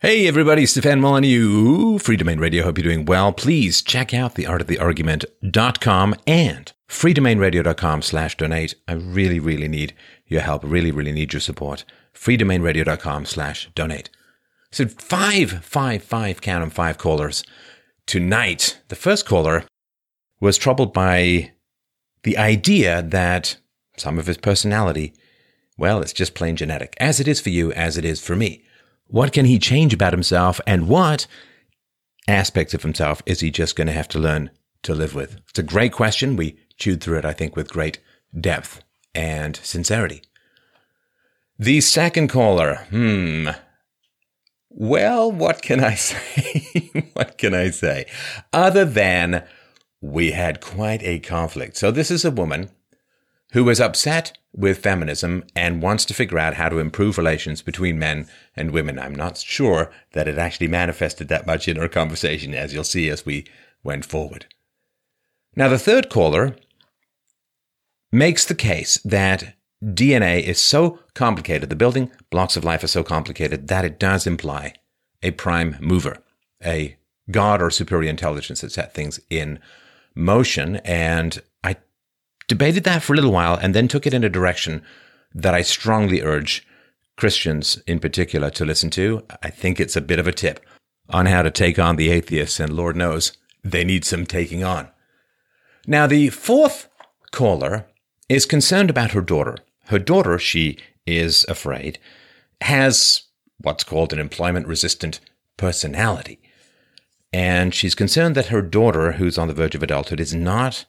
Hey everybody, Stefan Molyneux, Free Domain Radio. Hope you're doing well. Please check out the theartoftheargument.com and freedomainradio.com slash donate. I really, really need your help. Really, really need your support. freedomainradio.com slash donate. So five, five, five, count them, five callers. Tonight, the first caller was troubled by the idea that some of his personality, well, it's just plain genetic, as it is for you, as it is for me. What can he change about himself? And what aspects of himself is he just going to have to learn to live with? It's a great question. We chewed through it, I think, with great depth and sincerity. The second caller, hmm. Well, what can I say? what can I say? Other than we had quite a conflict. So, this is a woman who is upset with feminism and wants to figure out how to improve relations between men and women. I'm not sure that it actually manifested that much in our conversation, as you'll see as we went forward. Now, the third caller makes the case that DNA is so complicated, the building blocks of life are so complicated that it does imply a prime mover, a God or superior intelligence that set things in motion. And debated that for a little while and then took it in a direction that I strongly urge Christians in particular to listen to. I think it's a bit of a tip on how to take on the atheists, and Lord knows they need some taking on. Now, the fourth caller is concerned about her daughter. Her daughter, she is afraid, has what's called an employment resistant personality. And she's concerned that her daughter, who's on the verge of adulthood, is not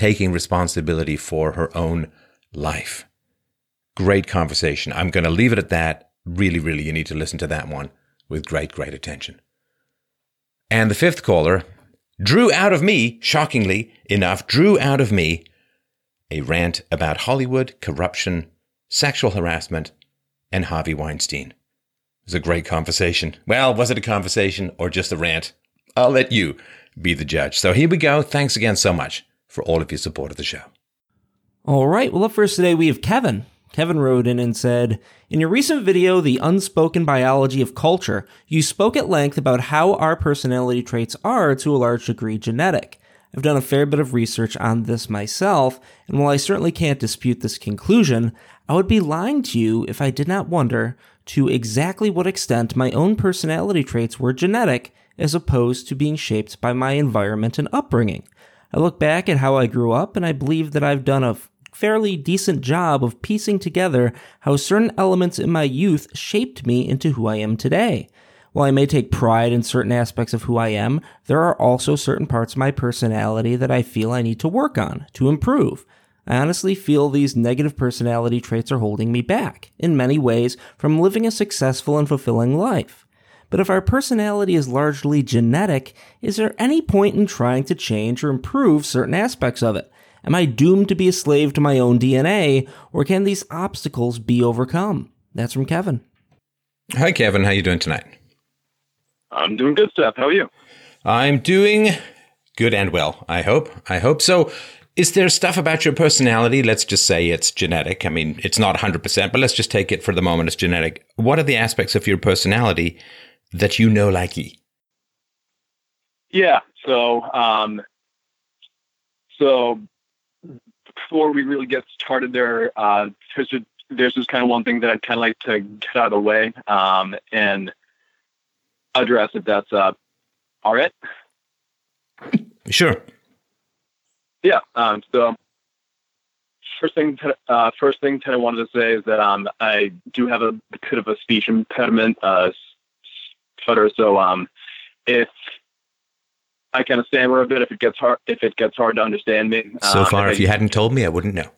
taking responsibility for her own life. Great conversation. I'm going to leave it at that. Really, really, you need to listen to that one with great, great attention. And the fifth caller drew out of me, shockingly enough, drew out of me a rant about Hollywood, corruption, sexual harassment, and Harvey Weinstein. It was a great conversation. Well, was it a conversation or just a rant? I'll let you be the judge. So here we go. Thanks again so much for all of your support of the show. All right. Well, up first today, we have Kevin. Kevin wrote in and said, In your recent video, The Unspoken Biology of Culture, you spoke at length about how our personality traits are, to a large degree, genetic. I've done a fair bit of research on this myself, and while I certainly can't dispute this conclusion, I would be lying to you if I did not wonder to exactly what extent my own personality traits were genetic as opposed to being shaped by my environment and upbringing. I look back at how I grew up and I believe that I've done a fairly decent job of piecing together how certain elements in my youth shaped me into who I am today. While I may take pride in certain aspects of who I am, there are also certain parts of my personality that I feel I need to work on, to improve. I honestly feel these negative personality traits are holding me back, in many ways, from living a successful and fulfilling life. But if our personality is largely genetic, is there any point in trying to change or improve certain aspects of it? Am I doomed to be a slave to my own DNA, or can these obstacles be overcome? That's from Kevin. Hi, Kevin. How you doing tonight? I'm doing good, Steph. How are you? I'm doing good and well. I hope. I hope so. Is there stuff about your personality? Let's just say it's genetic. I mean, it's not 100%, but let's just take it for the moment as genetic. What are the aspects of your personality that you know like E? Yeah. So, um, so before we really get started there, uh, there's, a, there's just kind of one thing that I'd kind of like to get out of the way um, and address if that's uh, all right. Sure. Yeah. Um, so first thing, uh, first thing that I wanted to say is that um, I do have a bit of a speech impediment, uh, So um, if I kind of stammer a bit, if it gets hard, if it gets hard to understand me. So um, far, if, if I, you hadn't told me, I wouldn't know.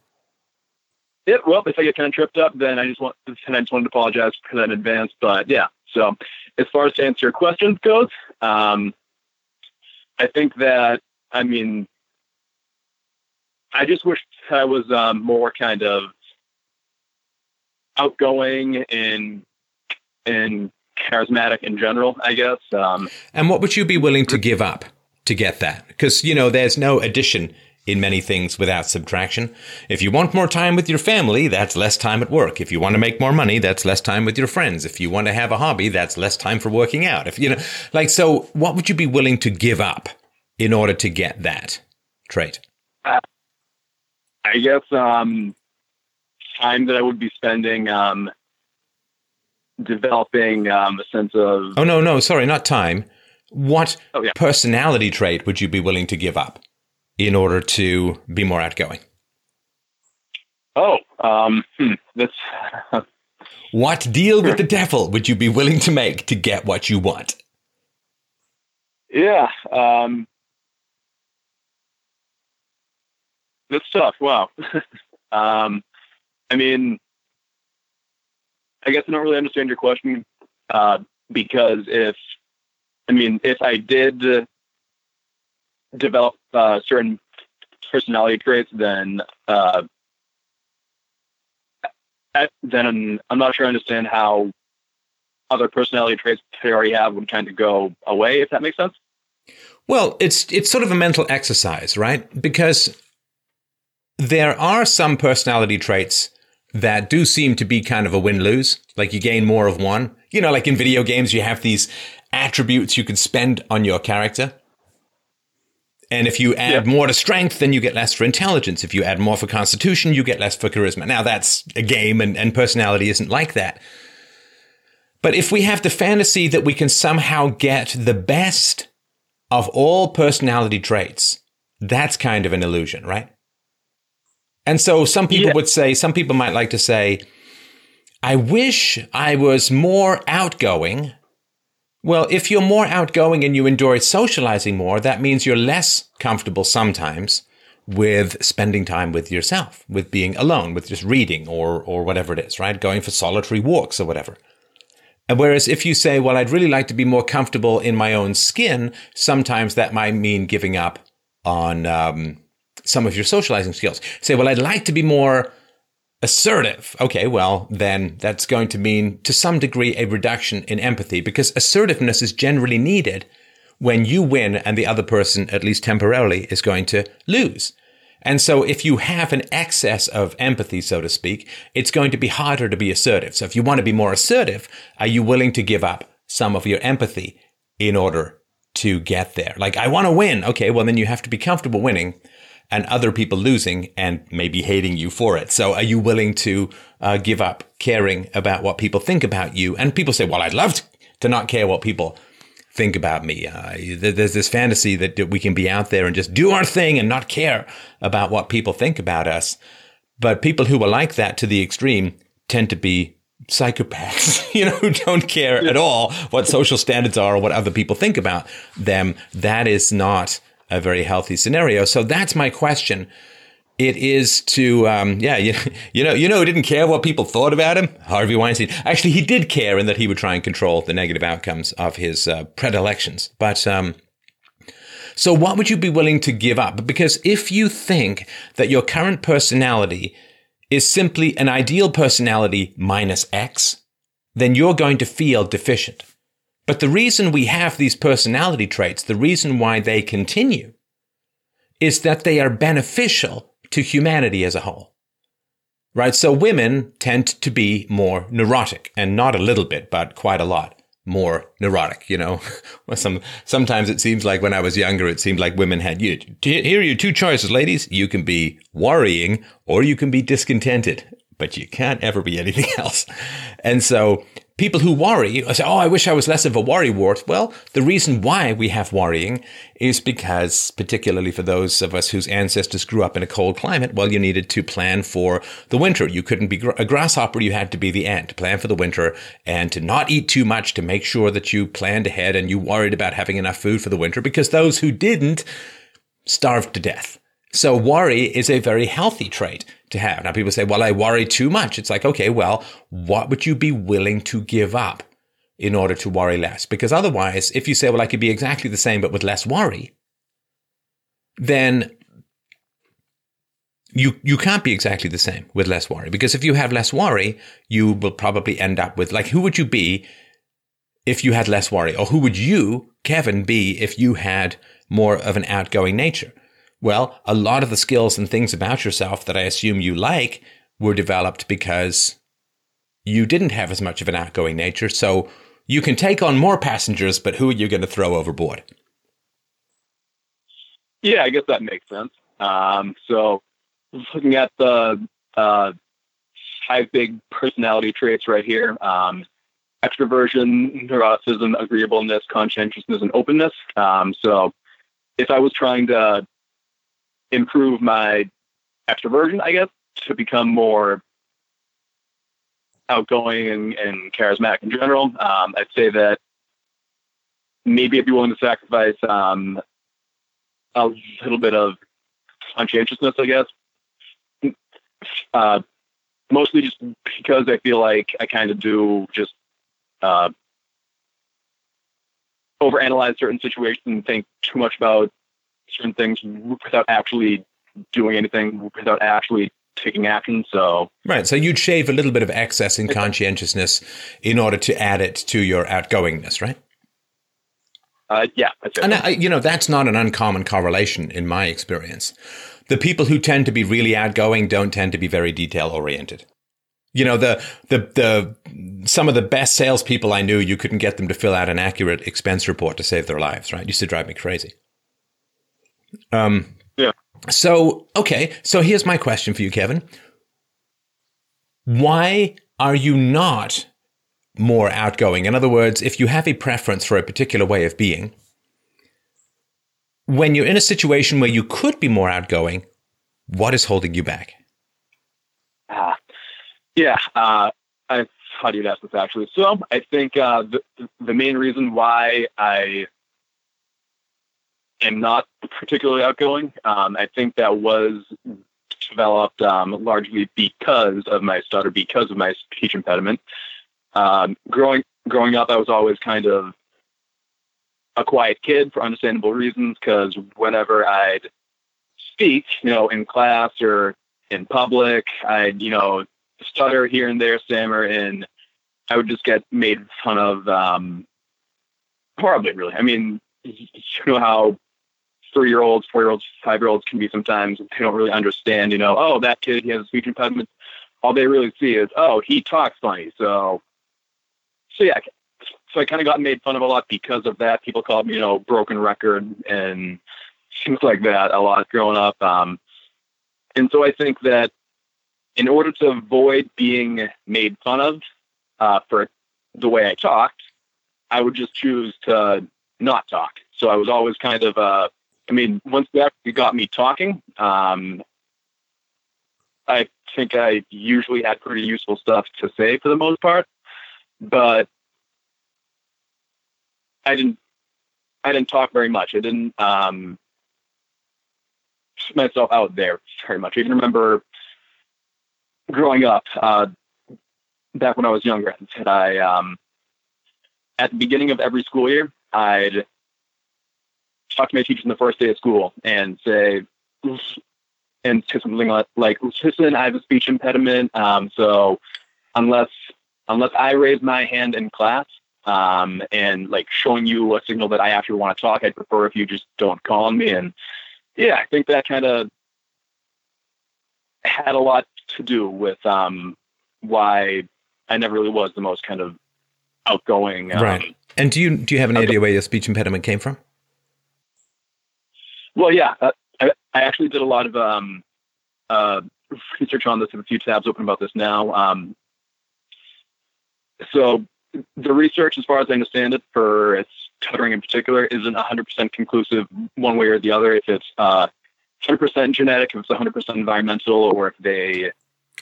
Yeah, well, if I get kind of tripped up, then I just want, and I just wanted to apologize for that in advance. But yeah, so as far as to answer your questions goes, um, I think that I mean, I just wish I was um, more kind of outgoing and and charismatic in general, I guess. Um, and what would you be willing to give up to get that? Because, you know, there's no addition in many things without subtraction. If you want more time with your family, that's less time at work. If you want to make more money, that's less time with your friends. If you want to have a hobby, that's less time for working out. If you know, like, so what would you be willing to give up in order to get that trait? Uh, I guess um, time that I would be spending um, developing um, a sense of. Oh no, no, sorry, not time. What oh, yeah. personality trait would you be willing to give up in order to be more outgoing? Oh, um, hmm, that's. what deal with the devil would you be willing to make to get what you want? Yeah, um, that's tough. Wow. um, I mean, I guess I don't really understand your question uh, because if, I mean, if I did develop uh, certain personality traits, then uh, then I'm not sure I understand how other personality traits that I already have would kind of go away, if that makes sense. Well, it's it's sort of a mental exercise, right? Because there are some personality traits that do seem to be kind of a win lose. Like you gain more of one. You know, like in video games, you have these attributes you can spend on your character. And if you add yeah. more to strength, then you get less for intelligence. If you add more for constitution, you get less for charisma. Now that's a game and, and personality isn't like that. But if we have the fantasy that we can somehow get the best of all personality traits, that's kind of an illusion, right? And so some people yeah. would say, some people might like to say, I wish I was more outgoing. Well, if you're more outgoing and you enjoy socializing more, that means you're less comfortable sometimes with spending time with yourself, with being alone, with just reading or, or whatever it is, right? Going for solitary walks or whatever. And whereas if you say, well, I'd really like to be more comfortable in my own skin, sometimes that might mean giving up on, um, some of your socializing skills. Say, well, I'd like to be more assertive. Okay, well, then that's going to mean to some degree a reduction in empathy because assertiveness is generally needed when you win and the other person, at least temporarily, is going to lose. And so if you have an excess of empathy, so to speak, it's going to be harder to be assertive. So if you want to be more assertive, are you willing to give up some of your empathy in order to get there? Like, I want to win. Okay, well, then you have to be comfortable winning and other people losing and maybe hating you for it. So are you willing to uh, give up caring about what people think about you? And people say, well, I'd love to not care what people think about me. Uh, there's this fantasy that we can be out there and just do our thing and not care about what people think about us. But people who are like that to the extreme tend to be psychopaths, you know, who don't care at all what social standards are or what other people think about them. That is not a very healthy scenario. So that's my question. It is to, um, yeah, you, you know, you know, didn't care what people thought about him. Harvey Weinstein. Actually, he did care in that he would try and control the negative outcomes of his uh, predilections. But um, so, what would you be willing to give up? Because if you think that your current personality is simply an ideal personality minus X, then you're going to feel deficient. But the reason we have these personality traits, the reason why they continue, is that they are beneficial to humanity as a whole. Right? So women tend to be more neurotic and not a little bit, but quite a lot more neurotic, you know. Some sometimes it seems like when I was younger, it seemed like women had you. Here are your two choices, ladies. You can be worrying or you can be discontented, but you can't ever be anything else. And so people who worry say, Oh, I wish I was less of a worrywart. Well, the reason why we have worrying is because, particularly for those of us whose ancestors grew up in a cold climate, well, you needed to plan for the winter. You couldn't be a grasshopper. You had to be the ant to plan for the winter and to not eat too much to make sure that you planned ahead and you worried about having enough food for the winter because those who didn't starved to death. So worry is a very healthy trait to have. Now people say, well, I worry too much. It's like, okay, well, what would you be willing to give up in order to worry less? Because otherwise, if you say, well, I could be exactly the same, but with less worry, then you, you can't be exactly the same with less worry. Because if you have less worry, you will probably end up with like, who would you be if you had less worry? Or who would you, Kevin, be if you had more of an outgoing nature? Well, a lot of the skills and things about yourself that I assume you like were developed because you didn't have as much of an outgoing nature. So you can take on more passengers, but who are you going to throw overboard? Yeah, I guess that makes sense. Um, so looking at the uh, five big personality traits right here. Um, extroversion, neuroticism, agreeableness, conscientiousness, and openness. Um, so if I was trying to improve my extroversion, I guess, to become more outgoing and, charismatic in general, um, I'd say that maybe I'd be willing to sacrifice um, a little bit of conscientiousness, I guess. Uh, mostly just because I feel like I kind of do just uh, overanalyze certain situations and think too much about certain things without actually doing anything, without actually taking action. So right, so you'd shave a little bit of excess in conscientiousness in order to add it to your outgoingness, right? Uh, yeah, and I, you know that's not an uncommon correlation in my experience. The people who tend to be really outgoing don't tend to be very detail oriented. You know, the, the, the, some of the best salespeople I knew, you couldn't get them to fill out an accurate expense report to save their lives, right? It used to drive me crazy. Um, yeah. So, okay. So here's my question for you, Kevin. Why are you not more outgoing? In other words, if you have a preference for a particular way of being, when you're in a situation where you could be more outgoing, what is holding you back? Ah, yeah, uh, I thought you'd ask this actually. So I think uh, the the main reason why I am not particularly outgoing, um, I think that was developed um, largely because of my stutter, because of my speech impediment. Um, growing growing up, I was always kind of a quiet kid for understandable reasons, because whenever I'd speak, you know, in class or in public, I'd you know stutter here and there, stammer, and I would just get made fun of um, horribly. Really, I mean, you know how three-year-olds, four-year-olds, five-year-olds can be sometimes. They don't really understand. You know, oh, that kid he has a speech impediment. All they really see is, oh, he talks funny. So, so yeah. So I kind of got made fun of a lot because of that. People called me, you know, broken record and things like that a lot growing up. Um, and so I think that in order to avoid being made fun of uh, for the way I talked, I would just choose to not talk. So I was always kind of, uh, I mean, once that got me talking, um, I think I usually had pretty useful stuff to say for the most part, but I didn't, I didn't talk very much. I didn't um, put myself out there very much. I can remember growing up, uh, back when I was younger, I, um, at the beginning of every school year, I'd talk to my teachers on the first day of school and say, and say something like, listen, I have a speech impediment. Um, so unless, unless I raise my hand in class, um, and like showing you a signal that I actually want to talk, I'd prefer if you just don't call on me. And yeah, I think that kind of had a lot to do with um, why I never really was the most kind of outgoing. Um, right. And do you do you have any idea where your speech impediment came from? Well, yeah, uh, I, I, actually did a lot of um, uh, research on this. I have a few tabs open about this now. Um, so the research, as far as I understand it, for its stuttering in particular, isn't 100% conclusive one way or the other. If it's uh, 100% genetic, if it's 100% environmental, or if they.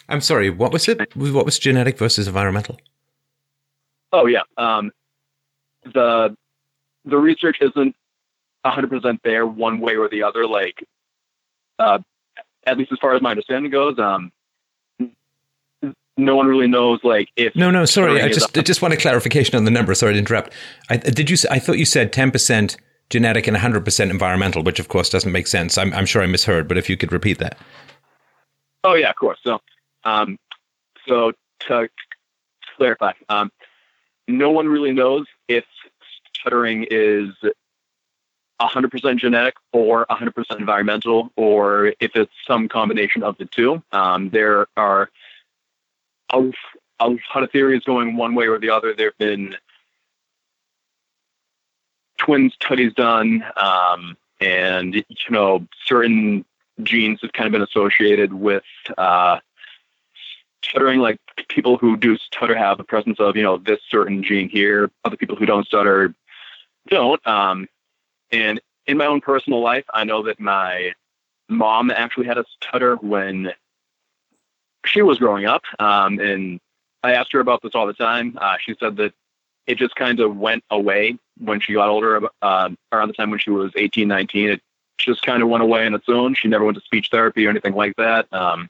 I'm sorry, what was it? What was genetic versus environmental? Oh, yeah. Um, the the research isn't 100% there one way or the other. Like, uh, at least as far as my understanding goes, um, no one really knows like if no no sorry i just I just want a clarification on the number sorry to interrupt I, did you i thought you said 10% genetic and 100% environmental, which of course doesn't make sense. I'm, I'm sure I misheard, but if you could repeat that. Oh yeah, of course. So, um, so to clarify, um, no one really knows if stuttering is 100% genetic or 100% environmental, or if it's some combination of the two. Um, there are a, a lot of theories going one way or the other. There have been twin studies done, um, and you know certain genes have kind of been associated with uh, stuttering. Like people who do stutter have the presence of you know this certain gene here. Other people who don't stutter don't. Um, and in my own personal life, I know that my mom actually had a stutter when she was growing up, um, and I asked her about this all the time. Uh, she said that it just kind of went away when she got older, uh, around the time when she was 18, 19. It just kind of went away on its own. She never went to speech therapy or anything like that. Um,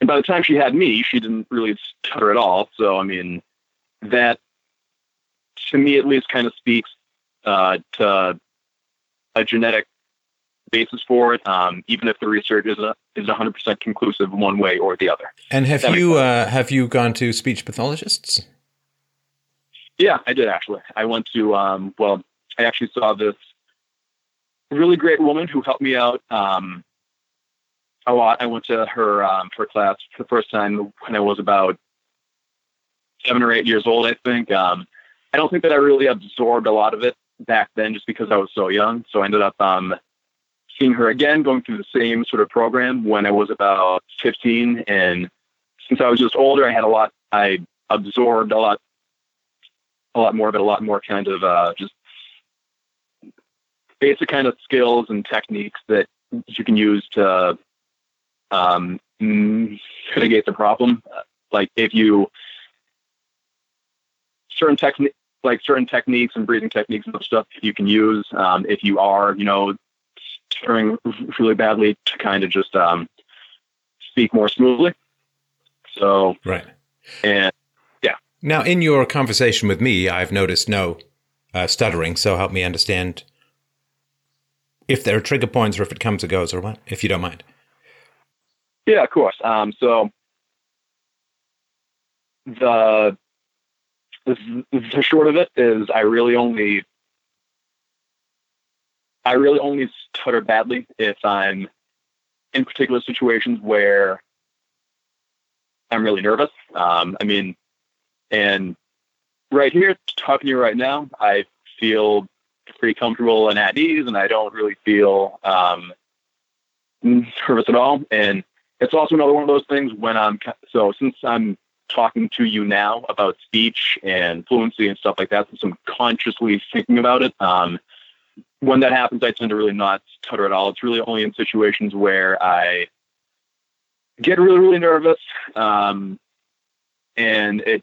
and by the time she had me, she didn't really stutter at all. So, I mean, that to me at least kind of speaks uh, to a genetic basis for it, um, even if the research is a, is 100% conclusive one way or the other. And have that you uh, have you gone to speech pathologists? Yeah, I did actually. I went to um, well, I actually saw this really great woman who helped me out um, a lot. I went to her um, her class for the first time when I was about seven or eight years old, I think. Um, I don't think that I really absorbed a lot of it back then, just because I was so young. So I ended up um, seeing her again, going through the same sort of program when I was about 15. And since I was just older, I had a lot. I absorbed a lot, a lot more of it, a lot more kind of uh, just basic kind of skills and techniques that you can use to um, mitigate the problem. Like if you certain technique, like certain techniques and breathing techniques and stuff you can use um, if you are, you know, stuttering really badly to kind of just um, speak more smoothly. So right, and yeah. Now, in your conversation with me, I've noticed no uh, stuttering. So help me understand if there are trigger points or if it comes or goes or what, if you don't mind. Yeah, of course. Um, so the, the the short of it is, I really only I really only stutter badly if I'm in particular situations where I'm really nervous. Um, I mean, and right here, talking to you right now, I feel pretty comfortable and at ease, and I don't really feel um, nervous at all. And it's also another one of those things when I'm so since I'm talking to you now about speech and fluency and stuff like that, since I'm consciously thinking about it. Um, when that happens, I tend to really not stutter at all. It's really only in situations where I get really, really nervous, um, and it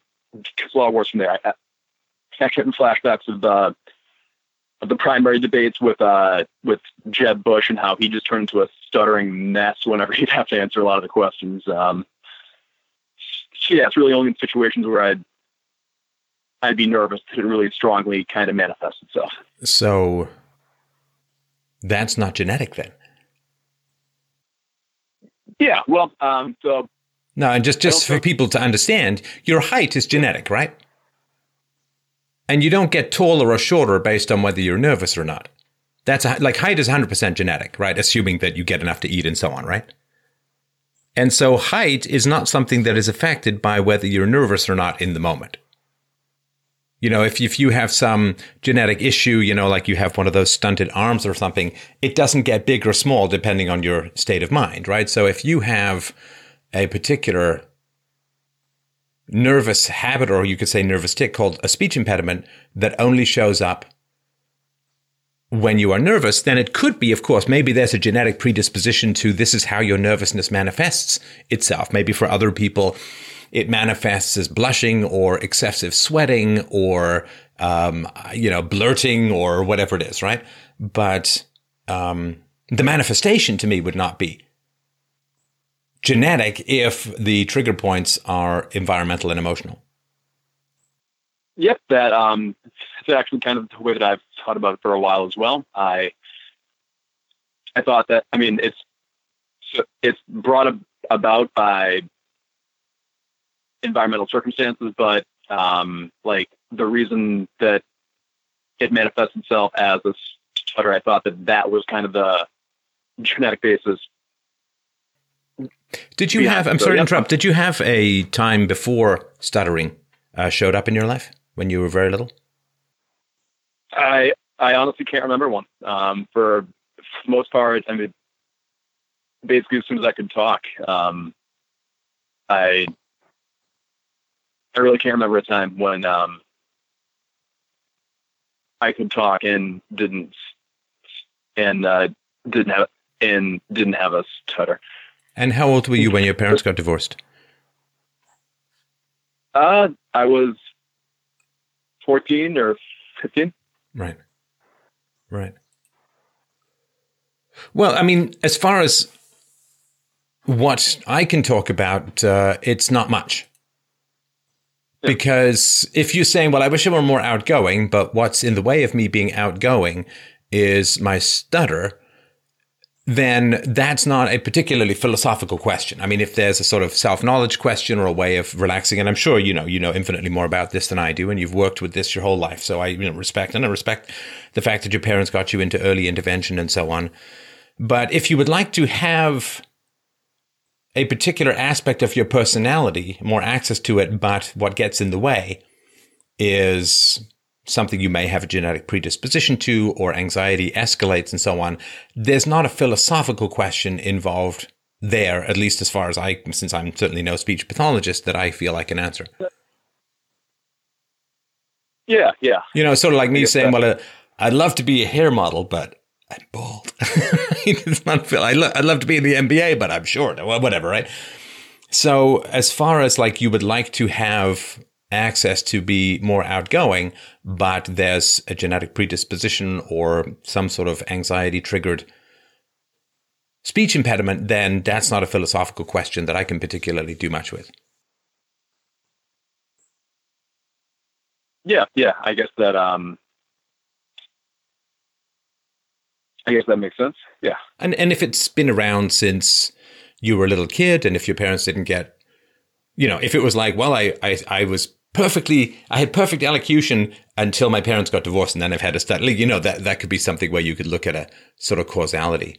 gets a lot worse from there. I, I actually having flashbacks of the of the primary debates with uh, with Jeb Bush and how he just turned into a stuttering mess whenever he'd have to answer a lot of the questions. Um, yeah, it's really only in situations where I'd I'd be nervous that it really strongly kind of manifests itself. So that's not genetic then. Yeah, well, um, so no, and just just for people to understand, your height is genetic, right? And you don't get taller or shorter based on whether you're nervous or not. That's a, like height is 100% genetic, right? Assuming that you get enough to eat and so on, right? And so height is not something that is affected by whether you're nervous or not in the moment. You know, if, if you have some genetic issue, you know, like you have one of those stunted arms or something, it doesn't get big or small depending on your state of mind, right? So if you have a particular nervous habit, or you could say nervous tic called a speech impediment that only shows up when you are nervous, then it could be, of course, maybe there's a genetic predisposition to this is how your nervousness manifests itself. Maybe for other people, it manifests as blushing or excessive sweating or um, you know blurting or whatever it is, right? But um, the manifestation to me would not be genetic if the trigger points are environmental and emotional. Yep, that um, it's actually kind of the way that I've thought about it for a while as well. I I thought that I mean it's it's brought about by environmental circumstances, but um, like the reason that it manifests itself as a stutter, I thought that that was kind of the genetic basis. Did you have? I'm so, sorry to interrupt. Did you have a time before stuttering uh, showed up in your life when you were very little? I I honestly can't remember one. Um, for most part, I mean, basically as soon as I could talk, um, I I really can't remember a time when um, I could talk and didn't and uh, didn't have and didn't have a stutter. And how old were you when your parents got divorced? Uh, I was fourteen or fifteen. Right. Right. Well, I mean, as far as what I can talk about, uh, it's not much. Yeah. Because if you're saying, well, I wish I were more outgoing, but what's in the way of me being outgoing is my stutter, then that's not a particularly philosophical question. I mean, if there's a sort of self-knowledge question or a way of relaxing, and I'm sure you know you know infinitely more about this than I do, and you've worked with this your whole life, so I you know respect and I respect the fact that your parents got you into early intervention and so on. But if you would like to have a particular aspect of your personality, more access to it, but what gets in the way is something you may have a genetic predisposition to, or anxiety escalates and so on. There's not a philosophical question involved there, at least as far as I, since I'm certainly no speech pathologist, that I feel I can answer. Yeah, yeah, You know, sort of like me saying, that- well, uh, I'd love to be a hair model, but I'm bald. it's not feel. I lo- I'd love to be in the NBA, but I'm short. Well, whatever, right? So, as far as like you would like to have access to be more outgoing, but there's a genetic predisposition or some sort of anxiety triggered speech impediment, then that's not a philosophical question that I can particularly do much with. yeah, yeah. I guess that um, I guess that makes sense. Yeah. And and if it's been around since you were a little kid, and if your parents didn't get, you know, if it was like, well, I I, I was perfectly, I had perfect elocution until my parents got divorced, and then I've had a study. You know, that that could be something where you could look at a sort of causality.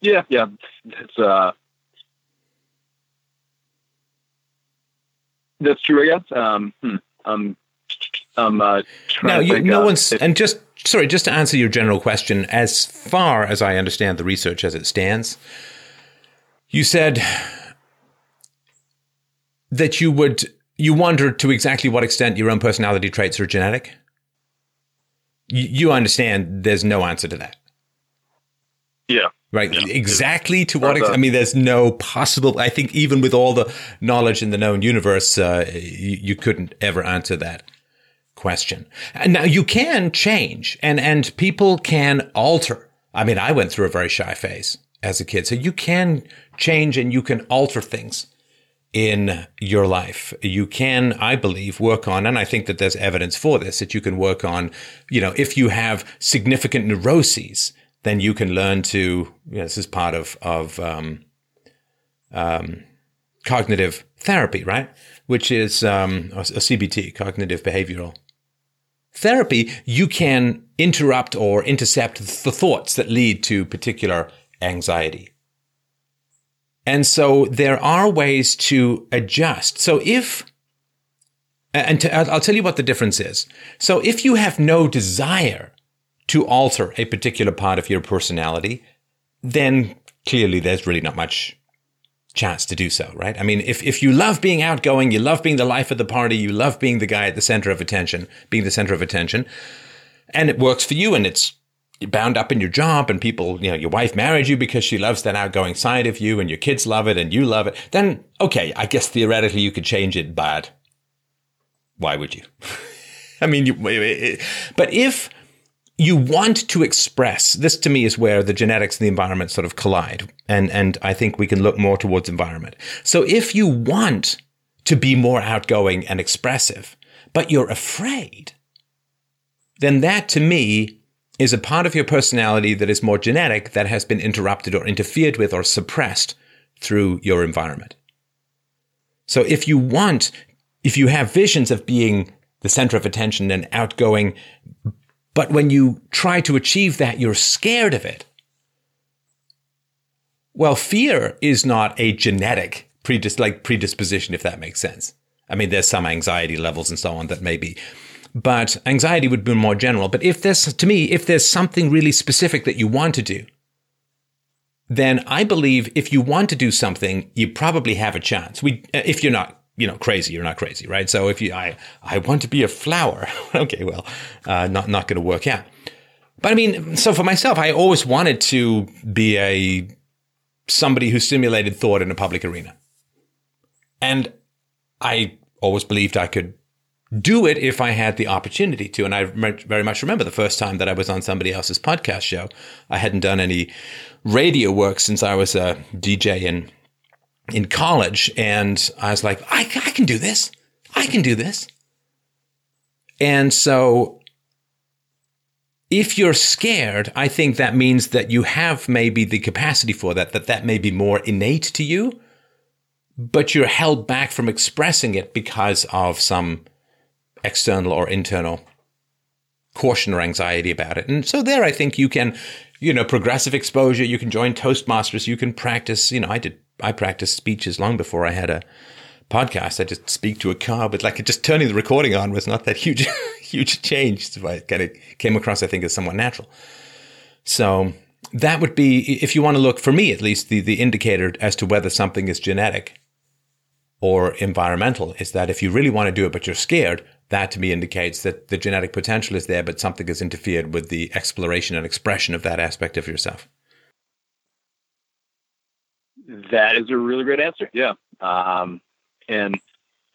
Yeah, yeah. It's uh that's true, I guess. Um hmm, um um uh Now, you, think, no uh, one's, if- and just sorry, just to answer your general question, as far as I understand the research as it stands, you said that you would you wondered to exactly what extent your own personality traits are genetic. You, you understand there's no answer to that. yeah. Right. Yeah. Exactly to what ex- I mean, there's no possible. I think even with all the knowledge in the known universe, uh, you, you couldn't ever answer that question. And now you can change and, and people can alter. I mean, I went through a very shy phase as a kid. So you can change and you can alter things in your life. You can, I believe, work on, and I think that there's evidence for this, that you can work on, you know, if you have significant neuroses, then you can learn to, you know, this is part of, of, um, um, cognitive therapy, right? Which is, um, a, a CBT, cognitive behavioral therapy. You can interrupt or intercept the thoughts that lead to particular anxiety. And so there are ways to adjust. So if, and to, I'll tell you what the difference is. So if you have no desire to alter a particular part of your personality, then clearly there's really not much chance to do so, right? I mean, if, if you love being outgoing, you love being the life of the party, you love being the guy at the center of attention, being the center of attention, and it works for you and it's bound up in your job and people, you know, your wife married you because she loves that outgoing side of you and your kids love it and you love it, then okay, I guess theoretically you could change it, but why would you? I mean, you, but if you want to express, this to me is where the genetics and the environment sort of collide. And, and I think we can look more towards environment. So if you want to be more outgoing and expressive, but you're afraid, then that to me is a part of your personality that is more genetic that has been interrupted or interfered with or suppressed through your environment. So if you want, if you have visions of being the center of attention and outgoing, But when you try to achieve that, you're scared of it. Well, fear is not a genetic predis- like predisposition, if that makes sense. I mean, there's some anxiety levels and so on that may be, but anxiety would be more general. But if there's, to me, if there's something really specific that you want to do, then I believe if you want to do something, you probably have a chance. We, if you're not, you know, crazy, you're not crazy, right? So if you, I, I want to be a flower. okay, well, uh, not, not going to work out. But I mean, so for myself, I always wanted to be a, somebody who stimulated thought in a public arena. And I always believed I could do it if I had the opportunity to. And I very much remember the first time that I was on somebody else's podcast show. I hadn't done any radio work since I was a DJ in in college, and I was like, I, I can do this. I can do this. And so, if you're scared, I think that means that you have maybe the capacity for that. That that may be more innate to you, but you're held back from expressing it because of some external or internal caution or anxiety about it. And so there, I think you can, you know, progressive exposure. You can join Toastmasters. You can practice. You know, I did. I practiced speeches long before I had a podcast. I just speak to a car, but like just turning the recording on was not that huge, huge change. So I kind of came across, I think, as somewhat natural. So that would be, if you want to look for me at least, the the indicator as to whether something is genetic or environmental is that if you really want to do it but you're scared, that to me indicates that the genetic potential is there, but something has interfered with the exploration and expression of that aspect of yourself. That is a really great answer. Yeah. Um, and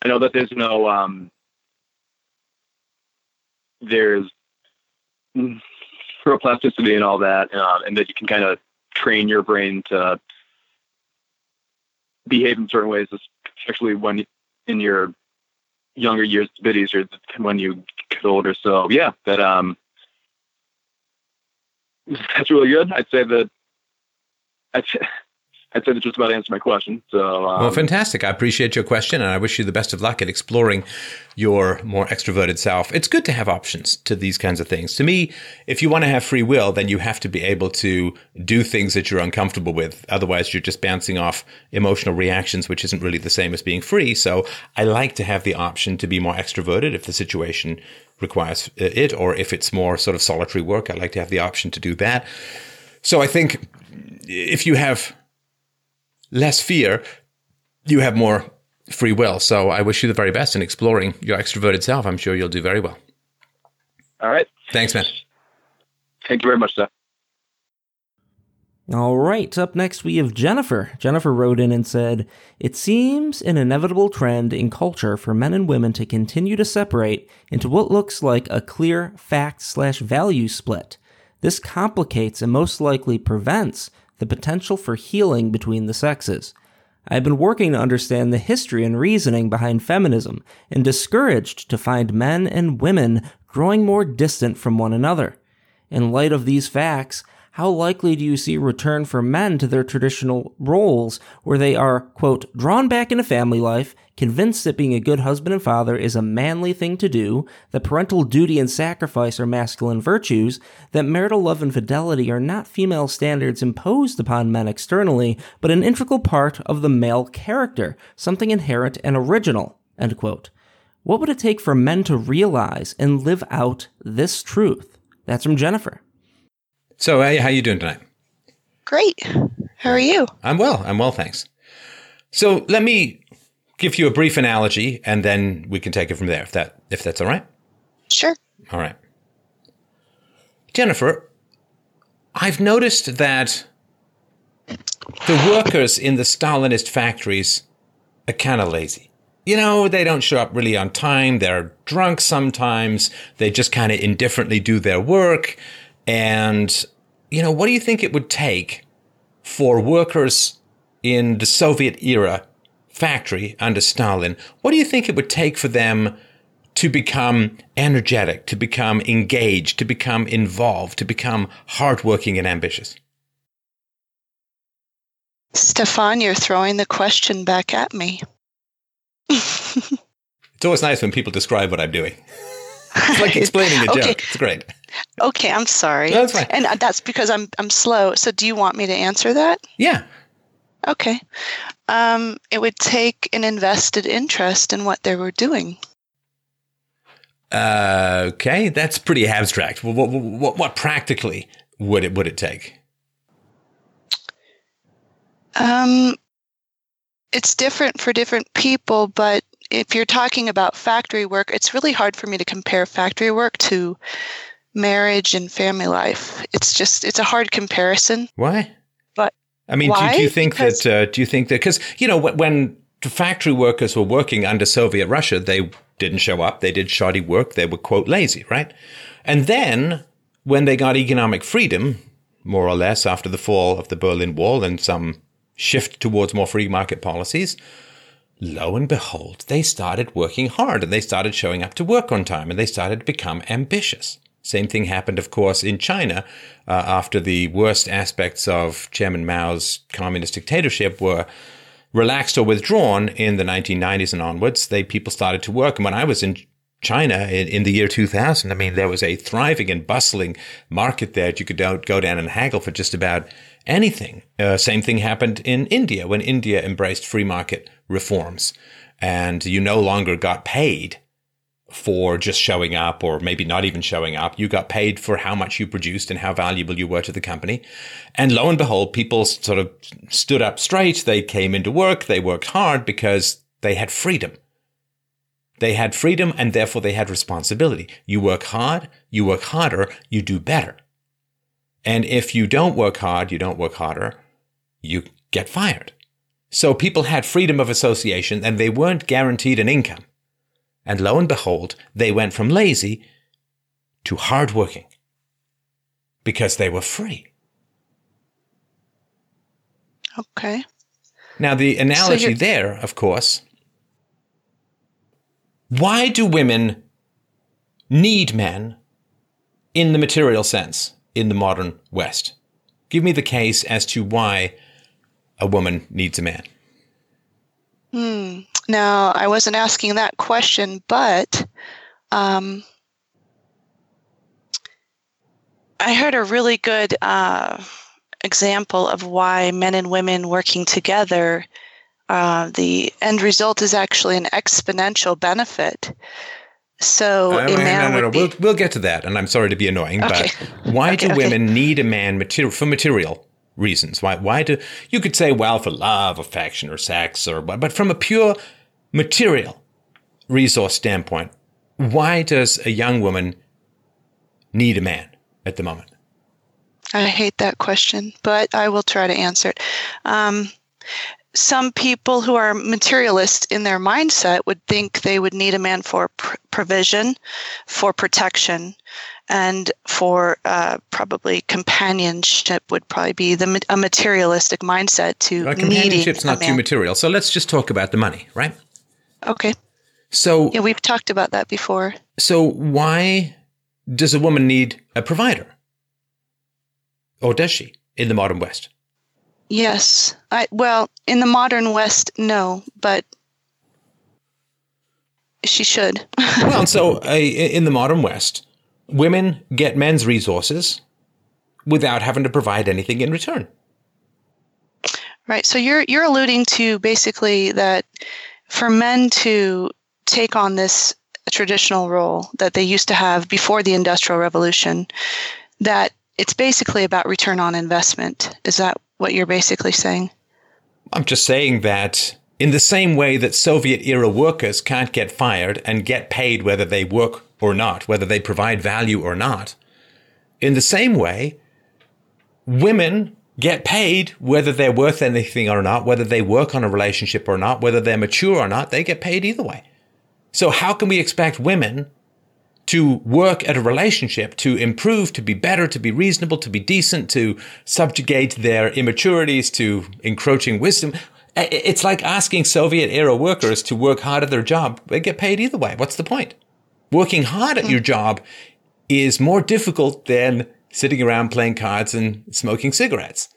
I know that there's no, um, there's neuroplasticity and all that, uh, and that you can kind of train your brain to behave in certain ways, especially when in your younger years a bit easier than when you get older. So yeah, that um that's really good. I'd say that say, I'd say that just about answered my question. So, um, well, fantastic. I appreciate your question, and I wish you the best of luck at exploring your more extroverted self. It's good to have options to these kinds of things. To me, if you want to have free will, then you have to be able to do things that you're uncomfortable with. Otherwise, you're just bouncing off emotional reactions, which isn't really the same as being free. So, I like to have the option to be more extroverted if the situation requires it, or if it's more sort of solitary work, I like to have the option to do that. So, I think if you have less fear, you have more free will. So I wish you the very best in exploring your extroverted self. I'm sure you'll do very well. All right. Thanks, man. Thank you very much, sir. All right, up next we have Jennifer. Jennifer wrote in and said, It seems an inevitable trend in culture for men and women to continue to separate into what looks like a clear fact slash value split. This complicates and most likely prevents the potential for healing between the sexes. I've been working to understand the history and reasoning behind feminism and discouraged to find men and women growing more distant from one another. In light of these facts, how likely do you see return for men to their traditional roles where they are, quote, drawn back into family life, convinced that being a good husband and father is a manly thing to do, that parental duty and sacrifice are masculine virtues, that marital love and fidelity are not female standards imposed upon men externally, but an integral part of the male character, something inherent and original, end quote. What would it take for men to realize and live out this truth? That's from Jennifer. So, hey, how you doing tonight? Great. How are you? I'm well. I'm well, thanks. So, let me give you a brief analogy, and then we can take it from there. If that if that's all right. Sure. All right. Jennifer, I've noticed that the workers in the Stalinist factories are kind of lazy. You know, they don't show up really on time. They're drunk sometimes. They just kind of indifferently do their work. And, you know, what do you think it would take for workers in the Soviet era factory under Stalin? What do you think it would take for them to become energetic, to become engaged, to become involved, to become hardworking and ambitious? Stefan, you're throwing the question back at me. it's always nice when people describe what I'm doing. It's like explaining a okay. joke. It's great. Okay, I'm sorry. That's fine. And uh, that's because I'm I'm slow. So do you want me to answer that? Yeah. Okay. Um, it would take an invested interest in what they were doing. Uh, okay, that's pretty abstract. What, what, what, what practically would it would it take? Um, it's different for different people, but if you're talking about factory work, it's really hard for me to compare factory work to marriage and family life. It's just it's a hard comparison. Why? But I mean, do, do you think Because- that? Uh, do you think that? Because you know, when factory workers were working under Soviet Russia, they didn't show up. They did shoddy work. They were quote lazy, right? And then when they got economic freedom, more or less after the fall of the Berlin Wall and some shift towards more free market policies, lo and behold, they started working hard and they started showing up to work on time and they started to become ambitious. Same thing happened, of course, in China uh, after the worst aspects of Chairman Mao's communist dictatorship were relaxed or withdrawn in the 1990s and onwards. They people started to work, and when I was in China in, in the year 2000, I mean, there was a thriving and bustling market there. You could go, down and haggle for just about anything. Uh, same thing happened in India when India embraced free market reforms, and you no longer got paid for just showing up or maybe not even showing up. You got paid for how much you produced and how valuable you were to the company. And lo and behold, people sort of stood up straight. They came into work. They worked hard because they had freedom. They had freedom and therefore they had responsibility. You work hard, you work harder, you do better. And if you don't work hard, you don't work harder, you get fired. So people had freedom of association and they weren't guaranteed an income. And lo and behold, they went from lazy to hardworking because they were free. okay. Now, the analogy you're- there, of course, why do women need men in the material sense in the modern West? Give me the case as to why a woman needs a man. Hmm. Now, I wasn't asking that question, but um, I heard a really good uh, example of why men and women working together, uh, the end result is actually an exponential benefit. So Uh, a man no, no, no. be, We'll, we'll get to that, and I'm sorry to be annoying, Okay. but why Okay, do okay. women need a man material for material reasons? Why? Why do you could say, well, for love, affection, or sex, or what? But from a pure material resource standpoint, why does a young woman need a man at the moment? I hate that question, but I will try to answer it. Um, some people who are materialist in their mindset would think they would need a man for pr- provision, for protection, and for uh, probably companionship would probably be the a materialistic mindset to needing companionship's not too material, so let's just talk about the money, right? Okay, So, yeah, we've talked about that before. so why does a woman need a provider, or does she in the modern West? Yes, I well in the modern West, no, but she should. well, so uh, in the modern West, women get men's resources without having to provide anything in return. Right. So you're you're alluding to basically that for men to take on this traditional role that they used to have before the industrial revolution that it's basically about return on investment. Is that what you're basically saying? I'm just saying that in the same way that Soviet era workers can't get fired and get paid whether they work or not, whether they provide value or not, in the same way, women get paid whether they're worth anything or not, whether they work on a relationship or not, whether they're mature or not, they get paid either way. So how can we expect women to work at a relationship, to improve, to be better, to be reasonable, to be decent, to subjugate their immaturities, to encroaching wisdom? It's like asking Soviet era workers to work hard at their job. They get paid either way. What's the point? Working hard at your job is more difficult than sitting around playing cards and smoking cigarettes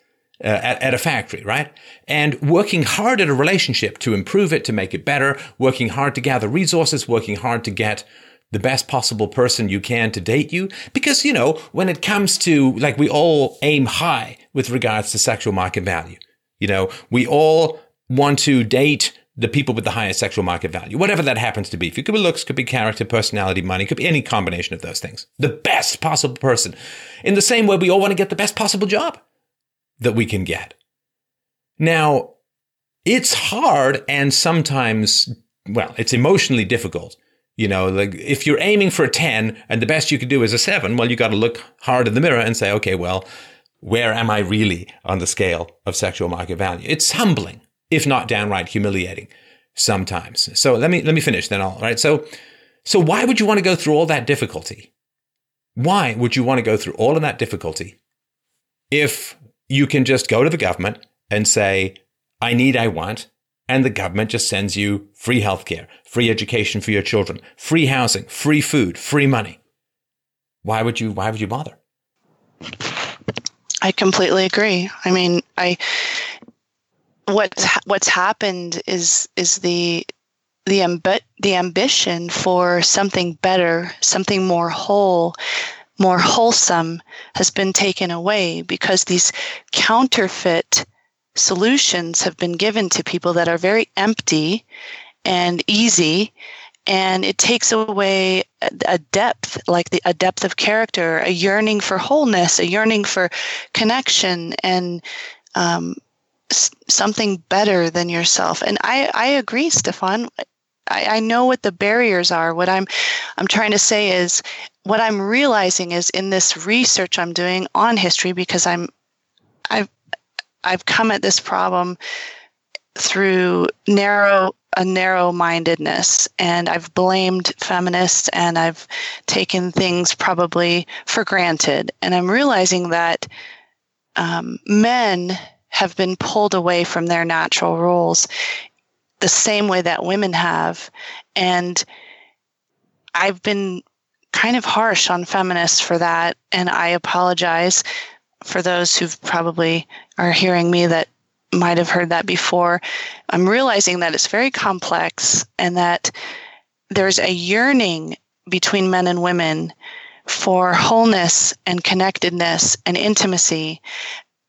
uh, at, at a factory, right? And working hard at a relationship to improve it, to make it better, working hard to gather resources, working hard to get the best possible person you can to date you. Because, you know, when it comes to, like, we all aim high with regards to sexual market value. You know, we all want to date the people with the highest sexual market value, whatever that happens to be. If it could be looks, could be character, personality, money, could be any combination of those things. The best possible person. In the same way, we all want to get the best possible job that we can get. Now, it's hard and sometimes, well, it's emotionally difficult you know, like if you're aiming for a 10 and the best you can do is a 7, well, you got to look hard in the mirror and say, okay, well, where am I really on the scale of sexual market value? It's humbling, if not downright humiliating sometimes. So let me let me finish then all right. So so why would you want to go through all that difficulty? Why would you want to go through all of that difficulty if you can just go to the government and say, I need, I want, and the government just sends you free healthcare, free education for your children, free housing, free food, free money. Why would you why would you bother? I completely agree. I mean, I what's what's happened is is the the ambi- the ambition for something better, something more whole, more wholesome has been taken away because these counterfeit solutions have been given to people that are very empty and easy and it takes away a depth like the, a depth of character a yearning for wholeness a yearning for connection and um, something better than yourself. And i, I agree stefan. I, I know what the barriers are. What i'm i'm trying to say is what i'm realizing is in this research i'm doing on history because i'm i've I've come at this problem through narrow a narrow mindedness and I've blamed feminists and I've taken things probably for granted. And I'm realizing that um, men have been pulled away from their natural roles the same way that women have. And I've been kind of harsh on feminists for that. And I apologize for those who probably are hearing me that might have heard that before, I'm realizing that it's very complex and that there's a yearning between men and women for wholeness and connectedness and intimacy.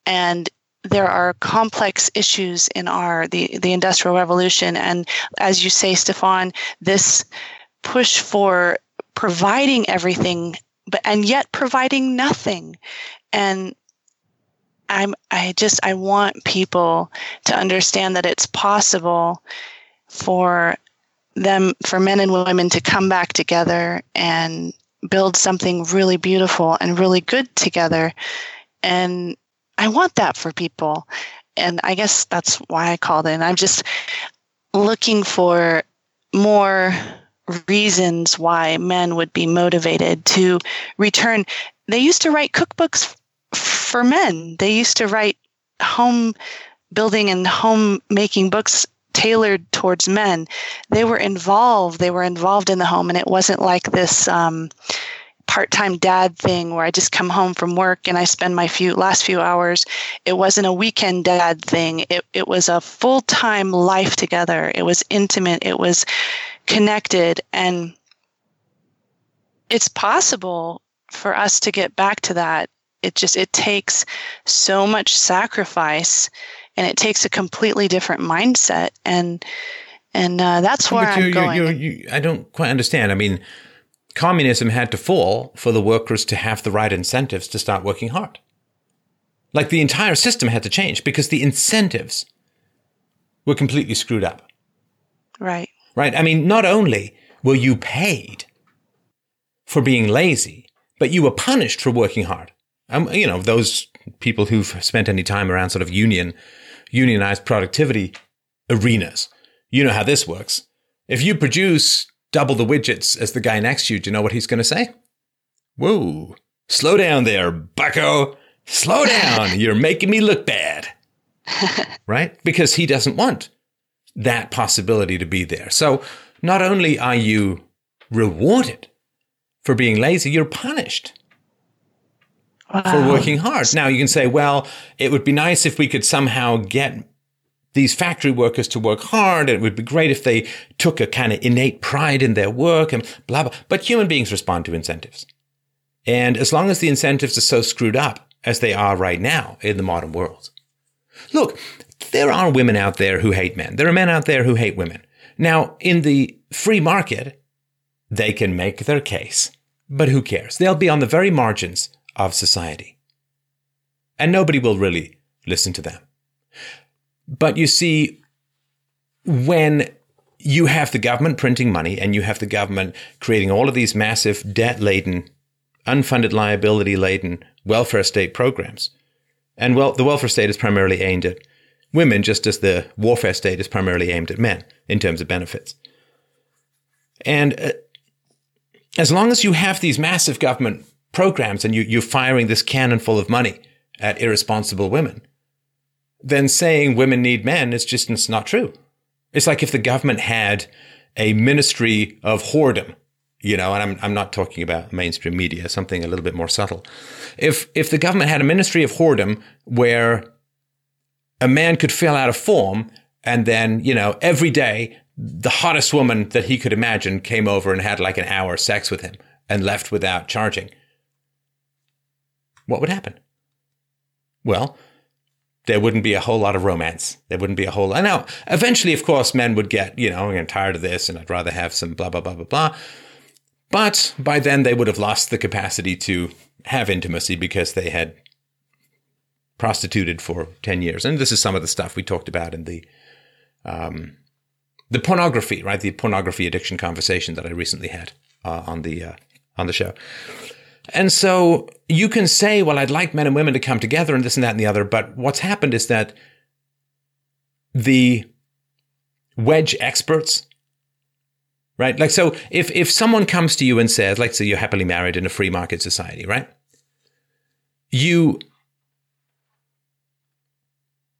And there are complex issues in our the, the industrial revolution. And as you say, Stefan, this push for providing everything but and yet providing nothing. And I'm I just I want people to understand that it's possible for them for men and women to come back together and build something really beautiful and really good together and I want that for people and I guess that's why I called in I'm just looking for more reasons why men would be motivated to return they used to write cookbooks for men. They used to write home building and home making books tailored towards men. They were involved. They were involved in the home, and it wasn't like this um, part-time dad thing where I just come home from work and I spend my few last few hours. It wasn't a weekend dad thing. It it was a full-time life together. It was intimate. It was connected, and it's possible for us to get back to that it just it takes so much sacrifice and it takes a completely different mindset and and uh, that's where I'm going. You're, you, I don't quite understand. I mean, communism had to fall for the workers to have the right incentives to start working hard. Like the entire system had to change because the incentives were completely screwed up. Right. Right. I mean, not only were you paid for being lazy, but you were punished for working hard. Um, you know, those people who've spent any time around sort of union, unionized productivity arenas, you know how this works. If you produce double the widgets as the guy next to you, do you know what he's going to say? Whoa, slow down there, bucko. Slow down. You're making me look bad. right? Because he doesn't want that possibility to be there. So not only are you rewarded for being lazy, you're punished wow. for working hard. Now you can say, well, it would be nice if we could somehow get these factory workers to work hard. And it would be great if they took a kind of innate pride in their work and blah, blah. But human beings respond to incentives. And as long as the incentives are so screwed up as they are right now in the modern world, look, there are women out there who hate men. There are men out there who hate women. Now, in the free market, they can make their case. But who cares? They'll be on the very margins of society. And nobody will really listen to them. But you see, when you have the government printing money and you have the government creating all of these massive debt laden, unfunded liability laden welfare state programs, and well, the welfare state is primarily aimed at women, just as the warfare state is primarily aimed at men in terms of benefits. And uh, as long as you have these massive government programs and you, you're firing this cannon full of money at irresponsible women, then saying women need men is just it's not true. It's like if the government had a ministry of whoredom, you know, and I'm, I'm not talking about mainstream media, something a little bit more subtle. If, if the government had a ministry of whoredom where a man could fill out a form and then, you know, every day the hottest woman that he could imagine came over and had like an hour sex with him and left without charging, what would happen? Well, there wouldn't be a whole lot of romance. There wouldn't be a whole. Lot. Now, eventually, of course, men would get, you know, I'm tired of this, and I'd rather have some blah blah blah blah blah. But by then, they would have lost the capacity to have intimacy because they had prostituted for ten years. And this is some of the stuff we talked about in the um, the pornography, right? The pornography addiction conversation that I recently had uh, on the uh, on the show. And so you can say, well, I'd like men and women to come together and this and that and the other. But what's happened is that the wedge experts, right? Like, so if, if someone comes to you and says, let's say you're happily married in a free market society, right? You,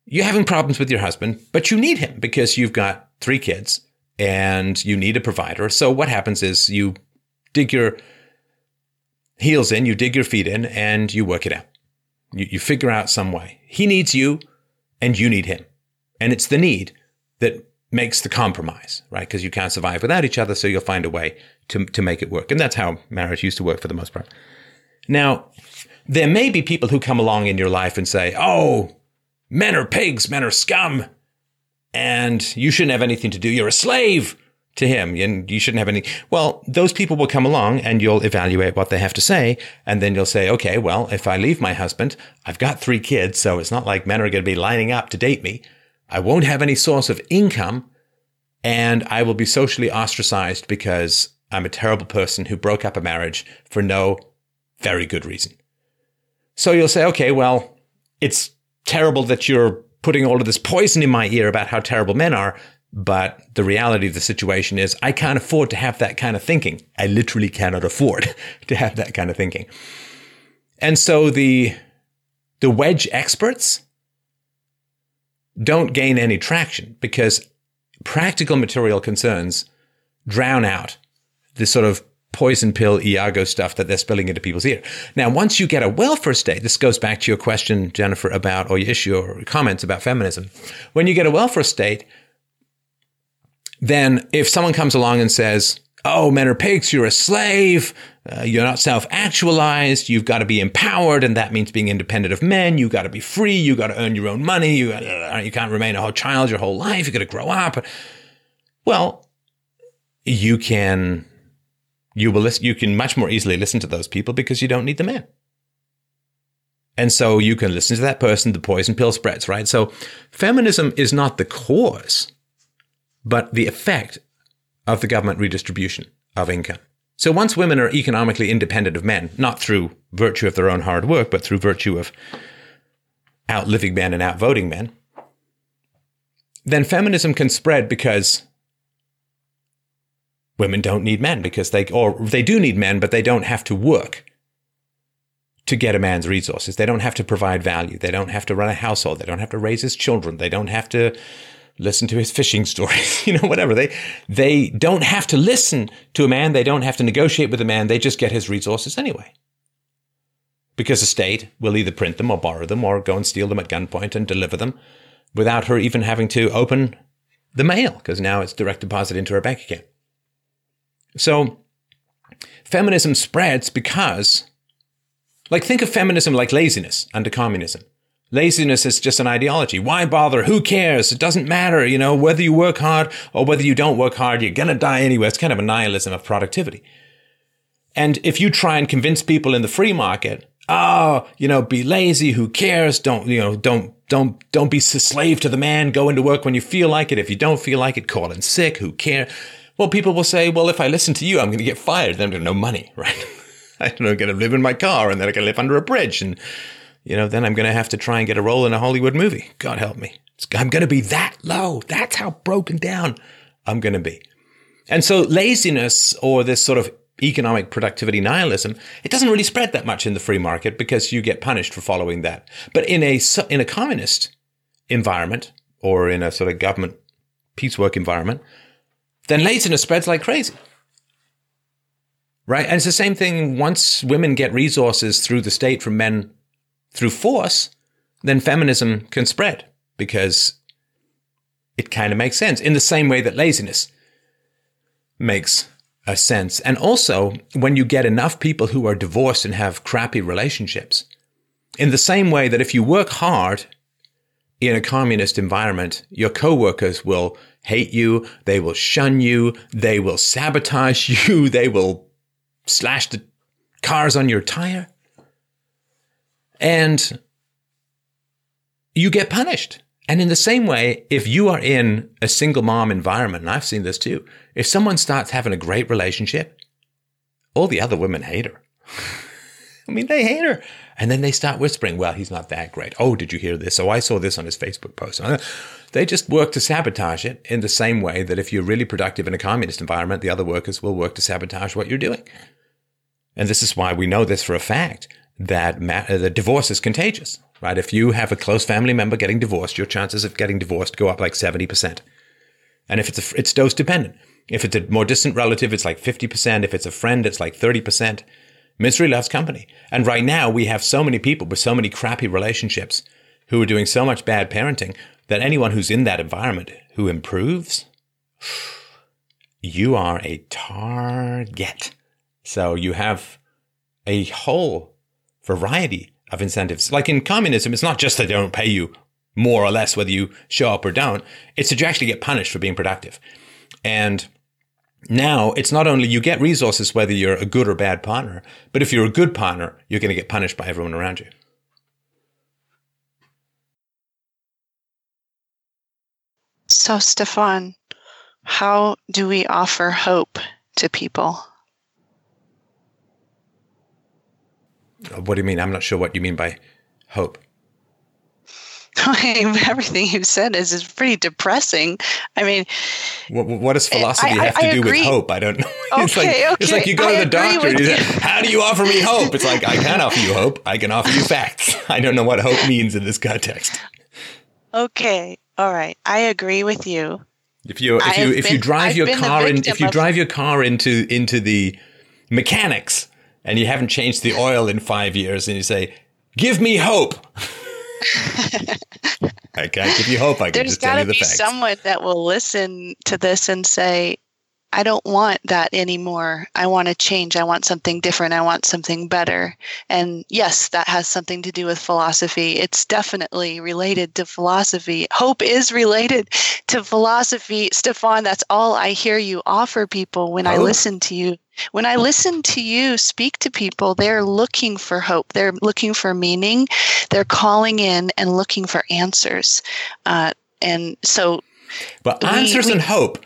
you're having problems with your husband, but you need him because you've got three kids and you need a provider. So what happens is you dig your heels in, you dig your feet in, and you work it out. You, you figure out some way. He needs you, and you need him. And it's the need that makes the compromise, right? Because you can't survive without each other, so you'll find a way to, to make it work. And that's how marriage used to work for the most part. Now, there may be people who come along in your life and say, oh, men are pigs, men are scum, and you shouldn't have anything to do. You're a slave to him and you shouldn't have any. Well, those people will come along and you'll evaluate what they have to say. And then you'll say, okay, well, if I leave my husband, I've got three kids. So it's not like men are going to be lining up to date me. I won't have any source of income and I will be socially ostracized because I'm a terrible person who broke up a marriage for no very good reason. So you'll say, okay, well, it's terrible that you're putting all of this poison in my ear about how terrible men are. But the reality of the situation is I can't afford to have that kind of thinking. I literally cannot afford to have that kind of thinking. And so the, the wedge experts don't gain any traction because practical material concerns drown out the sort of poison pill Iago stuff that they're spilling into people's ear. Now, once you get a welfare state, this goes back to your question, Jennifer, about, or your issue or comments about feminism. When you get a welfare state, then if someone comes along and says, oh, men are pigs, you're a slave, uh, you're not self actualized, you've got to be empowered, and that means being independent of men, you've got to be free, you've got to earn your own money, you, uh, you can't remain a whole child your whole life, you've got to grow up. Well, you can. You will listen, you can much more easily listen to those people because you don't need the men. And so you can listen to that person, the poison pill spreads, right? So feminism is not the cause but the effect of the government redistribution of income. So once women are economically independent of men, not through virtue of their own hard work, but through virtue of outliving men and outvoting men, then feminism can spread because women don't need men because they or they do need men but they don't have to work to get a man's resources. They don't have to provide value. They don't have to run a household. They don't have to raise his children. They don't have to listen to his fishing stories, you know, whatever. They they don't have to listen to a man, they don't have to negotiate with a man, they just get his resources anyway. Because the state will either print them or borrow them or go and steal them at gunpoint and deliver them without her even having to open the mail because now it's direct deposit into her bank account. So feminism spreads because, like, think of feminism like laziness under communism. Laziness is just an ideology. Why bother? Who cares? It doesn't matter, you know, whether you work hard or whether you don't work hard, you're going to die anyway. It's kind of a nihilism of productivity. And if you try and convince people in the free market, oh, you know, be lazy, who cares? Don't, you know, don't, don't, don't be a slave to the man. Go into work when you feel like it. If you don't feel like it, call in sick. Who cares? Well, people will say, well, if I listen to you, I'm going to get fired. Then I'm going to no money, right? I'm going to live in my car and then I can live under a bridge. And, you know, then I'm going to have to try and get a role in a Hollywood movie. God help me. I'm going to be that low. That's how broken down I'm going to be. And so laziness or this sort of economic productivity nihilism, it doesn't really spread that much in the free market because you get punished for following that. But in a, in a communist environment or in a sort of government piecework environment, then laziness spreads like crazy. Right? And it's the same thing once women get resources through the state from men through force, then feminism can spread because it kind of makes sense in the same way that laziness makes a sense. And also, when you get enough people who are divorced and have crappy relationships, in the same way that if you work hard in a communist environment, your coworkers will hate you, they will shun you, they will sabotage you, they will slash the cars on your tire. And you get punished. And in the same way, if you are in a single mom environment, and I've seen this too, if someone starts having a great relationship, all the other women hate her. I mean, they hate her. And then they start whispering, well, he's not that great. Oh, did you hear this? Oh, I saw this on his Facebook post. They just work to sabotage it in the same way that if you're really productive in a communist environment, the other workers will work to sabotage what you're doing. And this is why we know this for a fact that ma- uh, the divorce is contagious, right? If you have a close family member getting divorced, your chances of getting divorced go up like 70%. And if it's a, it's dose dependent. If it's a more distant relative, it's like 50%. If it's a friend, it's like 30%. Misery loves company. And right now, we have so many people with so many crappy relationships who are doing so much bad parenting that anyone who's in that environment who improves, you are a target. So you have a whole variety of incentives. Like in communism, it's not just that they don't pay you more or less whether you show up or don't. It's that you actually get punished for being productive. And now it's not only you get resources whether you're a good or bad partner, but if you're a good partner, you're going to get punished by everyone around you. So, Stefan, how do we offer hope to people? What do you mean? I'm not sure what you mean by hope. everything you've said is, is pretty depressing. I mean, what, what does philosophy I, have to I do with hope? I don't know. it's like okay. it's like you go to the doctor. And you say, How do you offer me hope? It's like I can't offer you hope. I can offer you facts. I don't know what hope means in this context. Okay, all right. I agree with you. If you if you if been, you drive I've your car in if you drive your car into into the mechanics and you haven't changed the oil in five years, and you say, "Give me hope." I can't give you hope. I can There's just tell you the facts. There's got to be someone that will listen to this and say, I don't want that anymore. I want to change. I want something different. I want something better. And yes, that has something to do with philosophy. It's definitely related to philosophy. Hope is related to philosophy. Stefan, that's all I hear you offer people when I listen to you. When I listen to you speak to people, they're looking for hope. They're looking for meaning. They're calling in and looking for answers. Uh, and so. But answers we, we, and hope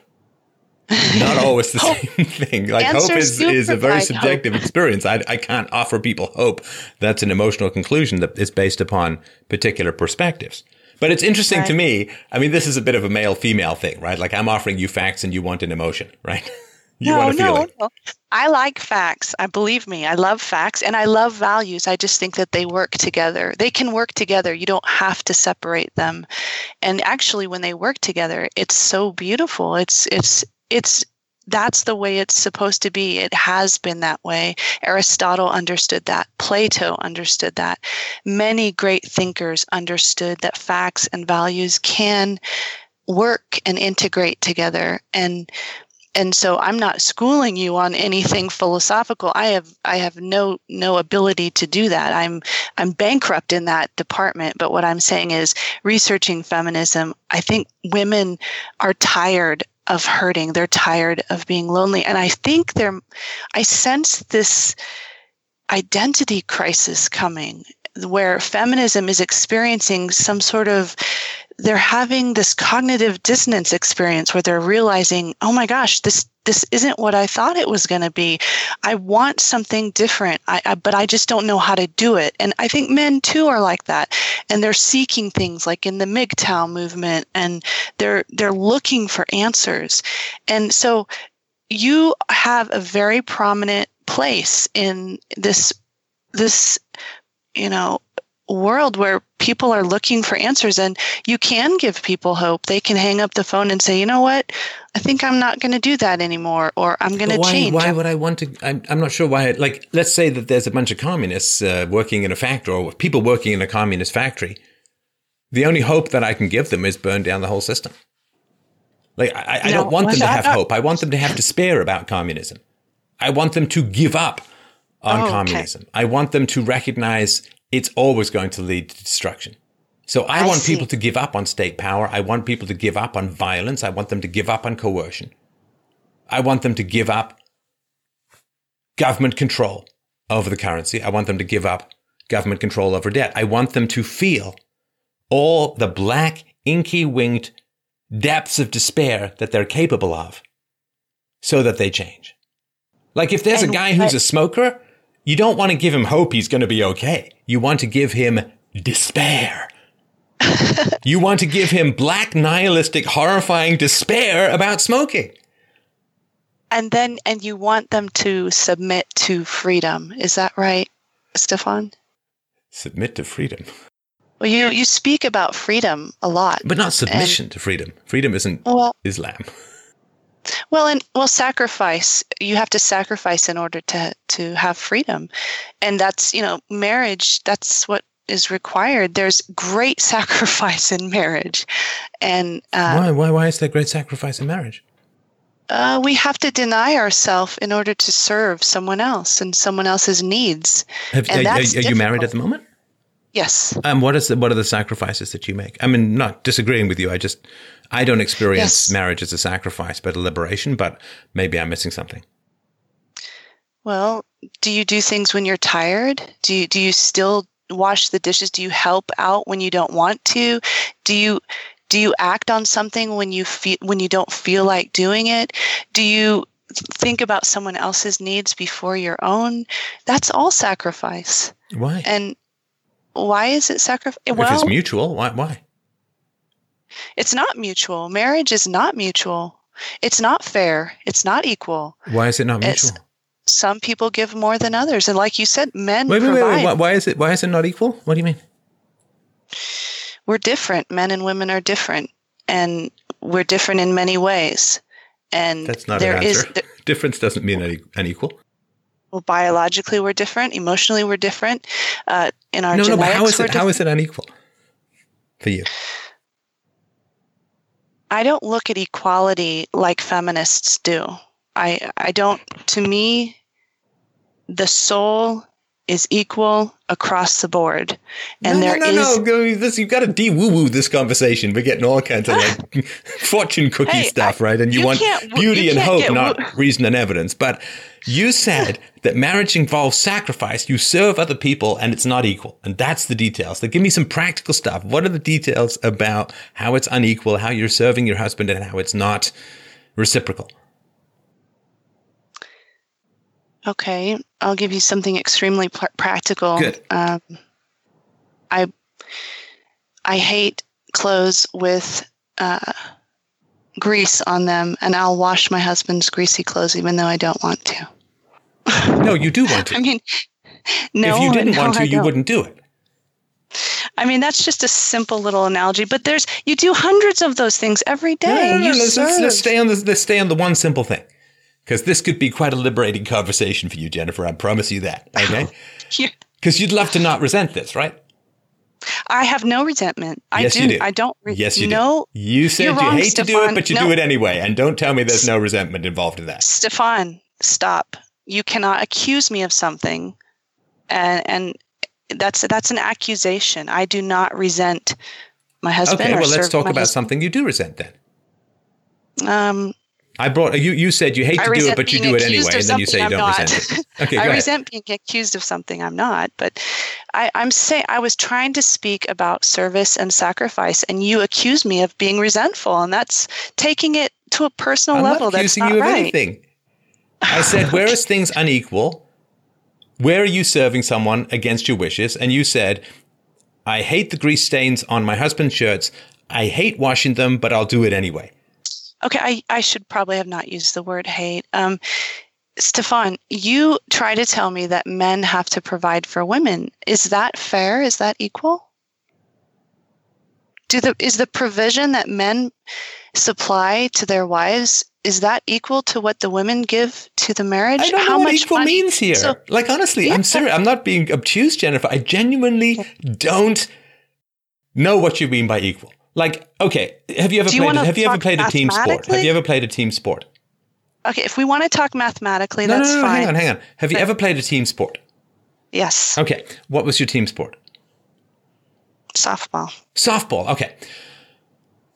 not always the same thing. Like hope is, is a very subjective hope. experience. I, I can't offer people hope. That's an emotional conclusion that is based upon particular perspectives. But it's interesting right. to me. I mean, this is a bit of a male female thing, right? Like I'm offering you facts and you want an emotion, right? you no, want a feeling. No, no. I like facts. I believe me. I love facts and I love values. I just think that they work together. They can work together. You don't have to separate them. And actually when they work together, it's so beautiful. It's it's it's that's the way it's supposed to be. It has been that way. Aristotle understood that. Plato understood that. Many great thinkers understood that facts and values can work and integrate together. And and so I'm not schooling you on anything philosophical. I have I have no no ability to do that. I'm I'm bankrupt in that department. But what I'm saying is researching feminism, I think women are tired of hurting. They're tired of being lonely. And I think they're I sense this identity crisis coming where feminism is experiencing some sort of they're having this cognitive dissonance experience where they're realizing, oh my gosh, this this isn't what I thought it was going to be. I want something different, I, I, but I just don't know how to do it. And I think men too are like that, and they're seeking things like in the MGTOW movement, and they're they're looking for answers. And so, you have a very prominent place in this this you know world where people are looking for answers and you can give people hope. They can hang up the phone and say you know what? I think i'm not going to do that anymore or i'm going to change. why would i want to I'm, I'm not sure why like let's say that there's a bunch of communists uh, working in a factory or people working in a communist factory. The only hope that i can give them is burn down the whole system. Like i, I no, don't want them to have hope. I want them to have despair about communism. I want them to give up on oh, communism. Okay. I want them to recognize it's always going to lead to destruction. So I, I want see. people to give up on state power. I want people to give up on violence. I want them to give up on coercion. I want them to give up government control over the currency. I want them to give up government control over debt. I want them to feel all the black, inky winged depths of despair that they're capable of so that they change. Like if there's and a guy who's a smoker, you don't want to give him hope he's going to be okay. You want to give him despair. you want to give him black, nihilistic, horrifying despair about smoking. And then, and you want them to submit to freedom. Is that right, Stefan? Submit to freedom. Well, you, you speak about freedom a lot. But not submission and, to freedom. Freedom isn't well, Islam. Well, and well, sacrifice. You have to sacrifice in order to to have freedom, and that's you know marriage. That's what is required. There's great sacrifice in marriage, and uh, why why why is there great sacrifice in marriage? Uh, we have to deny ourselves in order to serve someone else and someone else's needs. Have, and are, are, are you married at the moment? Yes. Um, what is the, what are the sacrifices that you make? I mean, not disagreeing with you. I just I don't experience yes. marriage as a sacrifice, but a liberation. But maybe I'm missing something. Well, do you do things when you're tired? Do you do you still wash the dishes? Do you help out when you don't want to? Do you do you act on something when you feel when you don't feel like doing it? Do you think about someone else's needs before your own? That's all sacrifice. Why? And why is it sacrifice? Well, if it's mutual, why? Why? It's not mutual. Marriage is not mutual. It's not fair. It's not equal. Why is it not mutual? It's, some people give more than others, and like you said, men. Wait, wait, wait, wait. Why is it? Why is it not equal? What do you mean? We're different. Men and women are different, and we're different in many ways. And that's not there an answer. Is, Difference doesn't mean unequal. Well, biologically we're different. Emotionally we're different. Uh, in our no, genetics, no. But how is it? How is it unequal for you? I don't look at equality like feminists do. I I don't to me the soul is equal across the board. And no, there no, no, is no. This, you've got to de woo woo this conversation. We're getting all kinds of like fortune cookie hey, stuff, right? And you, you want beauty and hope, not reason and evidence. But you said that marriage involves sacrifice. You serve other people and it's not equal. And that's the details. So give me some practical stuff. What are the details about how it's unequal, how you're serving your husband, and how it's not reciprocal? Okay, I'll give you something extremely pr- practical. Good. Um, I I hate clothes with uh, grease on them, and I'll wash my husband's greasy clothes even though I don't want to. no, you do want to. I mean, no. If you didn't no, want to, you wouldn't do it. I mean, that's just a simple little analogy, but there's you do hundreds of those things every day. No, no, no, let's, let's, let's, stay on this. Let's stay on the one simple thing. Because this could be quite a liberating conversation for you, Jennifer. I promise you that. Okay. Because you'd love to not resent this, right? I have no resentment. I yes, do. you do. I don't. Re- yes, you no, do. You said you wrong, hate to do it, but you No. do it anyway. And don't tell me there's no resentment involved in that. Stefan, stop. You cannot accuse me of something, and and that's that's an accusation. I do not resent my husband. Okay, well, let's talk about husband. something you do resent then. Um, I brought you. You said you hate I to do it, but you do it anyway, and then you say you don't resent it. Okay, I ahead. resent being accused of something I'm not, but I, I'm saying I was trying to speak about service and sacrifice, and you accuse me of being resentful, and that's taking it to a personal I'm level. not that's accusing not you of right. anything. I said, where is things unequal? Where are you serving someone against your wishes? And you said, I hate the grease stains on my husband's shirts. I hate washing them, but I'll do it anyway. Okay, I, I should probably have not used the word hate. Um, Stefan, you try to tell me that men have to provide for women. Is that fair? Is that equal? Do the is the provision that men supply to their wives is that equal to what the women give to the marriage? I don't know what equal money- means here. So- like, honestly, Yeah. I'm serious. I'm not being obtuse, Jennifer. I genuinely don't know what you mean by equal. Like, okay, have you ever Do played? Have you ever played a team sport? Have you ever played a team sport? Okay, if we want to talk mathematically, no, that's no, no, fine. hang on, hang on. Have you ever played a team sport? Yes, Okay, what was your team sport? softball. Softball. Okay.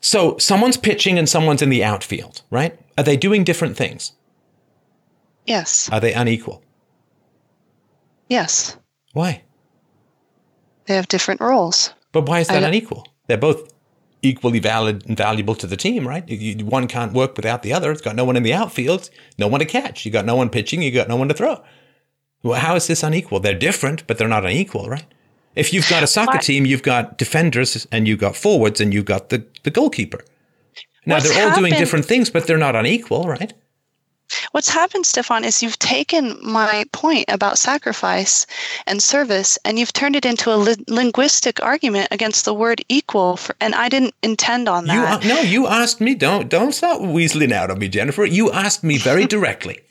So someone's pitching and someone's in the outfield, right? Are they doing different things? Yes, Are they unequal? yes. Why? They have different roles. But why is that unequal? They're both equally valid and valuable to the team, right? You- one can't work without the other. It's got no one in the outfield, no one to catch. You got no one pitching, you got no one to throw. Well, how is this unequal? They're different, but they're not unequal, right? If you've got a soccer team, you've got defenders and you've got forwards and you've got the, the goalkeeper. Now, What's they're all doing different things, but they're not unequal, right? What's happened, Stefan, is you've taken my point about sacrifice and service and you've turned it into a li- linguistic argument against the word equal. For, and I didn't intend on You that. a- no, you asked me. Don't don't start weaseling out on me, Jennifer. You asked me very directly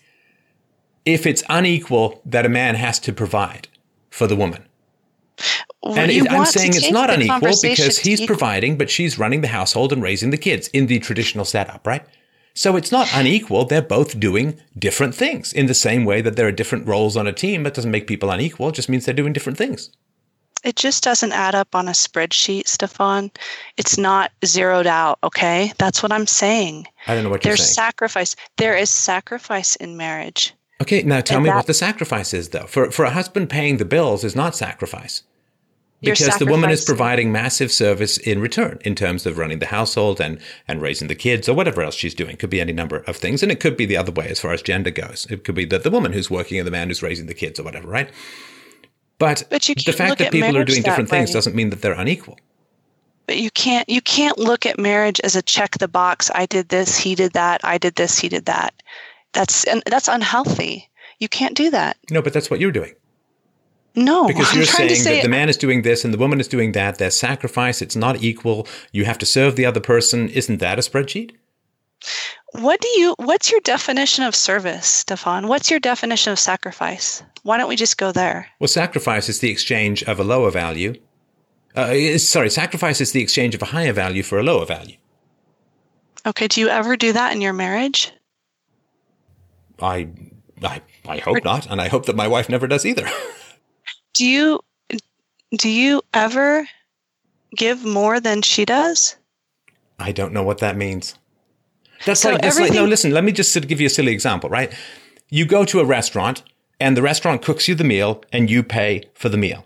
if it's unequal that a man has to provide for the woman, Well, and it- I'm saying it's not unequal because he's equal. providing, but she's running the household and raising the kids in the traditional setup, right? So it's not unequal. They're both doing different things in the same way that there are different roles on a team. That doesn't make people unequal. It just means they're doing different things. It just doesn't add up on a spreadsheet, Stefan. It's not zeroed out, okay? That's what I'm saying. I don't know what you're There's saying. sacrifice. There is sacrifice in marriage. Okay, now tell And me that- what the sacrifice is, though. For for a husband paying the bills is not sacrifice. Because the woman is providing massive service in return in terms of running the household and, and raising the kids or whatever else she's doing. Could be any number of things. And it could be the other way as far as gender goes. It could be that the woman who's working and the man who's raising the kids or whatever, right? But, But the fact that people are doing different things doesn't mean that they're unequal. But you can't you can't look at marriage as a check the box. I did this, he did that. I did this, he did that. That's and that's unhealthy. You can't do that. No, but that's what you're doing. No, Because I'm you're trying saying to say that the man is doing this and the woman is doing that. There's sacrifice. It's not equal. You have to serve the other person. Isn't that a spreadsheet? What do you what's your definition of service, Stefan? What's your definition of sacrifice? Why don't we just go there? Well, sacrifice is the exchange of a lower value. Uh, sorry, sacrifice is the exchange of a higher value for a lower value. Okay, do you ever do that in your marriage? I, I, I hope not, and I hope that my wife never does either. Do you do you ever give more than she does? I don't know what that means. That's So like, that's like no. Listen, let me just give you a silly example, right? You go to a restaurant, and the restaurant cooks you the meal, and you pay for the meal.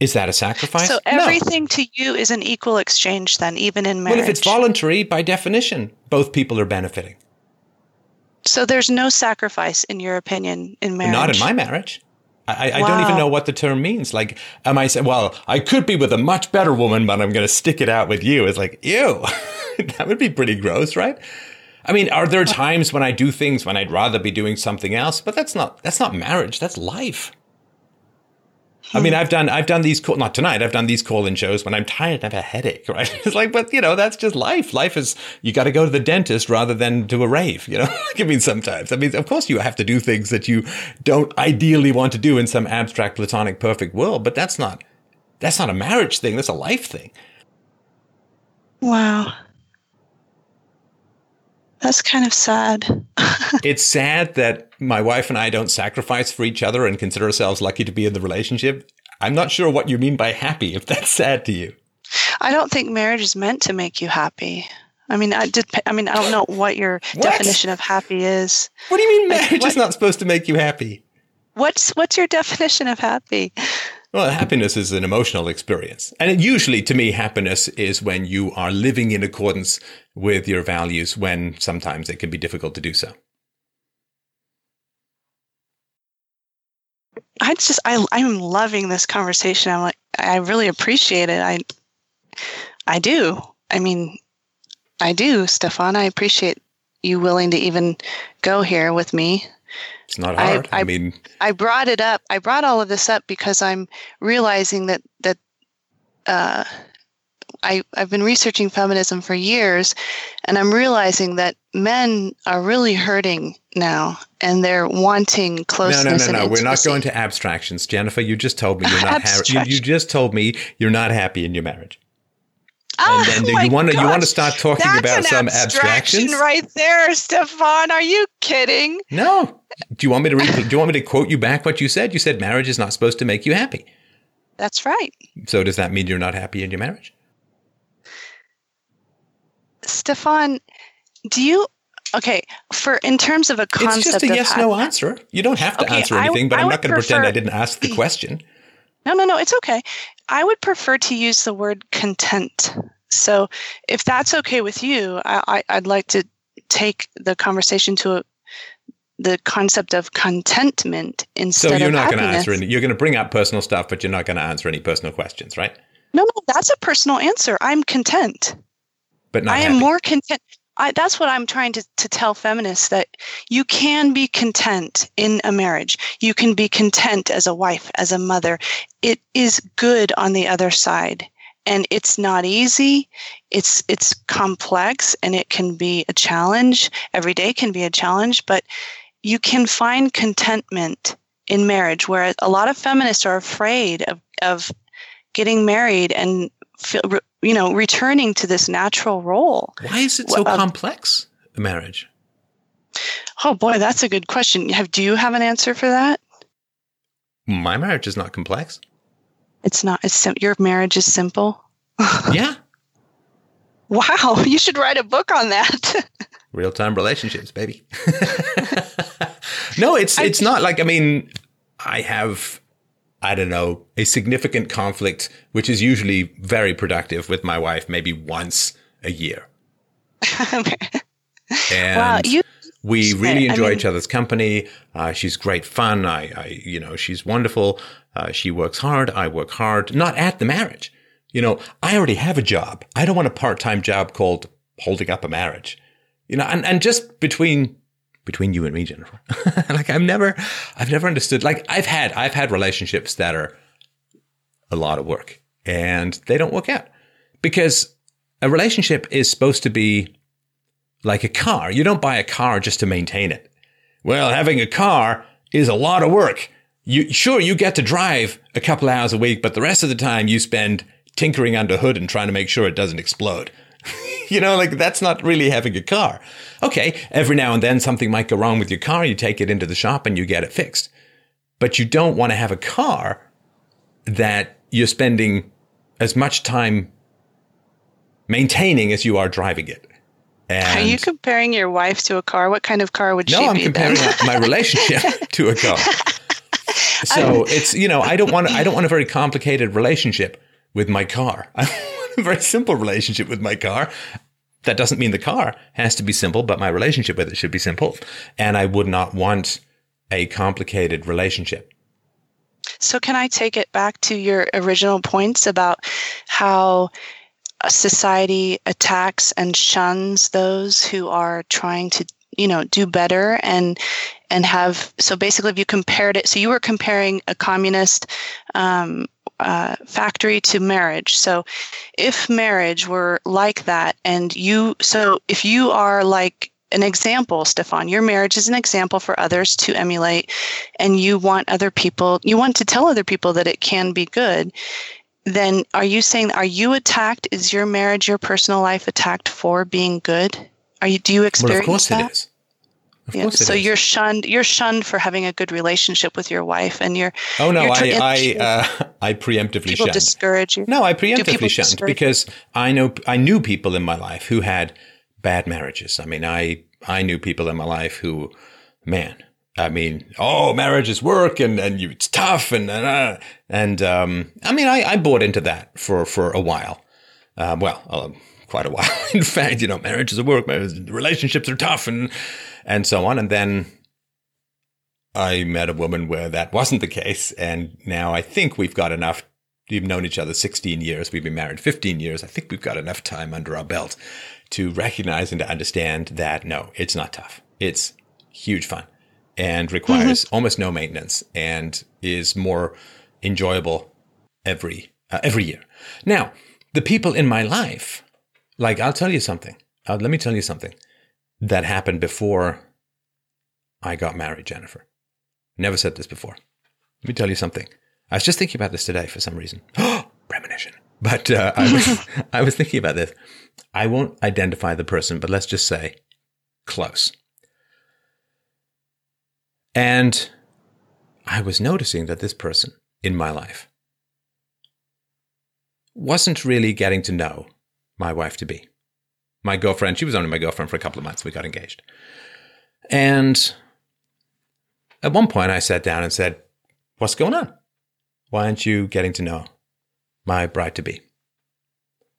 Is that a sacrifice? So No. everything to you is an equal exchange then, even in marriage. Well, if it's voluntary, by definition, both people are benefiting. so there's no sacrifice in your opinion in marriage. Not in my marriage. I, I, I don't even know what the term means. Like, am I saying, well, I could be with a much better woman, but I'm going to stick it out with you? It's like, ew, that would be pretty gross, right? I mean, are there times when I do things when I'd rather be doing something else? But that's not that's not marriage. That's life. I mean, I've done I've done these call not tonight. I've done these call in shows when I'm tired and have a headache. Right? It's like, but you know, that's just life. Life is you got to go to the dentist rather than to a rave. You know, I mean, sometimes. I mean, of course, you have to do things that you don't ideally want to do in some abstract, platonic, perfect world. But that's not that's not a marriage thing. That's a life thing. Wow. That's kind of sad. it's sad that my wife and I don't sacrifice for each other and consider ourselves lucky to be in the relationship. I'm not sure what you mean by happy, if that's sad to you. I don't think marriage is meant to make you happy. I mean, I did. I mean, I don't know what your what? definition of happy is. What do you mean marriage like, is not supposed to make you happy? What's what's your definition of happy? Well, happiness is an emotional experience. And usually to me, happiness is when you are living in accordance with your values when sometimes it can be difficult to do so. I just I I'm loving this conversation. I'm like I really appreciate it. I I do. I mean, I do, Stefan. I appreciate you willing to even go here with me. It's not hard. I, I, I, mean, I brought it up. I brought all of this up because I'm realizing that that uh, I I've been researching feminism for years, and I'm realizing that men are really hurting now, and they're wanting closeness. No, no, no, no. We're not going to abstractions, Jennifer. You just told me you're not. ha- you, you just told me you're not happy in your marriage. Oh, and then you want to you want to start talking That's about some abstraction abstractions right there, Stefan. Are you kidding? No. Do you want me to read, do you want me to quote you back what you said? You said marriage is not supposed to make you happy. That's right. So does that mean you're not happy in your marriage? Stefan, do you okay for in terms of a concept? It's just a yes no answer. You don't have to okay, answer anything, I, but I I'm not going to pretend I didn't ask the question. No, no, no. It's okay. I would prefer to use the word content. So, if that's okay with you, I, would like to take the conversation to a, the concept of contentment instead. Of So you're not going to answer any. You're going to bring up personal stuff, but you're not going to answer any personal questions, right? No, no, that's a personal answer. I'm content. But not I happy. am more content. I, that's what I'm trying to, to tell feminists that you can be content in a marriage. You can be content as a wife, as a mother. It is good on the other side. And it's not easy. It's it's complex and it can be a challenge. Every day can be a challenge, but you can find contentment in marriage where a lot of feminists are afraid of, of getting married and feel, you know, returning to this natural role. Why is it so uh, complex, a marriage? Oh boy, that's a good question. Have do you have an answer for that? My marriage is not complex. It's not. It's sim- your marriage is simple. yeah. Wow, you should write a book on that. Real time relationships, baby. no, it's it's not like I mean, I have I don't know, a significant conflict, which is usually very productive with my wife, maybe once a year. and wow, you, we really enjoy I mean, each other's company. Uh, she's great fun. I, I, you know, she's wonderful. Uh, she works hard. I work hard. Not at the marriage. You know, I already have a job. I don't want a part-time job called holding up a marriage. You know, and, and just between between you and me, Jennifer. like I've never, I've never understood. Like I've had, I've had relationships that are a lot of work and they don't work out because a relationship is supposed to be like a car. You don't buy a car just to maintain it. Well, having a car is a lot of work. You sure you get to drive a couple hours a week, but the rest of the time you spend tinkering under hood and trying to make sure it doesn't explode. you know, like that's not really having a car. Okay, every now and then something might go wrong with your car, you take it into the shop and you get it fixed. But you don't want to have a car that you're spending as much time maintaining as you are driving it. And are you comparing your wife to a car? What kind of car would no, she I'm be? No, I'm comparing my relationship to a car. So um, it's you know I don't want I don't want a very complicated relationship with my car. Very simple relationship with my car. That doesn't mean the car has to be simple, but my relationship with it should be simple. And I would not want a complicated relationship. So, can I take it back to your original points about how society attacks and shuns those who are trying to you know do better and and have so basically if you compared it so you were comparing a communist um, uh, factory to marriage so if marriage were like that and you so if you are like an example, Stefan. Your marriage is an example for others to emulate, and you want other people, you want to tell other people that it can be good. Then are you saying, are you attacked? Is your marriage, your personal life attacked for being good? Are you, do you experience well, of course that? it is. Yeah. so is. you're shunned. You're shunned for having a good relationship with your wife, and you're. Oh no, you're I tr- I uh, I preemptively people shunned. discourage you. No, I preemptively shunned because I know I knew people in my life who had bad marriages. I mean, I I knew people in my life who, man, I mean, oh, marriage is work and and you, it's tough and and, uh, and um, I mean, I, I bought into that for for a while. Uh, well, uh, quite a while. in fact, you know, marriage is a work, marriage, relationships are tough, and and so on. And then I met a woman where that wasn't the case, and now I think we've got enough. We've known each other 16 years. We've been married 15 years. I think we've got enough time under our belt to recognize and to understand that no, it's not tough. It's huge fun and requires almost no maintenance and is more enjoyable every uh, every year. Now, the people in my life, like I'll tell you something. Uh, let me tell you something that happened before I got married, Jennifer. Never said this before. Let me tell you something. I was just thinking about this today for some reason. Premonition. But uh, I was I was thinking about this. I won't identify the person, but let's just say close. And I was noticing that this person in my life wasn't really getting to know my wife to be. My girlfriend, she was only my girlfriend for a couple of months. We got engaged. And at one point, I sat down and said, What's going on? Why aren't you getting to know my bride to be?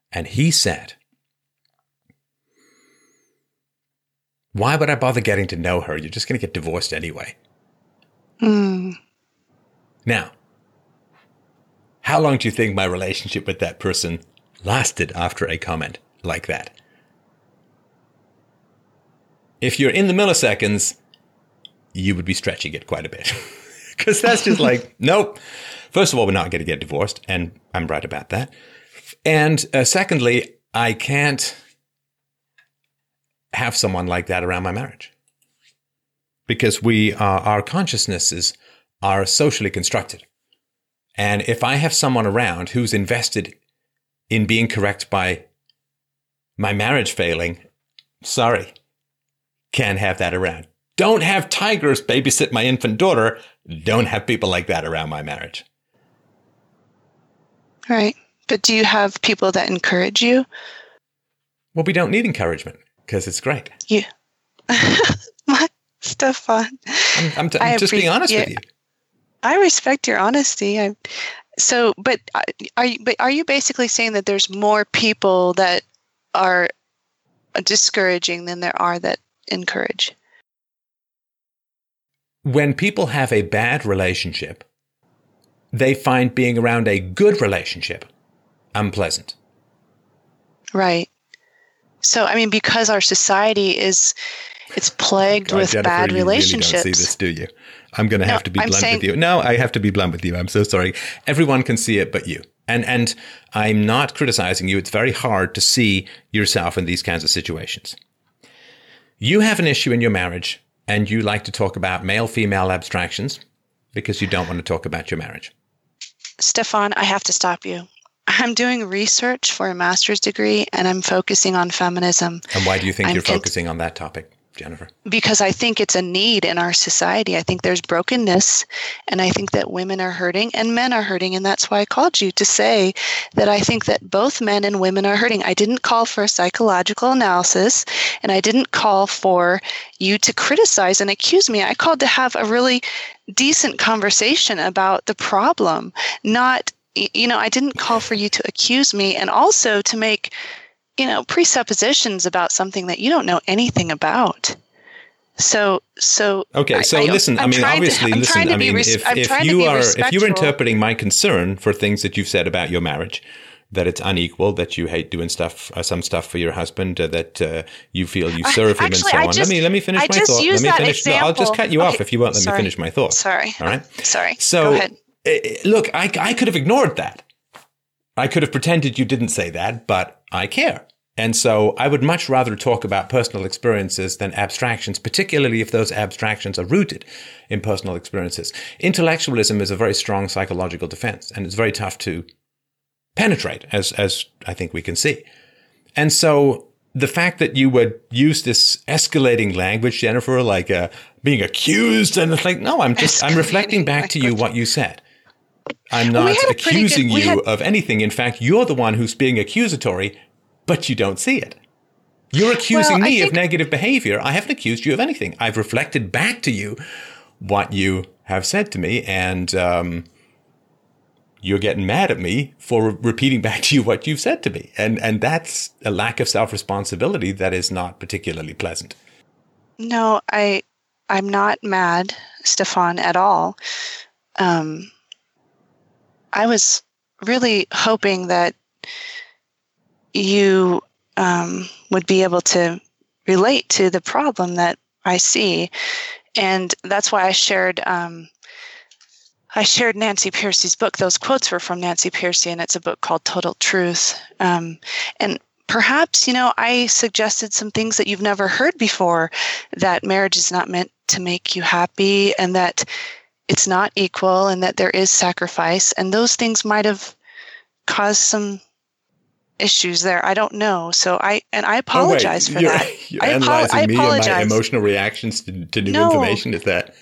And he said, Why would I bother getting to know her? You're just going to get divorced anyway. Hmm. Now, how long do you think my relationship with that person lasted after a comment like that? If you're in the milliseconds, you would be stretching it quite a bit. Because that's just like, nope. First of all, we're not going to get divorced, and I'm right about that. And uh, secondly, I can't have someone like that around my marriage because we are, our consciousnesses are socially constructed. And if I have someone around who's invested in being correct by my marriage failing, sorry, can't have that around. Don't have tigers babysit my infant daughter. Don't have people like that around my marriage. Right. But do you have people that encourage you? Well, we don't need encouragement because it's great. You. what? Stefan. I'm, I'm, t- I'm just being honest with you. I respect your honesty. I, so, but uh, are you, but are you basically saying that there's more people that are discouraging than there are that encourage? When people have a bad relationship, they find being around a good relationship unpleasant. Right. So, I mean, because our society is, it's plagued God, with Jennifer, bad you really relationships. don't see this, do you? I'm going to No, have to be I'm blunt saying- with you. No, I have to be blunt with you. I'm so sorry. Everyone can see it, but you. And and I'm not criticizing you. It's very hard to see yourself in these kinds of situations. You have an issue in your marriage, and you like to talk about male-female abstractions because you don't want to talk about your marriage. Stefan, I have to stop you. I'm doing research for a master's degree and I'm focusing on feminism And why do you think I'm you're con- focusing on that topic, Jennifer? because I think it's a need in our society. I think there's brokenness and I think that women are hurting and men are hurting. And that's why I called you to say that I think that both men and women are hurting. I didn't call for a psychological analysis and I didn't call for you to criticize and accuse me. I called to have a really decent conversation about the problem, not you know, I didn't call for you to accuse me and also to make, you know, presuppositions about something that you don't know anything about. So, so Okay, so listen. i I'm mean, to- obviously, I'm listen. trying to I be mean, res- if, if you are if you're interpreting my concern for things that you've said about your marriage that it's unequal, that you hate doing stuff, uh, some stuff for your husband, uh, that uh, you feel you serve him and I so on. just- let me let me finish I my thought. Let me finish. no, I'll just cut you off if you won't let sorry. me finish my thought. Sorry. All right. Sorry. So, Go ahead. eh, look, I, I could have ignored that. I could have pretended you didn't say that, but I care. And so I would much rather talk about personal experiences than abstractions, particularly if those abstractions are rooted in personal experiences. Intellectualism is a very strong psychological defense, and it's very tough to penetrate, as, as I think we can see. And so the fact that you would use this escalating language, Jennifer, like uh, being accused, and it's like, no, I'm just, I'm reflecting back to you what you said. I'm Well, not we had a pretty good- accusing you had- of anything. In fact, you're the one who's being accusatory, but you don't see it. You're accusing Well, me of negative behavior. I haven't accused you of anything. I've reflected back to you what you have said to me, and um, you're getting mad at me for repeating back to you what you've said to me, and and that's a lack of self responsibility that is not particularly pleasant. No, I I'm not mad, Stefan, at all. Um, I was really hoping that you um, would be able to relate to the problem that I see, and that's why I shared. Um, I shared Nancy Pearcey's book. Those quotes were from Nancy Pearcey, and it's a book called Total Truth. Um, and perhaps, you know, I suggested some things that you've never heard before that marriage is not meant to make you happy and that it's not equal and that there is sacrifice. And those things might have caused some issues there. I don't know. So I, and I oh, apologize for Oh, you're, that. You're I, apo- analyzing I me and my emotional reactions to, to new No. information. Is that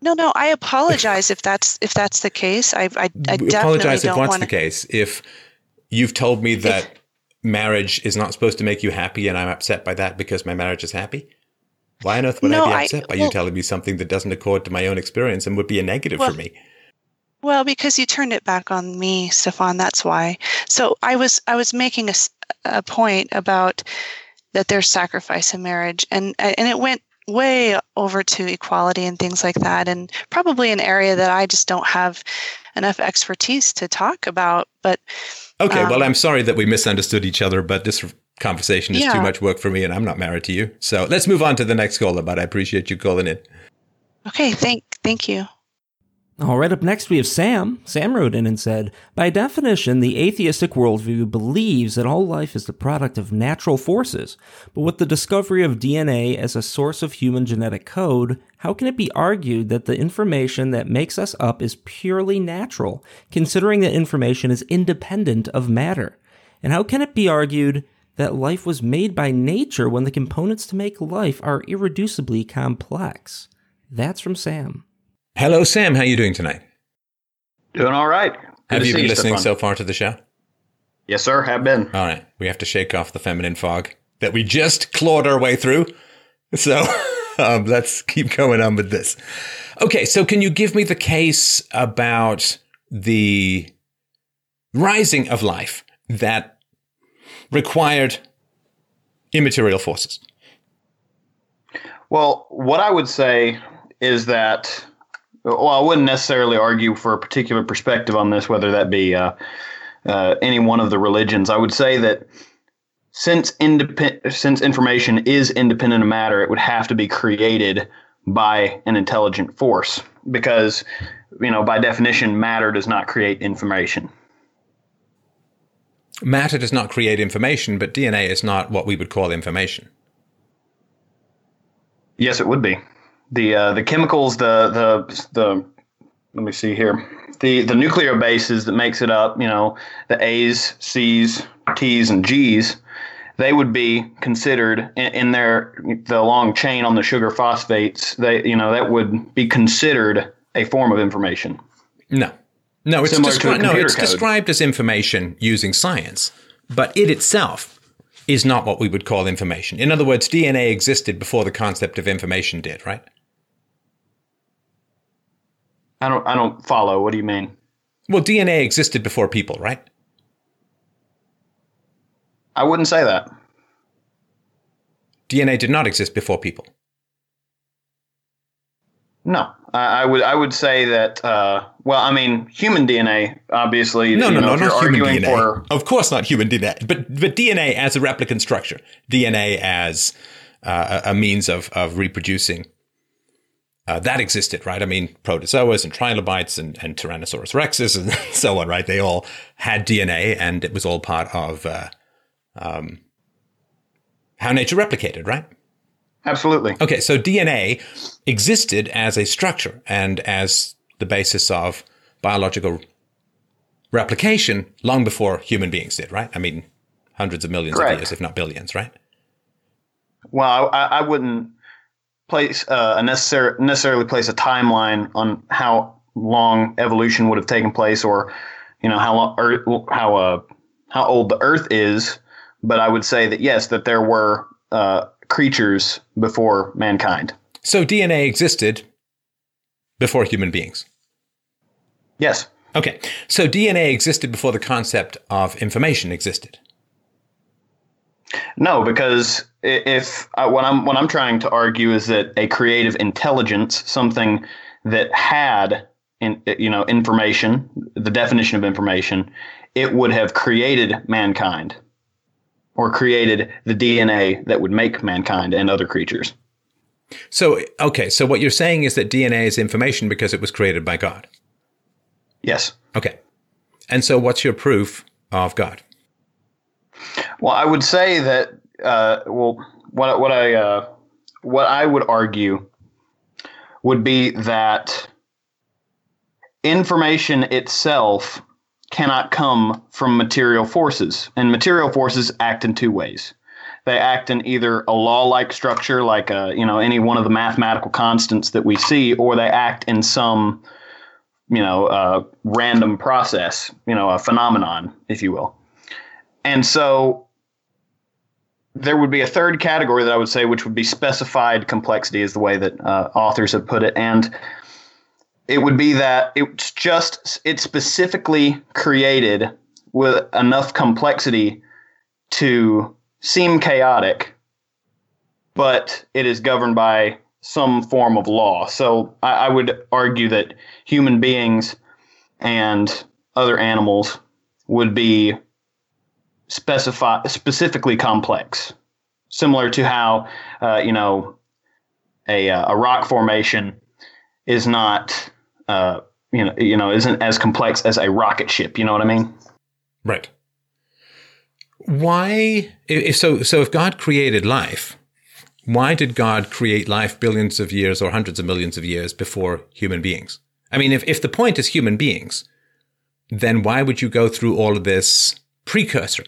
No, no, I apologize if that's if that's the case. I I, I definitely apologize if don't what's want the case? If you've told me that marriage is not supposed to make you happy and I'm upset by that because my marriage is happy? Why on earth would No, I be I- upset by you telling me something that doesn't accord to my own experience and would be a negative Well, for me? Well, because you turned it back on me, Stefan. That's why. So I was I was making a, a point about that there's sacrifice in marriage, and and it went way over to equality and things like that, and probably an area that I just don't have enough expertise to talk about. But Okay, um, well, I'm sorry that we misunderstood each other, but this conversation is too much work for me and I'm not married to you. So let's move on to the next caller, but I appreciate you calling in. okay, thank thank you. All right, up next we have Sam. Sam wrote in and said, By definition, the atheistic worldview believes that all life is the product of natural forces. But with the discovery of DNA as a source of human genetic code, how can it be argued that the information that makes us up is purely natural, considering that information is independent of matter? And how can it be argued that life was made by nature when the components to make life are irreducibly complex? That's from Sam. Hello, Sam. How are you doing tonight? Doing all right. Good have you see been listening Stefan. so far to the show? Yes, sir. Have been. All right. We have to shake off the feminine fog that we just clawed our way through. So um, let's keep going on with this. Okay. So, can you give me the case about the rising of life that required immaterial forces? Well, what I would say is that, well, I wouldn't necessarily argue for a particular perspective on this, whether that be uh, uh, any one of the religions. I would say that since independ- since information is independent of matter, it would have to be created by an intelligent force because, you know, by definition, matter does not create information. Matter does not create information, but DNA is not what we would call information. Yes, it would be. The uh, the chemicals, the the the let me see here. The the nuclear bases that makes it up, you know, the A's, C's, T's, and G's, they would be considered in, in their the long chain on the sugar phosphates. They you know that would be considered a form of information. No. No, it's, descri- no, it's described as information using science, but it itself is not what we would call information. In other words, DNA existed before the concept of information did, right? I don't I don't follow. What do you mean? Well, DNA existed before people, right? I wouldn't say that. DNA did not exist before people. No, I, I would I would say that. Uh, well, I mean, human DNA, obviously. No, no, know, no, not human DNA. For, Of course, not human DNA, but but DNA as a replicant structure, DNA as uh, a means of of reproducing. Uh, that existed, right? I mean, protozoas and trilobites and, and Tyrannosaurus rexes and so on, right? They all had DNA, and it was all part of uh, um, how nature replicated, right? Absolutely. Okay, so DNA existed as a structure and as the basis of biological replication long before human beings did, right? I mean, hundreds of millions Correct. of years, if not billions, right? Well, I, I wouldn't place uh, a necessar- necessarily place a timeline on how long evolution would have taken place, or you know how long, or how uh, how old the Earth is. But I would say that yes, that there were uh, creatures before mankind. So DNA existed before human beings. Yes, Okay, so DNA existed before the concept of information existed. no, because if uh, what I'm what I'm trying to argue is that a creative intelligence, something that had in, you know information, the definition of information, it would have created mankind or created the DNA that would make mankind and other creatures. So, okay, so what you're saying is that DNA is information because it was created by God. Yes. Okay. And so, what's your proof of God? Well, I would say that uh, well, what what I uh, what I would argue would be that information itself cannot come from material forces, and material forces act in two ways. They act in either a law-like structure, like uh, you know any one of the mathematical constants that we see, or they act in some you know uh, random process, you know a phenomenon, if you will. And so there would be a third category that I would say, which would be specified complexity, is the way that uh, authors have put it. And it would be that it's just, it's specifically created with enough complexity to seem chaotic, but it is governed by some form of law. So I, I would argue that human beings and other animals would be specify specifically complex, similar to how uh, you know a uh, a rock formation is not uh, you know you know isn't as complex as a rocket ship. You know what I mean? Right. Why, if so, so if God created life, why did God create life billions of years or hundreds of millions of years before human beings? I mean, if, if the point is human beings, then why would you go through all of this precursor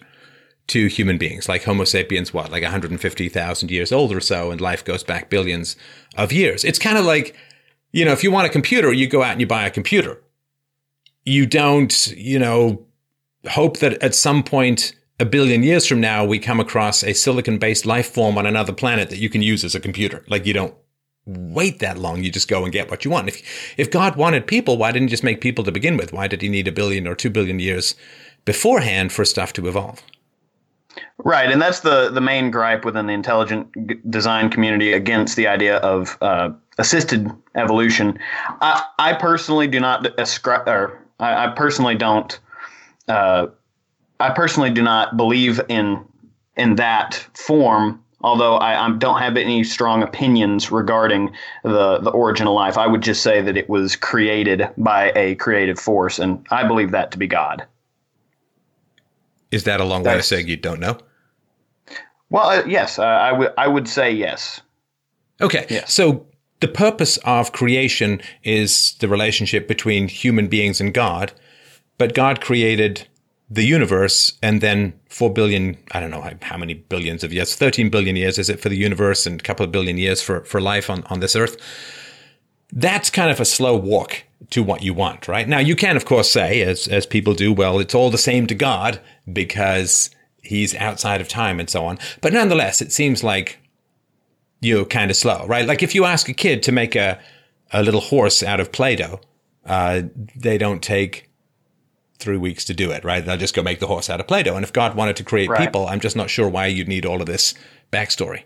to human beings, like Homo sapiens, what, like 150,000 years old or so, and life goes back billions of years? It's kind of like, you know, if you want a computer, you go out and you buy a computer. You don't, you know, hope that at some point a billion years from now we come across a silicon based life form on another planet that you can use as a computer. Like you don't wait that long. You just go and get what you want. If if God wanted people, why didn't he just make people to begin with? Why did he need a billion or two billion years beforehand for stuff to evolve? Right, and that's the the main gripe within the intelligent design community against the idea of uh, assisted evolution. I, I personally do not ascribe, or I, I personally don't. Uh, I personally do not believe in in that form. Although I, I don't have any strong opinions regarding the the origin of life, I would just say that it was created by a creative force, and I believe that to be God. Is that a long way of That's- saying you don't know? Well, uh, yes, uh, I would I would say yes. Okay. Yes. So the purpose of creation is the relationship between human beings and God, but God created the universe and then 4 billion, I don't know how, many billions of years, 13 billion years is it for the universe and a couple of billion years for, for life on, on this earth. That's kind of a slow walk to what you want, right? Now, you can, of course, say, as, as people do, well, it's all the same to God because he's outside of time and so on. But nonetheless, it seems like you're kind of slow, right? Like if you ask a kid to make a, a little horse out of Play-Doh, uh, they don't take three weeks to do it, right? They'll just go make the horse out of Play-Doh. And if God wanted to create Right. people, I'm just not sure why you'd need all of this backstory.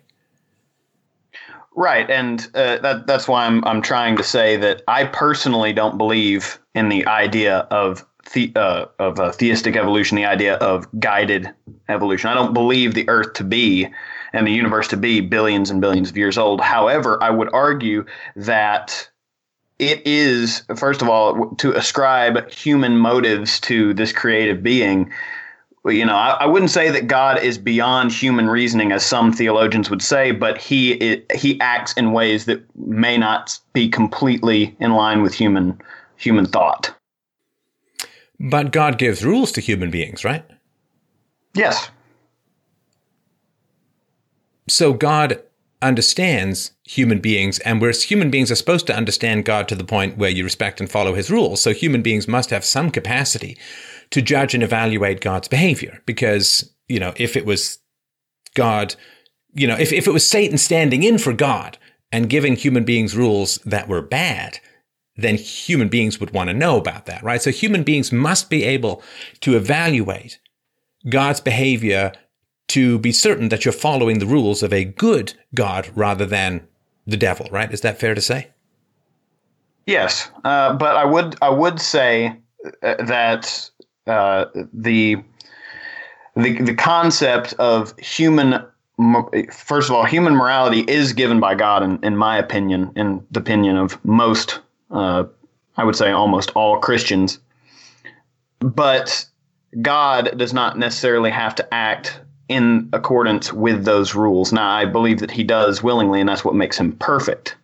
Right, and uh, that that's why I'm I'm trying to say that I personally don't believe in the idea of the, uh, of a theistic evolution, the idea of guided evolution. I don't believe the Earth to be and the universe to be billions and billions of years old. However, I would argue that it is first of all to ascribe human motives to this creative being you know, I, I, wouldn't say that God is beyond human reasoning, as some theologians would say, but he it, he acts in ways that may not be completely in line with human human thought. But God gives rules to human beings, right? Yes. So God understands human beings, and whereas human beings are supposed to understand God to the point where you respect and follow his rules, so human beings must have some capacity to judge and evaluate God's behavior. Because, you know, if it was God, you know, if, if it was Satan standing in for God and giving human beings rules that were bad, then human beings would want to know about that, right? So human beings must be able to evaluate God's behavior to be certain that you're following the rules of a good God rather than the devil, right? Is that fair to say? Yes, uh, but I would I would say uh, that uh, the the the concept of human first of all human morality is given by God in, in my opinion in the opinion of most uh, I would say almost all Christians but God does not necessarily have to act in accordance with those rules now I believe that he does willingly and that's what makes him perfect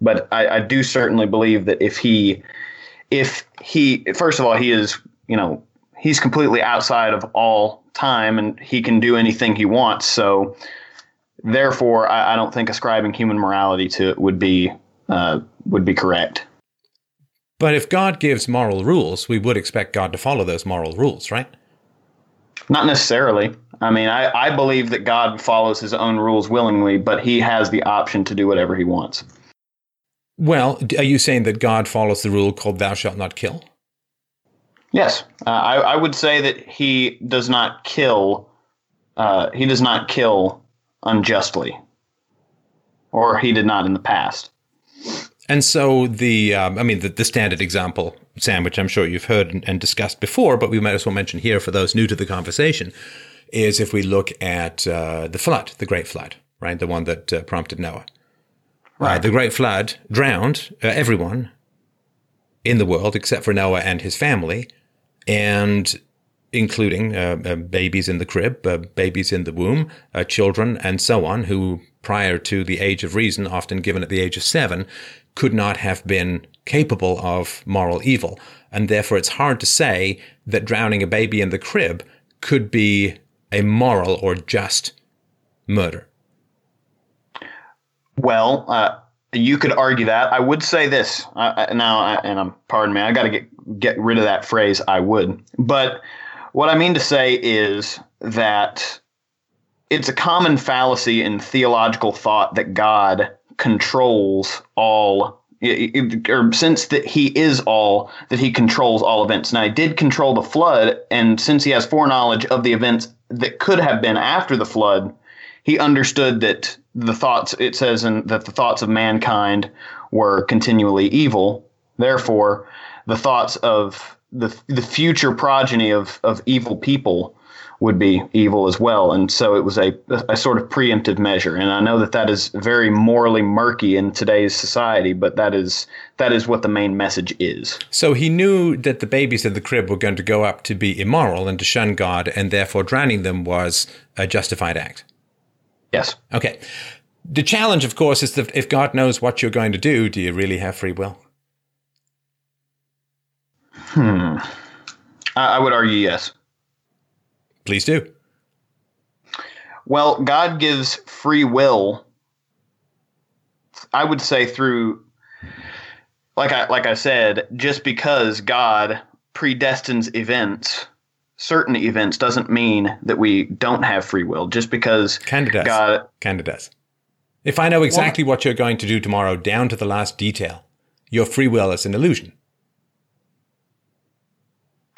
but I, I do certainly believe that if he if he first of all he is you know, he's completely outside of all time and he can do anything he wants. So, therefore, I, I don't think ascribing human morality to it would be uh, would be correct. But if God gives moral rules, we would expect God to follow those moral rules, right? Not necessarily. I mean, I, I believe that God follows his own rules willingly, but he has the option to do whatever he wants. Well, are you saying that God follows the rule called thou shalt not kill? Yes, uh, I, I, would say that he does not kill. Uh, he does not kill unjustly, or he did not in the past. And so the, um, I mean, the, the, standard example, Sam, which I'm sure you've heard and, and, discussed before, but we might as well mention here for those new to the conversation, is if we look at uh, the flood, the Great Flood, right, the one that uh, prompted Noah. Uh, right. the Great Flood drowned uh, everyone in the world except for Noah and his family and including uh, uh, babies in the crib, uh, babies in the womb, uh, children, and so on, who prior to the age of reason, often given at the age of seven, could not have been capable of moral evil. And therefore, it's hard to say that drowning a baby in the crib could be a moral or just murder. Well, uh, you could argue that. I would say this uh, now, and I'm pardon me. I got to get get rid of that phrase. I would, but what I mean to say is that it's a common fallacy in theological thought that God controls all. or since that he is all, that he controls all events. Now he did control the flood, and since he has foreknowledge of the events that could have been after the flood, he understood that the thoughts it says that the thoughts of mankind were continually evil. Therefore, the thoughts of the the future progeny of of evil people would be evil as well. And so it was a, a sort of preemptive measure. And I know that that is very morally murky in today's society, but that is that is what the main message is. So he knew that the babies in the crib were going to go up to be immoral and to shun God, and therefore drowning them was a justified act. Yes. Okay. The challenge, of course, is that if God knows what you're going to do, do you really have free will? Hmm. I, would argue yes. Please do. Well, God gives free will. I would say through, like I like I said, just because God predestines events certain events doesn't mean that we don't have free will. Just because does. God does. If I know exactly what you're going to do tomorrow down to the last detail, your free will is an illusion.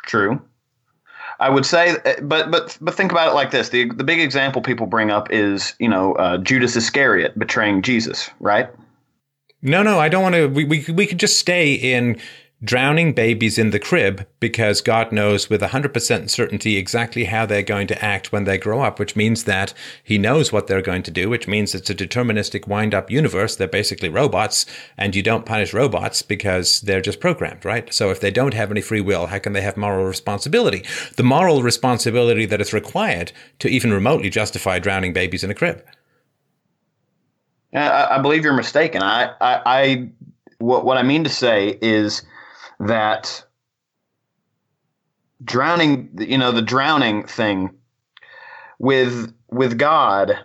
True. I would say, but but but think about it like this: the the big example people bring up is you know uh, Judas Iscariot betraying Jesus, right? No, no, I don't want to. We, we we could just stay in drowning babies in the crib because God knows with 100% certainty exactly how they're going to act when they grow up, which means that He knows what they're going to do, which means it's a deterministic wind up universe. They're basically robots, and you don't punish robots because they're just programmed, right? So if they don't have any free will, how can they have moral responsibility? The moral responsibility that is required to even remotely justify drowning babies in a crib. I, I believe you're mistaken. I, I, I what, what I mean to say is that drowning you know the drowning thing with with god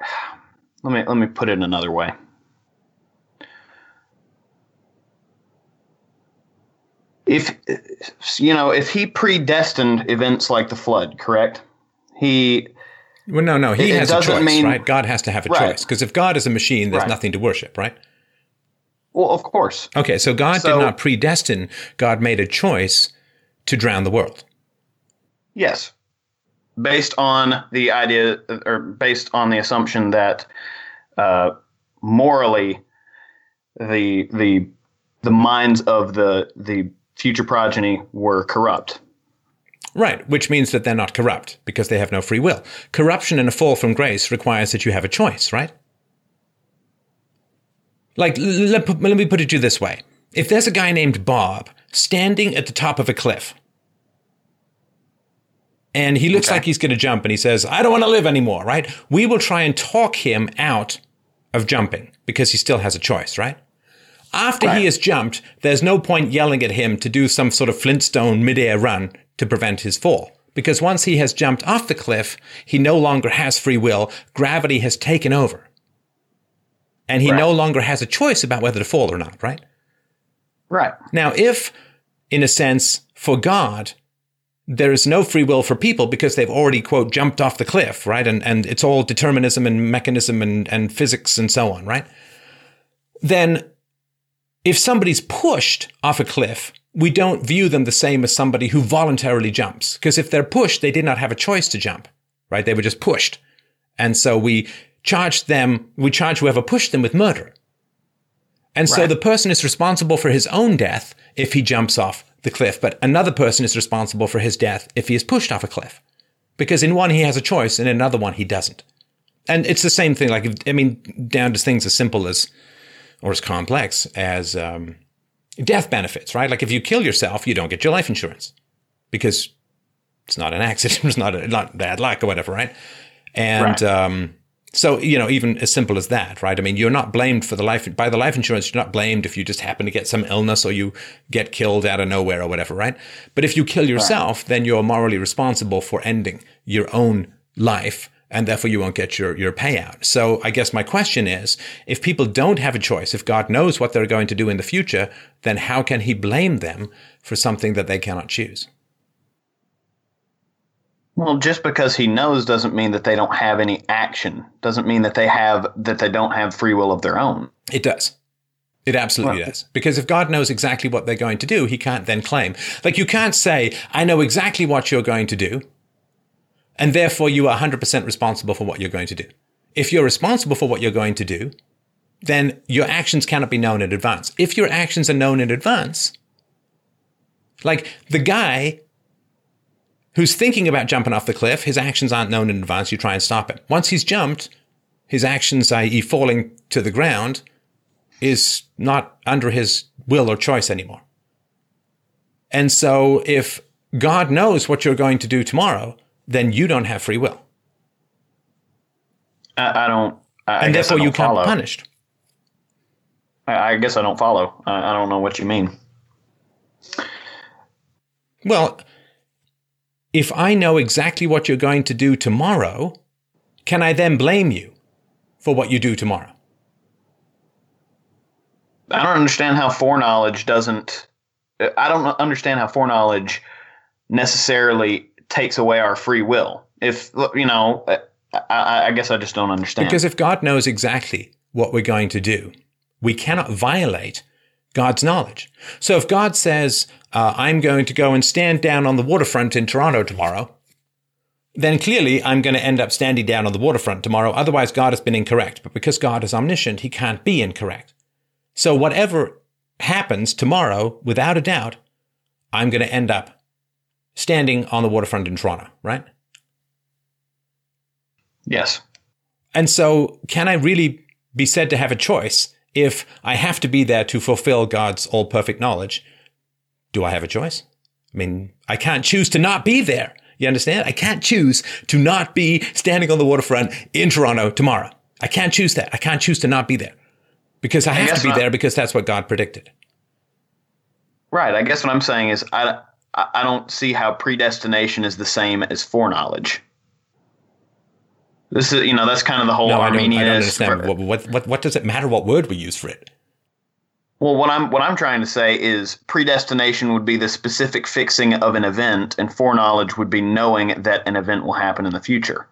let me let me put it another way if you know if he predestined events like the flood correct he well no no he has a choice mean, right god has to have a right. choice because if god is a machine there's right. nothing to worship right well, of course. Okay, so God so, did not predestine, God made a choice to drown the world. Yes. Based on the idea, or based on the assumption that uh, morally the the the minds of the the future progeny were corrupt. Right, which means that they're not corrupt because they have no free will. Corruption and a fall from grace requires that you have a choice, right? Like, let, let me put it to you this way. If there's a guy named Bob standing at the top of a cliff, and he looks okay. like he's going to jump and he says, I don't want to live anymore, right? We will try and talk him out of jumping because he still has a choice, right? After right. he has jumped, there's no point yelling at him to do some sort of Flintstone midair run to prevent his fall. Because once he has jumped off the cliff, he no longer has free will. Gravity has taken over and he right. no longer has a choice about whether to fall or not, right? Right. Now, if, in a sense, for God, there is no free will for people because they've already, quote, jumped off the cliff, right? And, and it's all determinism and mechanism and, and physics and so on, right? Then if somebody's pushed off a cliff, we don't view them the same as somebody who voluntarily jumps. Because if they're pushed, they did not have a choice to jump, right? They were just pushed. And so we charge them, we charge whoever pushed them with murder. And right. so the person is responsible for his own death if he jumps off the cliff, but another person is responsible for his death if he is pushed off a cliff. Because in one he has a choice, and in another one he doesn't. And it's the same thing, like, I mean, down to things as simple as, or as complex as um, death benefits, right? Like if you kill yourself, you don't get your life insurance because it's not an accident, it's not, a, not bad luck or whatever, right? And, right. Um, so, you know, even as simple as that, right? I mean, you're not blamed for the life, by the life insurance, you're not blamed if you just happen to get some illness or you get killed out of nowhere or whatever, right? But if you kill yourself, right. then you're morally responsible for ending your own life and therefore you won't get your, your payout. So I guess my question is, if people don't have a choice, if God knows what they're going to do in the future, then how can he blame them for something that they cannot choose? Well, just because he knows doesn't mean that they don't have any action. Doesn't mean that they have that they don't have free will of their own. It does. It absolutely well, does. Because if God knows exactly what they're going to do, he can't then claim. Like you can't say, I know exactly what you're going to do, and therefore you are 100% responsible for what you're going to do. If you're responsible for what you're going to do, then your actions cannot be known in advance. If your actions are known in advance, like the guy who's thinking about jumping off the cliff, his actions aren't known in advance. You try and stop him. Once he's jumped, his actions, i.e., falling to the ground, is not under his will or choice anymore. And so, if God knows what you're going to do tomorrow, then you don't have free will. I, I don't. I, and therefore, you can't be punished. I, I guess I don't follow. I, I don't know what you mean. Well, if I know exactly what you're going to do tomorrow, can I then blame you for what you do tomorrow? I don't understand how foreknowledge doesn't. I don't understand how foreknowledge necessarily takes away our free will. If, you know, I, I guess I just don't understand. Because if God knows exactly what we're going to do, we cannot violate God's knowledge. So if God says, uh, I'm going to go and stand down on the waterfront in Toronto tomorrow, then clearly I'm going to end up standing down on the waterfront tomorrow. Otherwise, God has been incorrect. But because God is omniscient, he can't be incorrect. So whatever happens tomorrow, without a doubt, I'm going to end up standing on the waterfront in Toronto, right? Yes. And so, can I really be said to have a choice if I have to be there to fulfill God's all perfect knowledge? Do I have a choice? I mean, I can't choose to not be there. You understand? I can't choose to not be standing on the waterfront in Toronto tomorrow. I can't choose that. I can't choose to not be there because I have to be there because that's what God predicted. Right. I guess what I'm saying is I, I don't see how predestination is the same as foreknowledge. This is, you know, that's kind of the whole no, I don't, I don't understand. What, what, what, what does it matter what word we use for it? Well, what I'm what I'm trying to say is predestination would be the specific fixing of an event, and foreknowledge would be knowing that an event will happen in the future.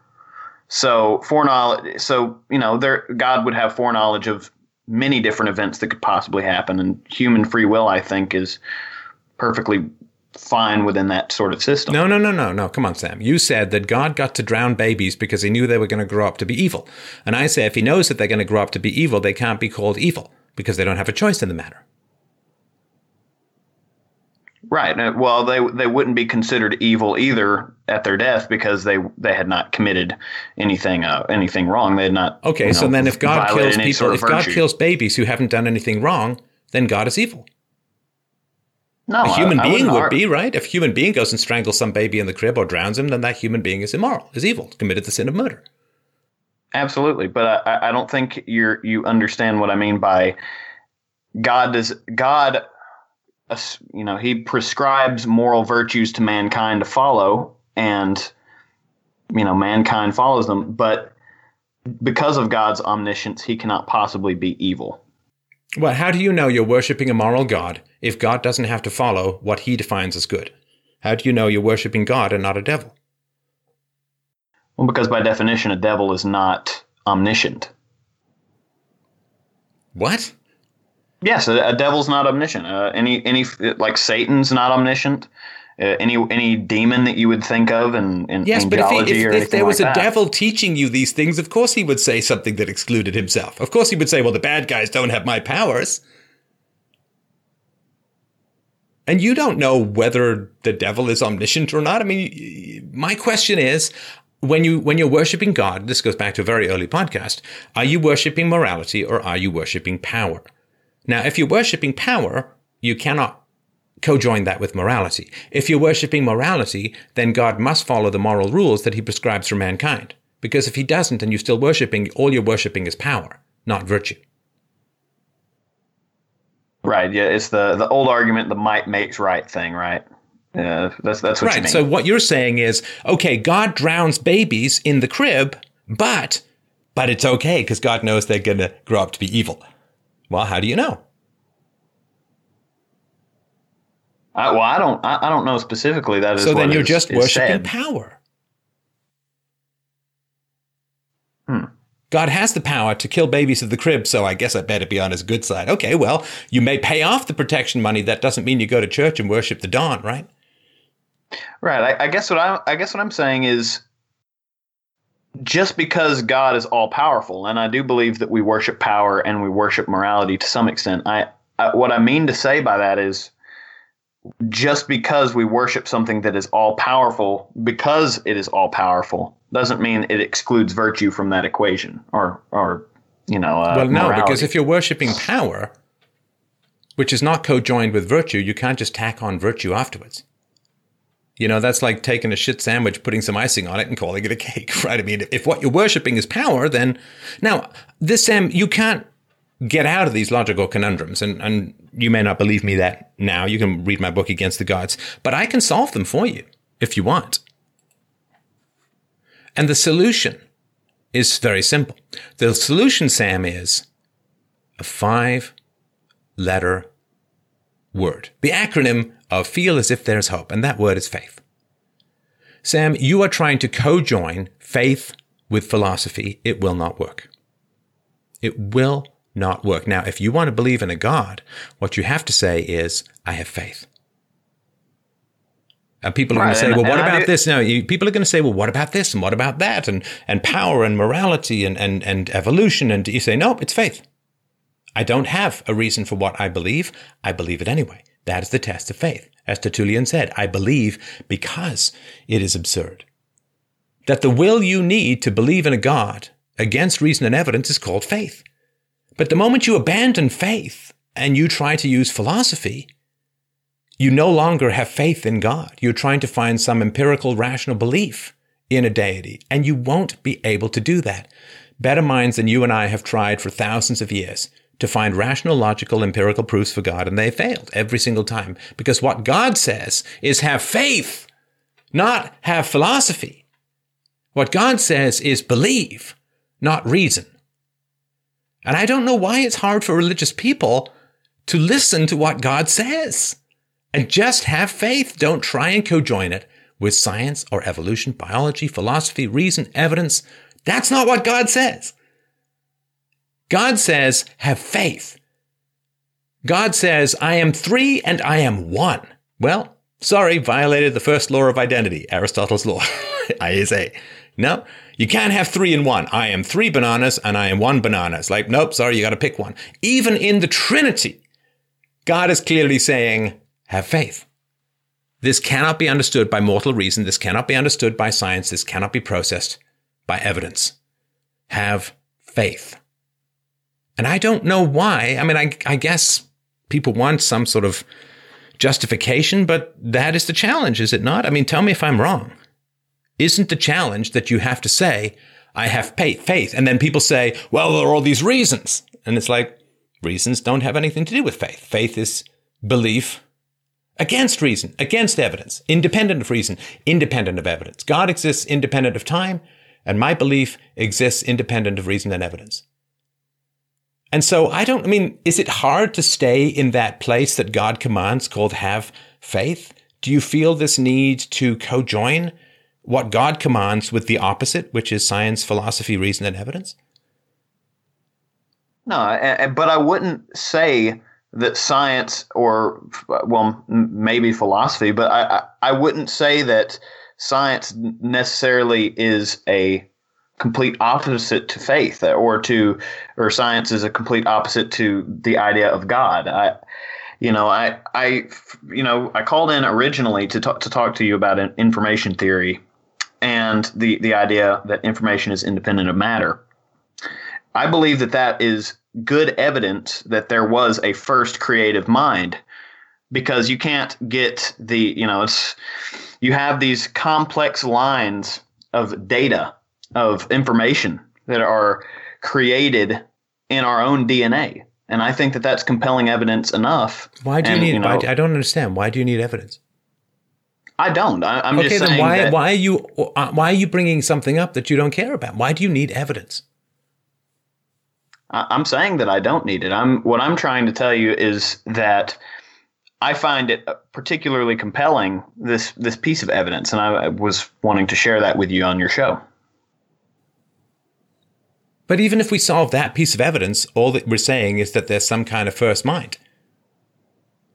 So foreknowledge, so you know, there God would have foreknowledge of many different events that could possibly happen, and human free will, I think, is perfectly fine within that sort of system. No, no, no, no, no. Come on, Sam. You said that God got to drown babies because he knew they were going to grow up to be evil, and I say if he knows that they're going to grow up to be evil, they can't be called evil because they don't have a choice in the matter. Right. Well, they they wouldn't be considered evil either at their death because they they had not committed anything uh, anything wrong. They had not. Okay, you know, so then if God kills people, sort of if God kills babies who haven't done anything wrong, then God is evil. no, A human I, I being would be right. If a human being goes and strangles some baby in the crib or drowns him, then that human being is immoral, is evil, committed the sin of murder. Absolutely, but I, I don't think you're you understand what I mean by God does God, you know, He prescribes moral virtues to mankind to follow, and you know, mankind follows them. But because of God's omniscience, He cannot possibly be evil. Well, how do you know you're worshiping a moral God if God doesn't have to follow what he defines as good? How do you know you're worshiping God and not a devil? Well, because by definition, a devil is not omniscient. What? Yes, a, a devil's not omniscient. Uh, any any like Satan's not omniscient. Uh, any any demon that you would think of in, in Yes, but if, he, if, if there was like a that. devil teaching you these things, of course he would say something that excluded himself. Of course he would say, well, the bad guys don't have my powers. And you don't know whether the devil is omniscient or not. I mean, my question is, when you when you're worshiping God, this goes back to a very early podcast, are you worshiping morality or are you worshiping power? Now, if you're worshiping power, you cannot co-join that with morality. If you're worshiping morality, then God must follow the moral rules that he prescribes for mankind. Because if he doesn't and you're still worshiping, all you're worshiping is power, not virtue. Right. Yeah. It's the the old argument, the might makes right thing. Right. Yeah. That's that's what you Right. So what you're saying is, okay, God drowns babies in the crib, but but it's okay because God knows they're going to grow up to be evil. Well, how do you know? I, well, I don't I, I don't know specifically that is. So then you're is- just is worshiping said. power. Hmm. God has the power to kill babies of the crib, so I guess I better be on his good side. Okay, well, you may pay off the protection money. That doesn't mean you go to church and worship the Don, right? Right. I, I guess what I I guess what I'm saying is just because God is all powerful, and I do believe that we worship power and we worship morality to some extent. I, I what I mean to say by that is just because we worship something that is all powerful, because it is all powerful, doesn't mean it excludes virtue from that equation or or you know. Uh, well, no, morality. because if you're worshiping power, which is not co-joined with virtue, you can't just tack on virtue afterwards. You know, that's like taking a shit sandwich, putting some icing on it, and calling it a cake, right? I mean, if what you're worshiping is power, then now this Sam, you can't get out of these logical conundrums, and and you may not believe me that now. You can read my book Against the Gods, but I can solve them for you if you want. And the solution is very simple. The solution, Sam, is a five letter word. The acronym of feel as if there's hope, and that word is faith. Sam, you are trying to co join faith with philosophy. It will not work. It will not work. Now, if you want to believe in a God, what you have to say is, I have faith. And people are Right, going to say, and- well, what about do- this? No, you, people are going to say, well, what about this? And what about that? And, and power and morality and, and, and evolution. And you say, no, it's faith. I don't have a reason for what I believe. I believe it anyway. That is the test of faith. As Tertullian said, I believe because it is absurd. That the will you need to believe in a God against reason and evidence is called faith. But the moment you abandon faith and you try to use philosophy, you no longer have faith in God. You're trying to find some empirical rational belief in a deity, and you won't be able to do that. Better minds than you and I have tried for thousands of years to find rational, logical, empirical proofs for God, and they failed every single time. Because what God says is have faith, not have philosophy. What God says is believe, not reason. And I don't know why it's hard for religious people to listen to what God says and just have faith. Don't try and cojoin it with science or evolution, biology, philosophy, reason, evidence. That's not what God says. God says, have faith. God says, I am three and I am one. Well, sorry, violated the first law of identity, Aristotle's law, ISA. No, you can't have three and one. I am three bananas and I am one banana. It's like, nope, sorry, you got to pick one. Even in the Trinity, God is clearly saying, have faith. This cannot be understood by mortal reason. This cannot be understood by science. This cannot be processed by evidence. Have faith. And I don't know why. I mean, I, I guess people want some sort of justification, but that is the challenge, is it not? I mean, tell me if I'm wrong. Isn't the challenge that you have to say, I have faith? And then people say, well, there are all these reasons. And it's like, reasons don't have anything to do with faith. Faith is belief against reason, against evidence, independent of reason, independent of evidence. God exists independent of time, and my belief exists independent of reason and evidence. And so I don't, I mean, is it hard to stay in that place that God commands called have faith? Do you feel this need to cojoin what God commands with the opposite, which is science, philosophy, reason, and evidence? No, but I wouldn't say that science or well maybe philosophy, but I I wouldn't say that science necessarily is a complete opposite to faith uh, or to or science is a complete opposite to the idea of God. I you know, I I you know, I called in originally to talk to talk to you about an information theory and the the idea that information is independent of matter. I believe that that is good evidence that there was a first creative mind because you can't get the, you know, it's you have these complex lines of data, of information that are created in our own DNA. And I think that that's compelling evidence enough. Why do you And, need? you know- why I don't understand. Why do you need evidence? I don't. I, I'm okay, just then saying why that, why are you uh, why are you bringing something up that you don't care about? Why do you need evidence? I- I'm saying that I don't need it. I'm what I'm trying to tell you is that I find it particularly compelling this this piece of evidence, and I was wanting to share that with you on your show. But even if we solve that piece of evidence, all that we're saying is that there's some kind of first mind.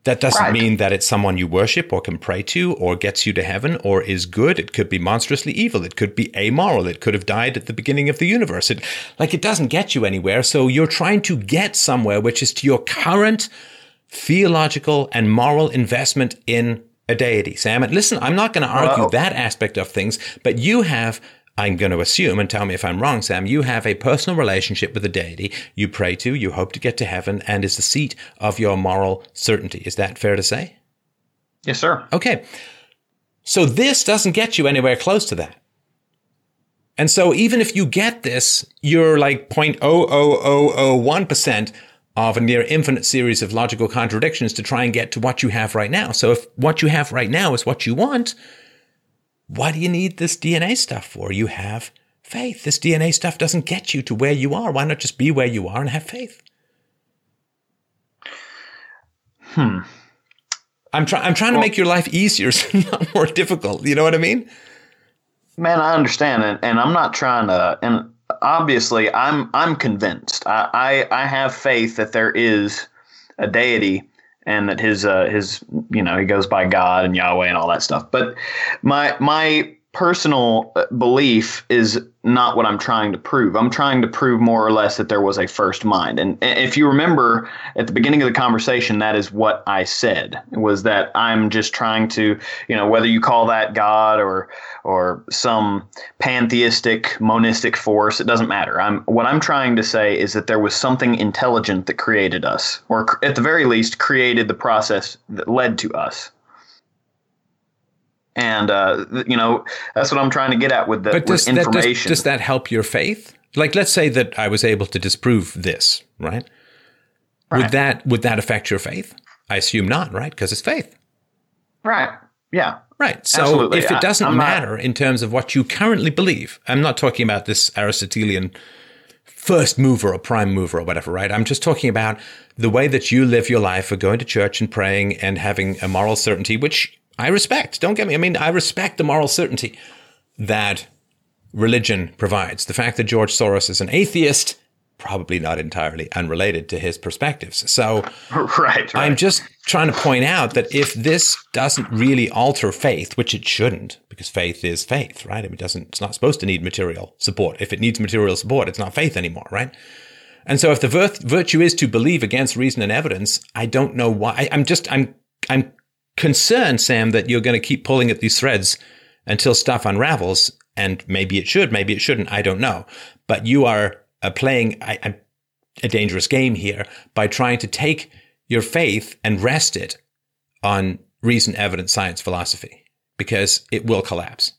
That doesn't Right. mean that it's someone you worship or can pray to or gets you to heaven or is good. It could be monstrously evil. It could be amoral. It could have died at the beginning of the universe. It, like it doesn't get you anywhere. So you're trying to get somewhere, which is to your current theological and moral investment in a deity. Sam, and listen, I'm not going to argue that aspect of things, but you have, I'm going to assume, and tell me if I'm wrong, Sam, you have a personal relationship with a deity you pray to, you hope to get to heaven, and is the seat of your moral certainty. Is that fair to say? Yes, sir. Okay. So this doesn't get you anywhere close to that. And so even if you get this, you're like 0.00001% of a near infinite series of logical contradictions to try and get to what you have right now. So if what you have right now is what you want, what do you need this DNA stuff for? You have faith. This DNA stuff doesn't get you to where you are. Why not just be where you are and have faith? Hmm. I'm, try- I'm trying to make your life easier, so not more difficult. You know what I mean? Man, I understand, and, and I'm not trying to. And obviously, I'm I'm convinced. I, I I have faith that there is a deity and that his uh, his you know he goes by God and Yahweh and all that stuff. But my my personal uh, belief is not what I'm trying to prove. I'm trying to prove more or less that there was a first mind. And if you remember at the beginning of the conversation, that is what I said was that I'm just trying to, you know, whether you call that God or or some pantheistic monistic force, it doesn't matter. I'm what I'm trying to say is that there was something intelligent that created us, or at the very least created the process that led to us and uh, you know that's what I'm trying to get at with the but does, with information. That, does, does, that help your faith? Like, let's say that I was able to disprove this, right? right. Would that would that affect your faith? I assume not, right? Because it's faith. Right. Yeah. Right. So Absolutely. if it doesn't I, matter not, in terms of what you currently believe, I'm not talking about this Aristotelian first mover or prime mover or whatever, right? I'm just talking about the way that you live your life of going to church and praying and having a moral certainty, which I respect. Don't get me. I mean, I respect the moral certainty that religion provides. The fact that George Soros is an atheist, probably not entirely unrelated to his perspectives. So, right, right. I'm just trying to point out that if this doesn't really alter faith, which it shouldn't, because faith is faith, right? I mean, it doesn't. It's not supposed to need material support. If it needs material support, it's not faith anymore, right? And so, if the virtue is to believe against reason and evidence, I don't know why. I, I'm just I'm I'm concerned, Sam, that you're going to keep pulling at these threads until stuff unravels. And maybe it should, maybe it shouldn't. I don't know. But you are uh, playing a, a dangerous game here by trying to take your faith and rest it on reason, evidence, science, philosophy, because it will collapse.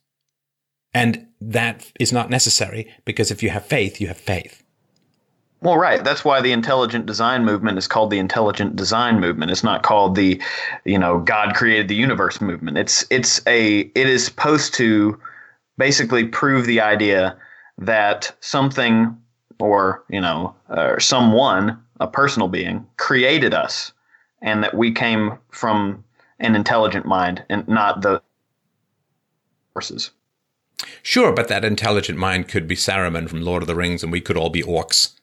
And that is not necessary because if you have faith, you have faith. Well, right. That's why the intelligent design movement is called the intelligent design movement. It's not called the, you know, God created the universe movement. It's it's a it is supposed to basically prove the idea that something or you know or someone, a personal being, created us, and that we came from an intelligent mind and not the forces. Sure, but that intelligent mind could be Saruman from Lord of the Rings, and we could all be orcs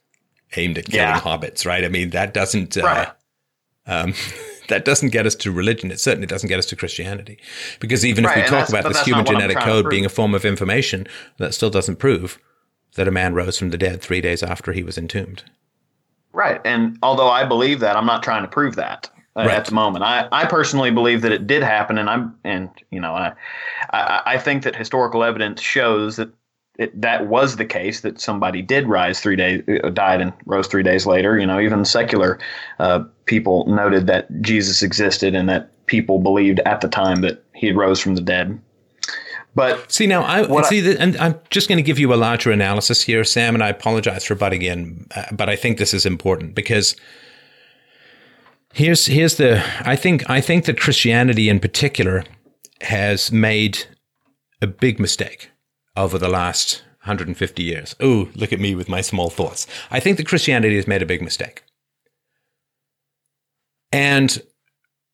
aimed at killing yeah. hobbits, right? I mean, that doesn't uh, right. um, that doesn't get us to religion. It certainly doesn't get us to Christianity, because even right, if we talk about this human genetic code being a form of information, that still doesn't prove that a man rose from the dead three days after he was entombed. Right, and although I believe that, I'm not trying to prove that. Uh, right. at the moment. I, I personally believe that it did happen, and I'm and you know I, I I think that historical evidence shows that it, that was the case that somebody did rise three days, uh, died and rose three days later. You know, even secular uh, people noted that Jesus existed and that people believed at the time that he rose from the dead. But see now, I see, I, and I'm just going to give you a larger analysis here, Sam. And I apologize for butting in, uh, but I think this is important because here's here's the. I think I think that Christianity in particular has made a big mistake over the last 150 years. Oh, look at me with my small thoughts. I think that Christianity has made a big mistake. And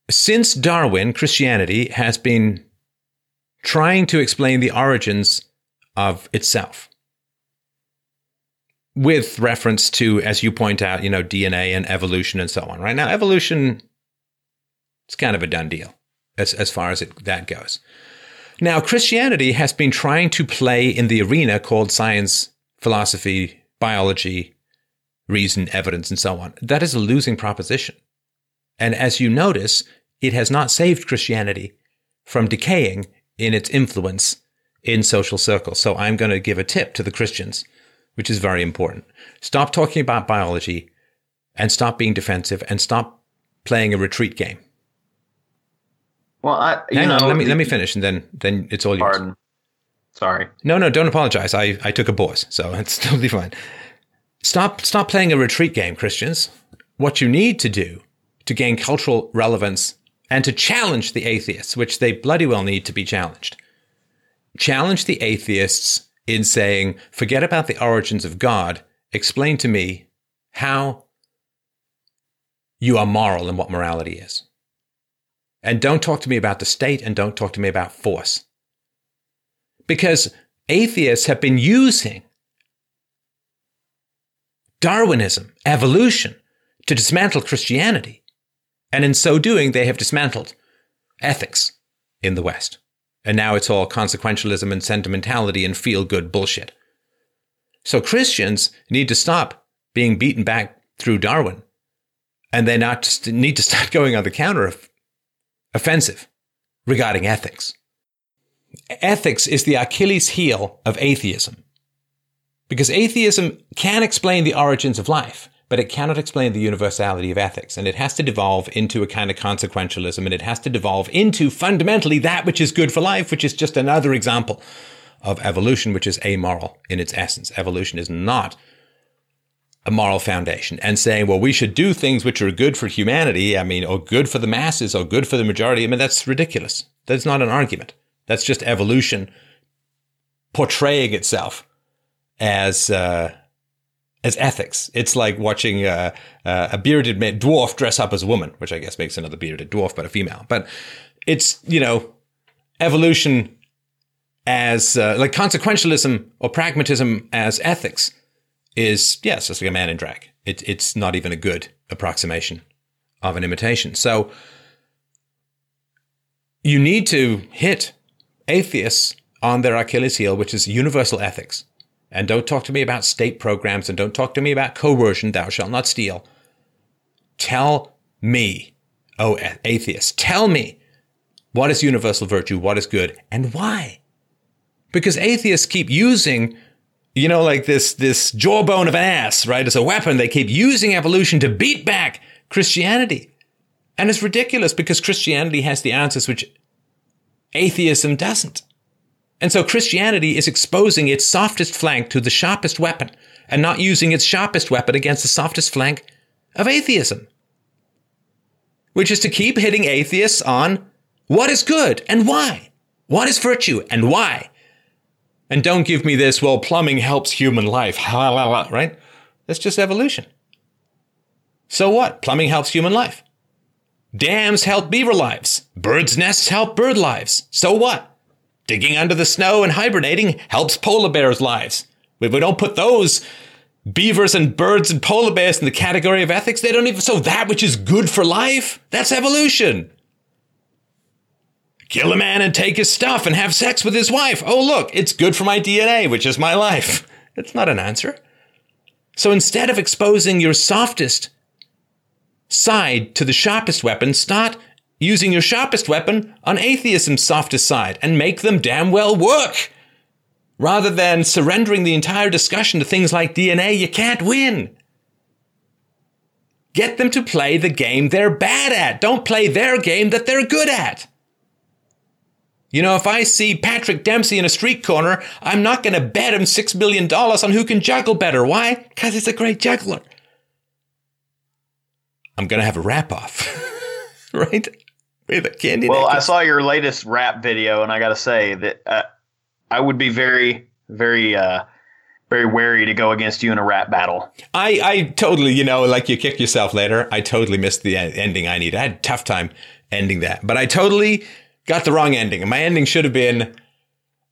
since Darwin, Christianity has been trying to explain the origins of itself with reference to, as you point out, you know, DNA and evolution and so on. Right now, evolution it's kind of a done deal as, as far as it, that goes. Now, Christianity has been trying to play in the arena called science, philosophy, biology, reason, evidence, and so on. That is a losing proposition. And as you notice, it has not saved Christianity from decaying in its influence in social circles. So I'm going to give a tip to the Christians, which is very important. Stop talking about biology and stop being defensive and stop playing a retreat game. Well, I hang know, on. Let me the, let me finish, and then then it's all yours. Pardon. Sorry. No, no, don't apologize. I I took a pause, so it's totally fine. Stop stop playing a retreat game, Christians. What you need to do to gain cultural relevance and to challenge the atheists, which they bloody well need to be challenged. Challenge the atheists in saying, forget about the origins of God. Explain to me how you are moral and what morality is. And don't talk to me about the state and don't talk to me about force. Because atheists have been using Darwinism, evolution, to dismantle Christianity. And in so doing, they have dismantled ethics in the West. And now it's all consequentialism and sentimentality and feel good bullshit. So Christians need to stop being beaten back through Darwin. And they not need to start going on the counter offensive regarding ethics. Ethics is the Achilles heel of atheism. Because atheism can explain the origins of life, but it cannot explain the universality of ethics. And it has to devolve into a kind of consequentialism, and it has to devolve into fundamentally that which is good for life, which is just another example of evolution, which is amoral in its essence. Evolution is not a moral foundation and saying, well, we should do things which are good for humanity, I mean, or good for the masses, or good for the majority. I mean, that's ridiculous. That's not an argument. That's just evolution portraying itself as uh, as ethics. It's like watching uh, uh, a bearded dwarf dress up as a woman, which I guess makes another bearded dwarf, but a female. But it's you know evolution as uh, like consequentialism or pragmatism as ethics is yes, it's like a man in drag. It, it's not even a good approximation of an imitation. So you need to hit atheists on their Achilles heel, which is universal ethics. And don't talk to me about state programs and don't talk to me about coercion, thou shalt not steal. Tell me, oh atheist, tell me what is universal virtue, what is good, and why. Because atheists keep using, you know, like this, this jawbone of an ass, right, as a weapon. They keep using evolution to beat back Christianity. And it's ridiculous because Christianity has the answers which atheism doesn't. And so Christianity is exposing its softest flank to the sharpest weapon and not using its sharpest weapon against the softest flank of atheism. Which is to keep hitting atheists on what is good and why? What is virtue and why? And don't give me this, well, plumbing helps human life, right? That's just evolution. So what? Plumbing helps human life. Dams help beaver lives. Birds' nests help bird lives. So what? Digging under the snow and hibernating helps polar bears' lives. If we don't put those beavers and birds and polar bears in the category of ethics, they don't even. So that which is good for life, that's evolution. Kill a man and take his stuff and have sex with his wife. Oh, look, it's good for my DNA, which is my life. It's not an answer. So instead of exposing your softest side to the sharpest weapon, start using your sharpest weapon on atheism's softest side and make them damn well work. Rather than surrendering the entire discussion to things like DNA, you can't win. Get them to play the game they're bad at. Don't play their game that they're good at. You know, if I see Patrick Dempsey in a street corner, I'm not going to bet him $6 million on who can juggle better. Why? Because he's a great juggler. I'm going to have a rap off, right? With a candy. Well, necklace. I saw your latest rap video, and I got to say that uh, I would be very, very, uh, very wary to go against you in a rap battle. I, I totally, you know, like you kick yourself later. I totally missed the ending I need. I had a tough time ending that, but I totally got the wrong ending. And my ending should have been,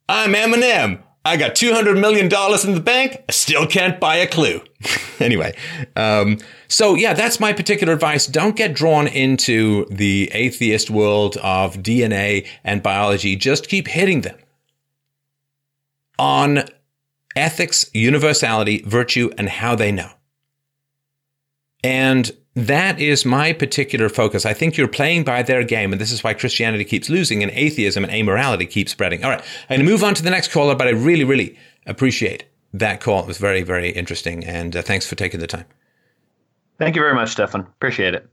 I'm Eminem. I got $200 million in the bank. I still can't buy a clue. anyway, um, so yeah, that's my particular advice. Don't get drawn into the atheist world of DNA and biology. Just keep hitting them on ethics, universality, virtue, and how they know. And that is my particular focus. I think you're playing by their game, and this is why Christianity keeps losing and atheism and amorality keeps spreading. All right, I'm going to move on to the next caller, but I really, really appreciate that call. It was very, very interesting, and uh, thanks for taking the time. Thank you very much, Stefan. Appreciate it.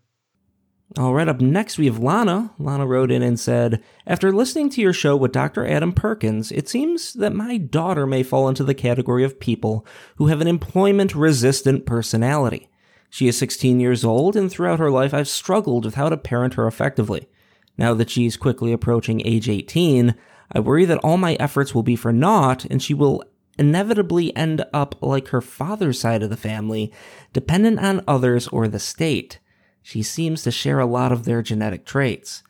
All right, up next we have Lana. Lana wrote in and said, After listening to your show with Dr. Adam Perkins, it seems that my daughter may fall into the category of people who have an employment resistant personality. She is 16 years old, and throughout her life, I've struggled with how to parent her effectively. Now that she's quickly approaching age 18, I worry that all my efforts will be for naught, and she will inevitably end up like her father's side of the family, dependent on others or the state. She seems to share a lot of their genetic traits.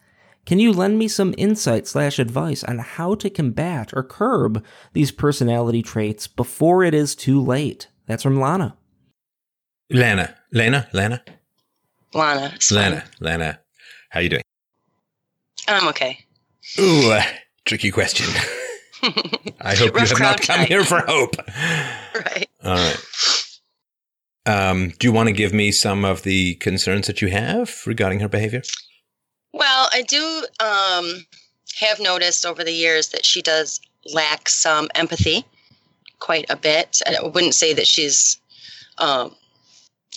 Can you lend me some insight slash advice on how to combat or curb these personality traits before it is too late? That's from Lana. Lana, Lena, Lana, Lana. Lana, Lana. How you doing? I'm okay. Ooh, uh, tricky question. I hope you have not come tonight. here for hope. Right. All right. Um, do you want to give me some of the concerns that you have regarding her behavior? Well, I do um, have noticed over the years that she does lack some empathy, quite a bit. I wouldn't say that she's um,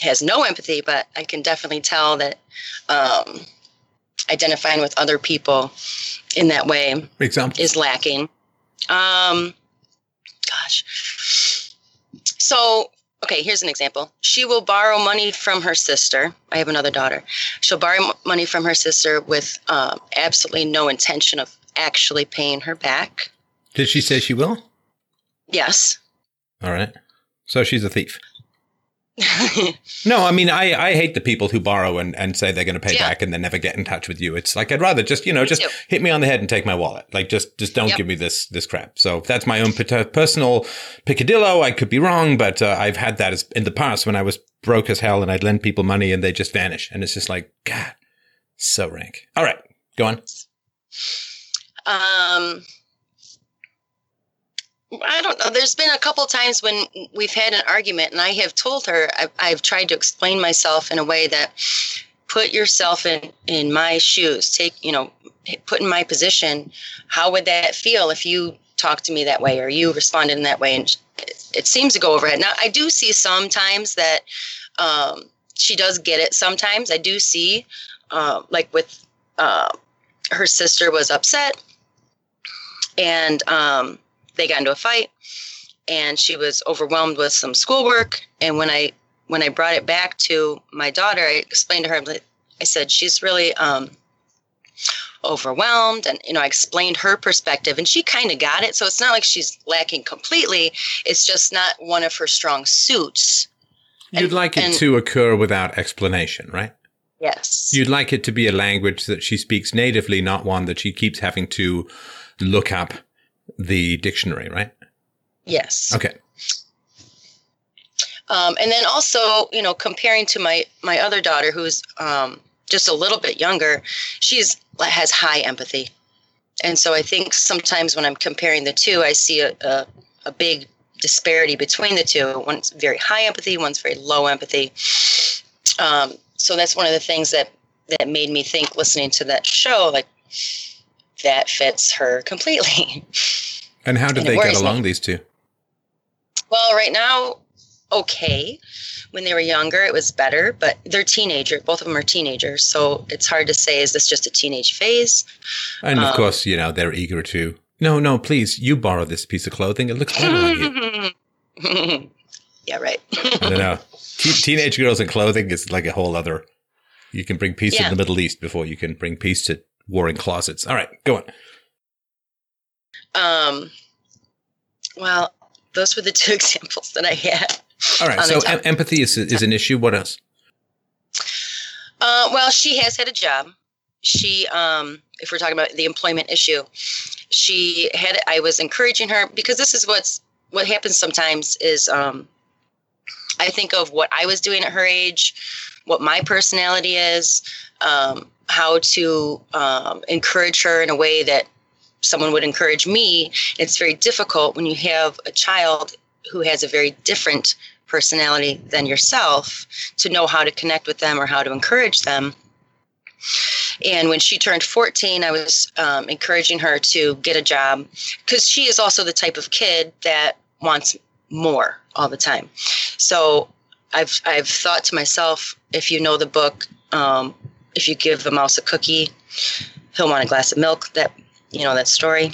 has no empathy, but I can definitely tell that um, identifying with other people in that way Example. is lacking. Um, gosh. So, okay, here's an example. She will borrow money from her sister. I have another daughter. She'll borrow money from her sister with um, absolutely no intention of actually paying her back. Did she say she will? Yes. All right. So she's a thief. No, I mean, I, I hate the people who borrow and, and say they're going to pay Yeah. back and then never get in touch with you. It's like, I'd rather just, you know, Me just too. hit me on the head and take my wallet. Like, just, just don't Yep. give me this, this crap. So that's my own personal picadillo. I could be wrong, but uh, I've had that as, in the past when I was broke as hell and I'd lend people money and they just vanish. And it's just like, God, so rank. All right, go on. Um, I don't know. There's been a couple times when we've had an argument, and I have told her I've, I've tried to explain myself in a way that put yourself in in my shoes. Take you know, put in my position. How would that feel if you talked to me that way or you responded in that way? And it, seems to go over her. Now I do see sometimes that um, she does get it. Sometimes I do see, uh, like with uh, her sister was upset and um, they got into a fight and she was overwhelmed with some schoolwork. And when i when i brought it back to my daughter i explained to her that i said she's really um, overwhelmed. And you know i explained her perspective and she kind of got it. So it's not like she's lacking completely. It's just not one of her strong suits. You'd And- like it and- to occur without explanation, right? yes. You'd like it to be a language that she speaks natively, not one that she keeps having to look up the dictionary, right? yes Okay. Um, and then also, you know, comparing to my my other daughter, who's um, just a little bit younger, she's has high empathy, and so I think sometimes when I'm comparing the two, I see a a, a big disparity between the two. One's very high empathy, one's very low empathy. Um, so that's one of the things that that made me think listening to that show, like that fits her completely. And how did And they get worries me. along, these two? Well, right now, okay. When they were younger, it was better, but they're teenager. Both of them are teenagers, so it's hard to say is this just a teenage phase? And of Um, course, you know, they're eager to, no, no, please, you borrow this piece of clothing. It looks better on you. yeah, right. I don't know. Te- teenage girls in clothing is like a whole other. You can bring peace Yeah. in the Middle East before you can bring peace to warring closets. All right, go on. um, well, those were the two examples that I had. All right, so em- empathy is, is an issue. What else? Uh, well, she has had a job. She, um, if we're talking about the employment issue, she had. I was encouraging her because this is what's what happens sometimes is um, I think of what I was doing at her age, what my personality is, um, how to um, encourage her in a way that someone would encourage me. It's very difficult when you have a child who has a very different personality than yourself to know how to connect with them or how to encourage them. And when she turned 14, I was um, encouraging her to get a job because she is also the type of kid that wants more all the time. So I've I've thought to myself, if you know the book, um, if you give a mouse a cookie, he'll want a glass of milk. That you know that story.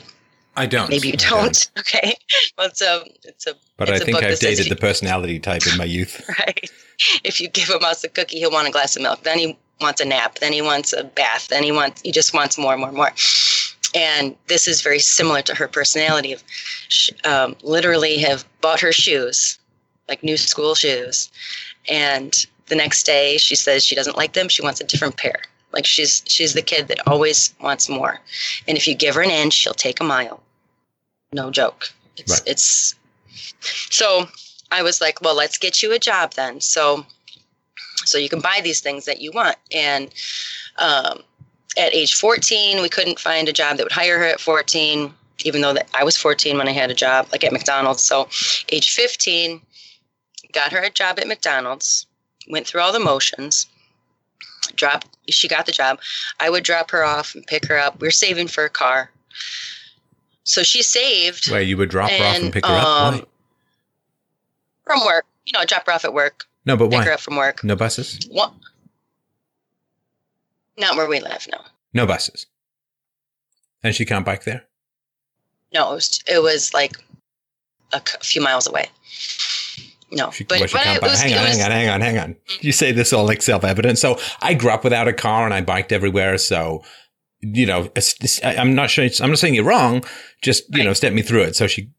I don't. Maybe you I don't. Okay. Well, it's a it's a But it's I a think I've dated you- the personality type in my youth. right? If you give a mouse a cookie, he'll want a glass of milk. Then he wants a nap. Then he wants a bath. Then he wants he just wants more, and more, and more. And this is very similar to her personality. Of um, literally have bought her shoes, like new school shoes, and the next day she says she doesn't like them. She wants a different pair. Like she's she's the kid that always wants more. And if you give her an inch, she'll take a mile. No joke. It's Right. it's so I was like, well, let's get you a job then. So So you can buy these things that you want. And um, at age 14, we couldn't find a job that would hire her at 14, even though that I was 14 when I had a job, like at McDonald's. So age 15, got her a job at McDonald's, went through all the motions, dropped, she got the job. I would drop her off and pick her up. We are saving for a car. So she saved. Where you would drop her off and And, pick her up? um, Why? from work. You know, drop her off at work, No, but pick why? her up from work. No buses? What? Not where we live. No, No buses. And she can't bike there? no. It was it was like a few miles away. No, She, but, well, but can't it bike. was, hang on, was hang on, hang on, hang on. You say this all like self evident. So I grew up without a car and I biked everywhere. So, you know, I- I'm not sure, it's, I'm not saying you're wrong. Just, you know, step me through it. So she,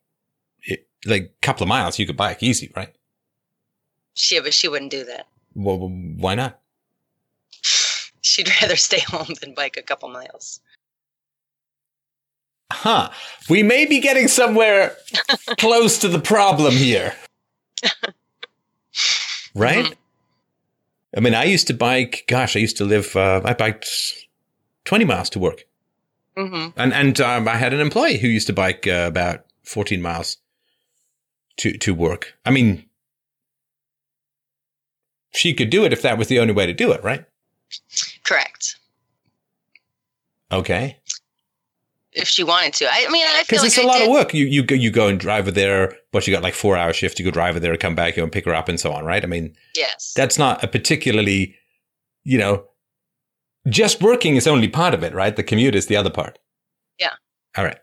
it, like a couple of miles, you could bike easy, right? she, but she wouldn't do that. Well, why not? She'd rather stay home than bike a couple miles. Huh. We may be getting somewhere close to the problem here. Right? I mean, I used to bike, gosh, I used to live, uh, I biked 20 miles to work. hmm And, and um, I had an employee who used to bike uh, about 14 miles to, to work. I mean, she could do it if that was the only way to do it, right? Correct. Okay. If she wanted to, I, mean, I feel Because like it's a I lot did. of work. You you go you go and drive her there, but you got like four hour shift. You go drive her there, come back, you and pick her up, and so on. Right? I mean, Yes. that's not a particularly, you know, just working is only part of it, right? The commute is the other part. Yeah. All right.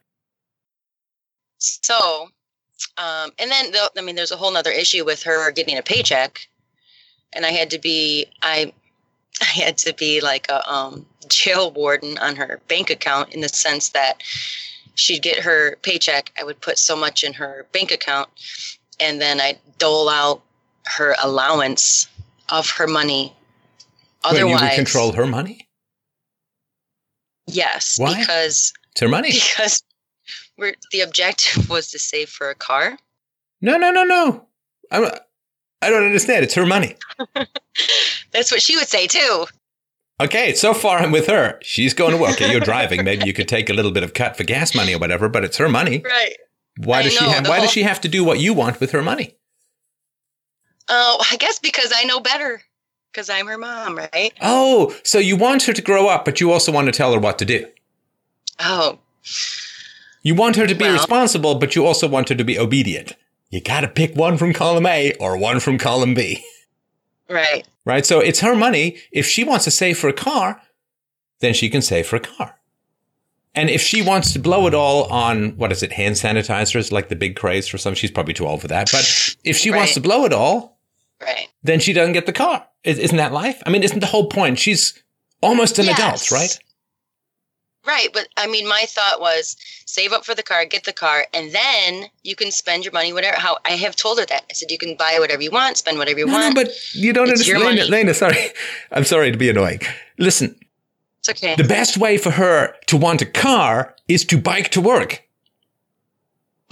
So, um, and then the, I mean, there's a whole nother issue with her getting a paycheck, and I had to be I, I had to be like a um, jail warden on her bank account in the sense that she'd get her paycheck. I would put so much in her bank account, and then I'd dole out her allowance of her money. When you Otherwise, would control her money. yes, Why? because It's her money. because we're, the objective was to save for a car. No, no, no, no. I'm, I don't understand. It's her money. That's what she would say too. Okay, so far I'm with her. She's going to work. Okay, you're driving. Maybe you could take a little bit of cut for gas money or whatever, but it's her money. Right. Why I does she have? Why does she have to do what you want with her money? Oh, I guess because I know better. Because I'm her mom, right? Oh, so you want her to grow up, but you also want to tell her what to do. Oh, You want her to be Well- responsible, but you also want her to be obedient. You got to pick one from column A or one from column B, right. right? So it's her money. If she wants to save for a car, then she can save for a car. And if she wants to blow it all on what is it, hand sanitizers, like the big craze for some, she's probably too old for that. But if she wants to blow it all, Right. then she doesn't get the car. Is- Isn't that life? I mean, isn't the whole point? She's almost an Yes. adult, right? Right. But I mean, my thought was save up for the car, get the car, and then you can spend your money whatever. How I have told her that. I said, you can buy whatever you want, spend whatever you No, no, want. but you don't It's understand. Lena. Lena, sorry. I'm sorry to be annoying. Listen, it's okay. the best way for her to want a car is to bike to work.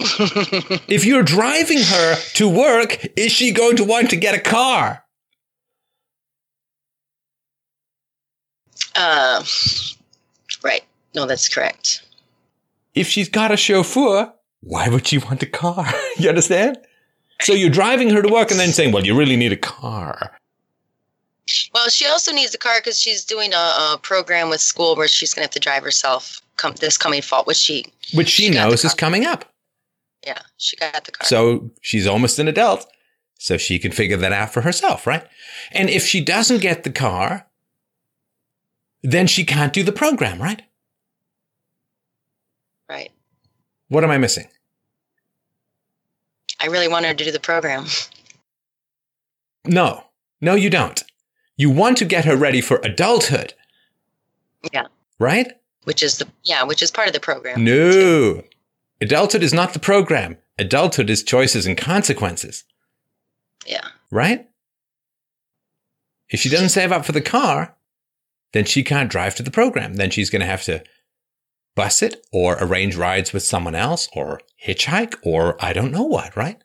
If you're driving her to work, is she going to want to get a car? uh. No, that's correct. If she's got a chauffeur, why would she want a car? you understand? So you're driving her to work and then saying, well, you really need a car. Well, she also needs a car because she's doing a, a program with school where she's going to have to drive herself come, this coming fall, which she, Which she, She knows is coming up. yeah, she got the car. So she's almost an adult. So she can figure that out for herself, right? And if she doesn't get the car, then she can't do the program, right? Right. What am I missing? I really wanted to do the program. No, no, you don't. You want to get her ready for adulthood. Yeah. Right? which is the yeah, which is part of the program. No. Adulthood is not the program. Adulthood is choices and consequences, Yeah. right? If she doesn't save up for the car, then she can't drive to the program. Then she's going to have to bus it or arrange rides with someone else or hitchhike or I don't know what, right?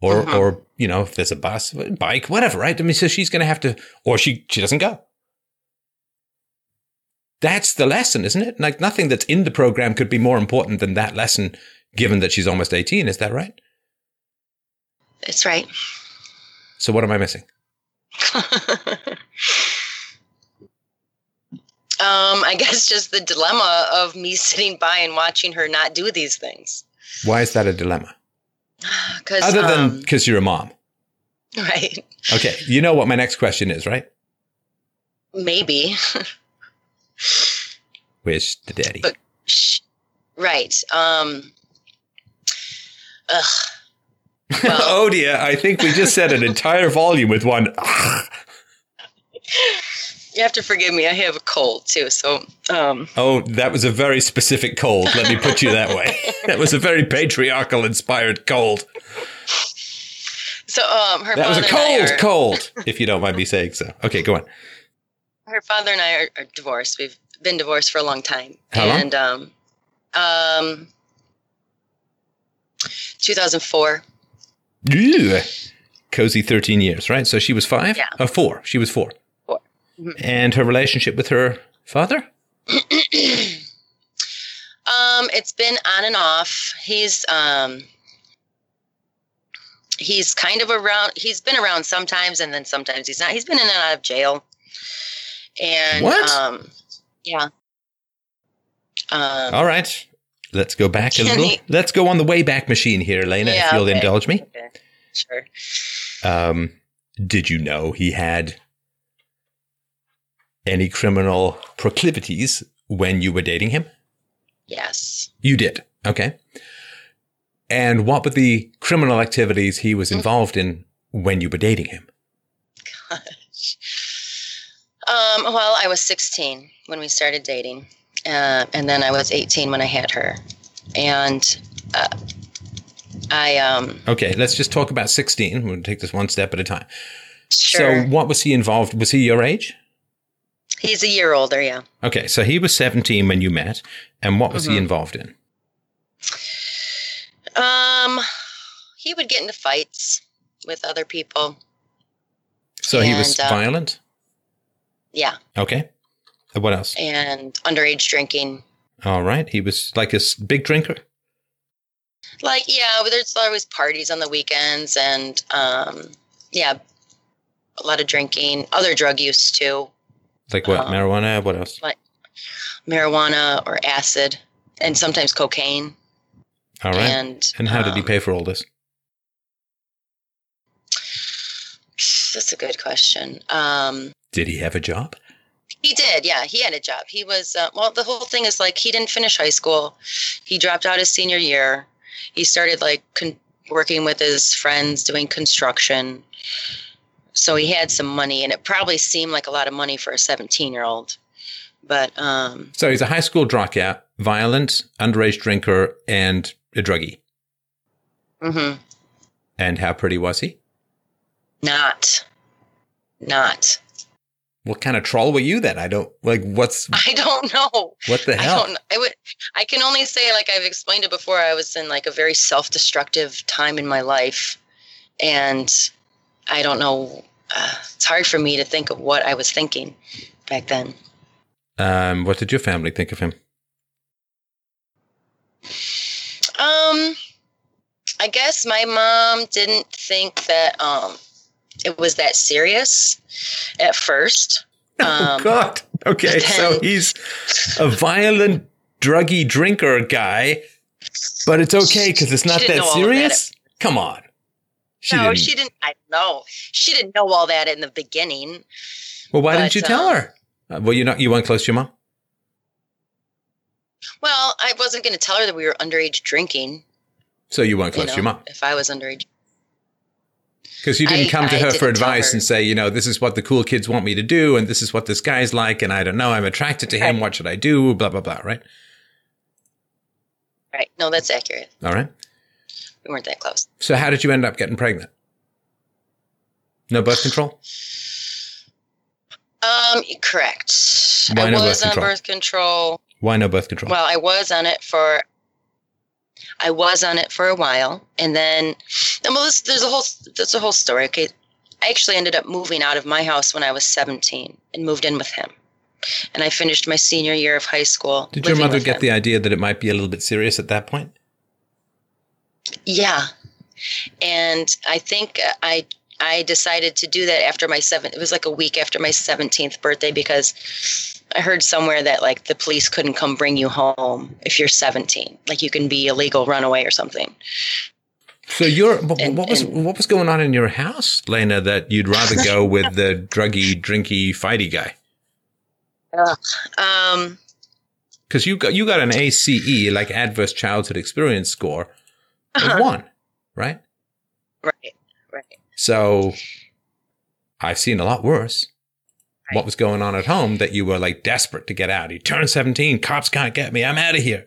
or Mhm. or you know if there's a bus, bike, whatever, right? I mean, so she's going to have to, or she she doesn't go. That's the lesson, isn't it? Like nothing that's in the program could be more important than that lesson, given that she's almost eighteen. Is that right? That's right. So what am I missing? um, I guess just the dilemma of me sitting by and watching her not do these things. Why is that a dilemma? Because Other than um, because you're a mom. right, Okay, you know what my next question is, right? maybe Where's the daddy? But- Sh- right. Um, ugh. Well, oh dear, I think we just said an entire volume with one. You have to forgive me. I have a cold too, so um, oh, that was a very specific cold. Let me put you that way. that was a very patriarchal inspired cold. so um, her That was a cold are, cold, if you don't mind me saying so. Okay, go on. her father and I are, are divorced. We've been divorced for a long time, How long? and um, um, 2004. Ew. Cozy 13 years, right? So she was five? Yeah. Oh, four. She was Four. Mhm. And her relationship with her father? Um, it's been on and off. He's um he's kind of around he's been around sometimes and then sometimes he's not. He's been in and out of jail. And What? um yeah. Um All right. Let's go back a little. he- Let's go on the way back Machine here, Elena, if you'll okay. indulge me. okay. Sure. Um, did you know he had any criminal proclivities when you were dating him? Yes. You did. Okay. And what were the criminal activities he was involved in when you were dating him? Gosh. Um, well, I was 16 when we started dating, uh, and then I was 18 when I had her, and uh, I um Okay, let's just talk about 16. We'll take this one step at a time. sure So, what was he involved? Was he your age? He's a year older, yeah. Okay, so he was 17 when you met. And what was he Mhm. involved in? Um, he would get into fights with other people. So, he was uh, violent? Yeah, Okay. What else? and underage drinking. All right. He was like a big drinker? Like, yeah, there's always parties on the weekends, and um, yeah, a lot of drinking, other drug use too, Like what? Um, marijuana? What else? Like marijuana or acid, and sometimes cocaine. All right. And And how did he um, pay for all this? That's a good question. Um, Did he have a job? He did, yeah. He had a job. He was uh, well. The whole thing is like he didn't finish high school. He dropped out his senior year. He started like con- working with his friends doing construction. So he had some money, and it probably seemed like a lot of money for a seventeen-year-old. But um, So he's a high school dropout, violent, underage drinker, and a druggie. Mm-hmm. And how pretty was he? not, not. What kind of troll were you then? I don't like. What's I don't know. what the I hell? don't. I would. I can only say, like I've explained it before. I was in like a very self-destructive time in my life, and I don't know. Uh, it's hard for me to think of what I was thinking back then. Um, what did your family think of him? Um, I guess my mom didn't think that um it was that serious at first. oh Um, God. Okay, so he's a violent, druggy drinker guy, but it's okay because it's not that of that. serious. Come on. She no, didn't. she didn't. I know she didn't know all that in the beginning. well, why didn't you tell um, her? Uh, well, you not you weren't close to your mom. Well, I wasn't going to tell her that we were underage drinking. So you weren't You close know, to your mom if I was underage. because you didn't I- come to I her for advice her. and say, you know, this is what the cool kids want me to do, and this is what this guy's like, and I don't know, I'm attracted to him. Right. What should I do? Blah blah blah. Right. Right. No, that's accurate. All right. We weren't that close. So how did you end up getting pregnant? No birth control. Um, correct. Why I no was birth on control? birth control. Why no birth control? Well, I was on it for I was on it for a while, and then And well, this, there's a whole there's a whole story. Okay, I actually ended up moving out of my house when I was 17 and moved in with him. And I finished my senior year of high school. Did your mother get him. the idea that it might be a little bit serious at that point? Yeah, and I think I I decided to do that after my seven. It was like a week after my seventeenth birthday because I heard somewhere that like the police couldn't come bring you home if you're seventeen. Like you can be a legal runaway or something. So you're what, And- what was and- what was going on in your house, Lena? That you'd rather go with the druggy, drinky, fighty guy Um, because you got you got an ACE like adverse childhood experience score Uh-huh. one, right? right, right. So I've seen a lot worse. What was going on at home that you were like desperate to get out? You turned 17, cops can't get me. I'm out of here.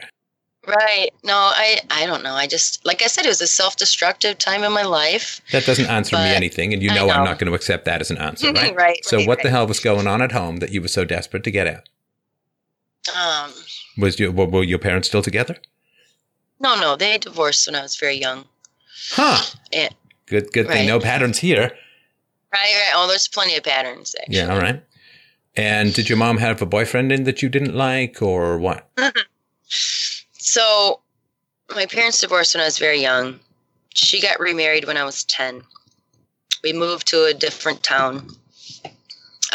Right. No, I I don't know. I just like I said, it was a self-destructive time in my life. That doesn't answer me anything, and you I know, I'm not going to accept that as an answer, right? Right, So right, what the hell was going on at home that you were so desperate to get out? Um, Was your were, were your parents still together? No, no, they divorced when I was very young. Huh. Yeah. Good good thing. Right. No patterns here. Right, right. Oh, there's plenty of patterns. Actually. Yeah, all right. And did your mom have a boyfriend in that you didn't like or what? So, my parents divorced when I was very young. She got remarried when I was 10. We moved to a different town,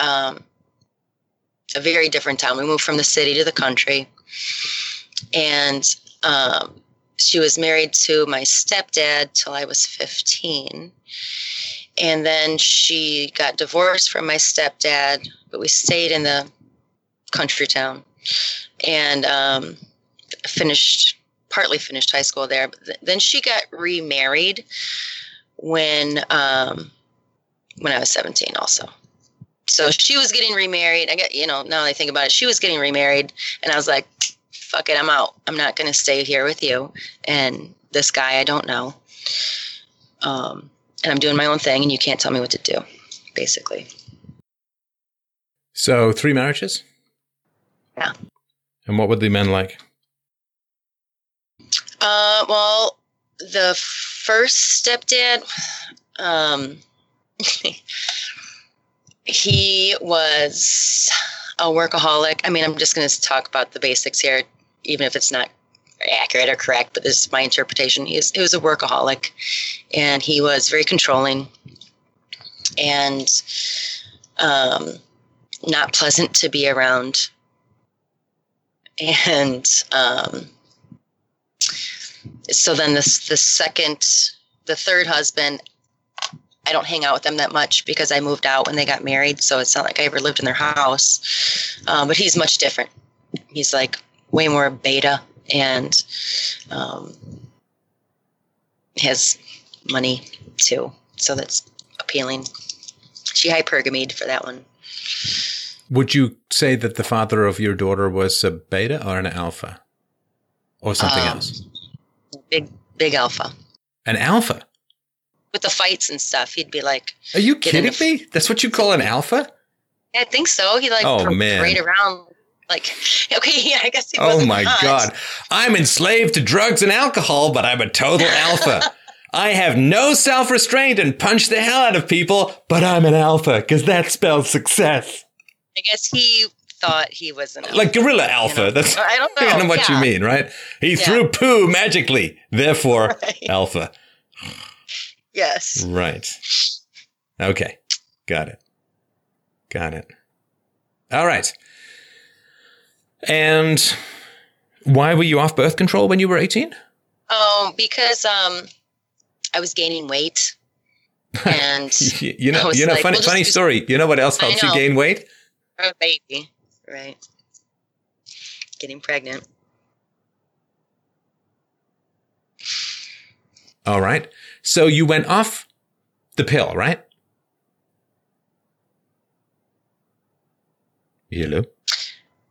um, a very different town. We moved from the city to the country. And um, she was married to my stepdad till I was 15. And then she got divorced from my stepdad, but we stayed in the country town. And um, finished partly finished high school there but th- then she got remarried when um when i was 17 also so she was getting remarried i get you know now i think about it she was getting remarried and i was like fuck it i'm out i'm not going to stay here with you and this guy i don't know um and i'm doing my own thing and you can't tell me what to do basically So three marriages? Yeah. And what were the men like? Uh, well, the first stepdad, um, he was a workaholic. I mean, I'm just going to talk about the basics here, even if it's not accurate or correct, but this is my interpretation. He was, he was a workaholic and he was very controlling and um, not pleasant to be around. And um, so then this the second the third husband i don't hang out with them that much because i moved out when they got married so it's not like i ever lived in their house um, but he's much different he's like way more beta and um, has money too so that's appealing she hypergamied for that one Would you say that the father of your daughter was a beta or an alpha? Or something Um, else? big big alpha An alpha? with the fights and stuff he'd be like Are you kidding me? That's what you call an alpha? I think so. He like Oh, man. parade around like okay, yeah, I guess he Oh my hot. God. I'm enslaved to drugs and alcohol, but I'm a total alpha. I have no self restraint and punch the hell out of people, but I'm an alpha because that spells success. I guess he thought he was an Like gorilla alpha. You know? That's I don't know. kind of what yeah. you mean, right? He Yeah. threw poo magically, therefore Right. alpha. Yes. Right. Okay. Got it. Got it. All right. And why were you off birth control when you were 18? Oh, because um, I was gaining weight, and you know, you know, like, funny, we'll funny story. You know what else helps you gain weight? a baby, right? Getting pregnant. All right. So you went off the pill, right? Hello?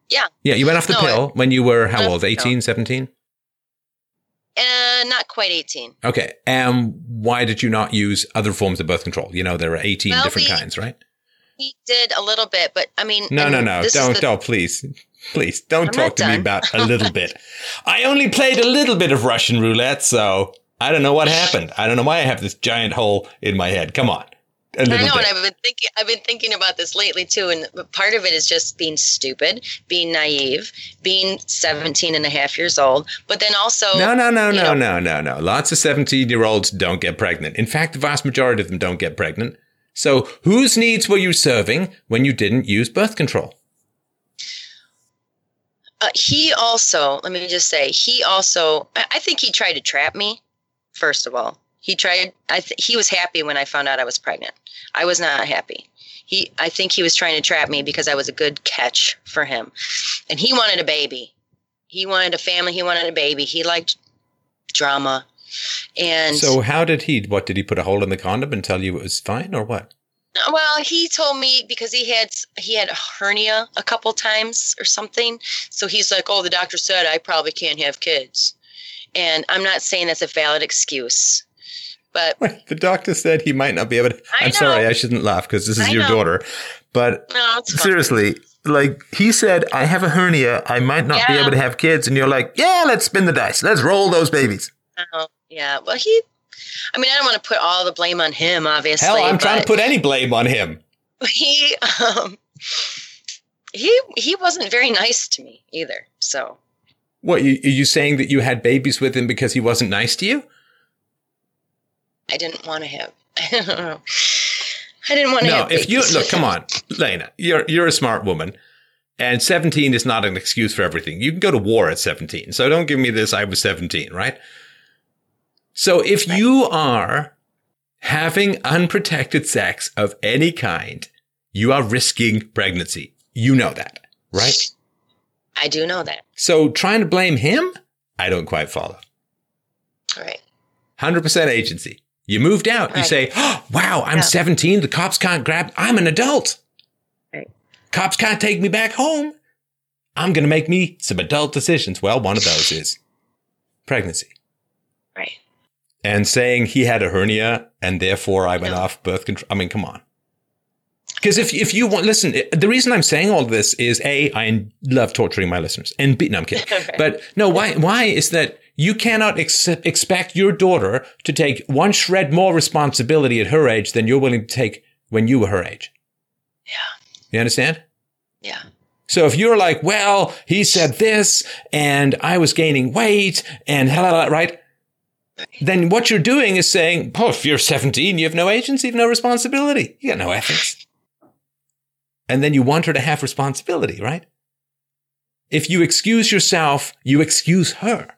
Yeah. Yeah, you went off the No, pill when you were how old? the 18, 17? Uh, not quite eighteen. Okay. And why did you not use other forms of birth control? You know, there are 18 Well, different we- kinds, right? He did a little bit, but I mean, No, no, no. Don't, the- don't, please. Please, don't I'm talk to me about a little bit. I only played a little bit of Russian roulette, so I don't know what happened. I don't know why I have this giant hole in my head. Come on. I know, and. I've been thinking. I've been thinking about this lately too, and part of it is just being stupid, being naive, being 17 and a half years old, but then also No, no, no, no, know- no, no, no. Lots of 17 year olds don't get pregnant. In fact, the vast majority of them don't get pregnant. So, whose needs were you serving when you didn't use birth control? Uh, he also, let me just say, he also, I think he tried to trap me. First of all, he tried. I th- he was happy when I found out I was pregnant. I was not happy. He, I think he was trying to trap me because I was a good catch for him, and he wanted a baby. He wanted a family. He wanted a baby. He liked drama, and So, how did he, what, did he put a hole in the condom and tell you it was fine or what? Well, he told me because he had he had a hernia a couple times or something. So he's like, "Oh, the doctor said I probably can't have kids," and I'm not saying that's a valid excuse, but the doctor said he might not be able to. I I'm sorry. I shouldn't laugh because this is I your know. daughter. But no, seriously, like he said, I have a hernia. I might not be able to have kids. And you're like, yeah, let's spin the dice. Let's roll those babies. Oh, yeah. Well, he. I mean, I don't want to put all the blame on him, obviously. Hell, I'm trying to put any blame on him. he. Um, he he wasn't very nice to me either. So What, you, are you saying that you had babies with him because he wasn't nice to you? I didn't want to have. I don't know. I didn't want to No, have. if you look, come on, Lena, you're you're a smart woman, and 17 is not an excuse for everything. You can go to war at 17, so don't give me this. I was 17, right? So if you are having unprotected sex of any kind, you are risking pregnancy. You know that, right? I do know that. So trying to blame him, I don't quite follow. All right. 100% agency. You moved out. You say, oh, wow, I'm Yeah. 17. The cops can't grab, I'm an adult. Right. Cops can't take me back home. I'm going to make me some adult decisions. Well, one of those is pregnancy. Right. And saying he had a hernia and therefore I went No. off birth control. I mean, come on. Because if, if you want, listen, eh, the reason I'm saying all this is A, I love torturing my listeners. And B, no, I'm kidding. But no, why, why is that you cannot ex- expect your daughter to take one shred more responsibility at her age than you're willing to take when you were her age? Yeah. You understand? Yeah. So if you're like, well, he said this and I was gaining weight and right? Then what you're doing is saying, oh, if you're 17, you have no agency, you have no responsibility. You got no ethics. And then you want her to have responsibility, right? If you excuse yourself, you excuse her.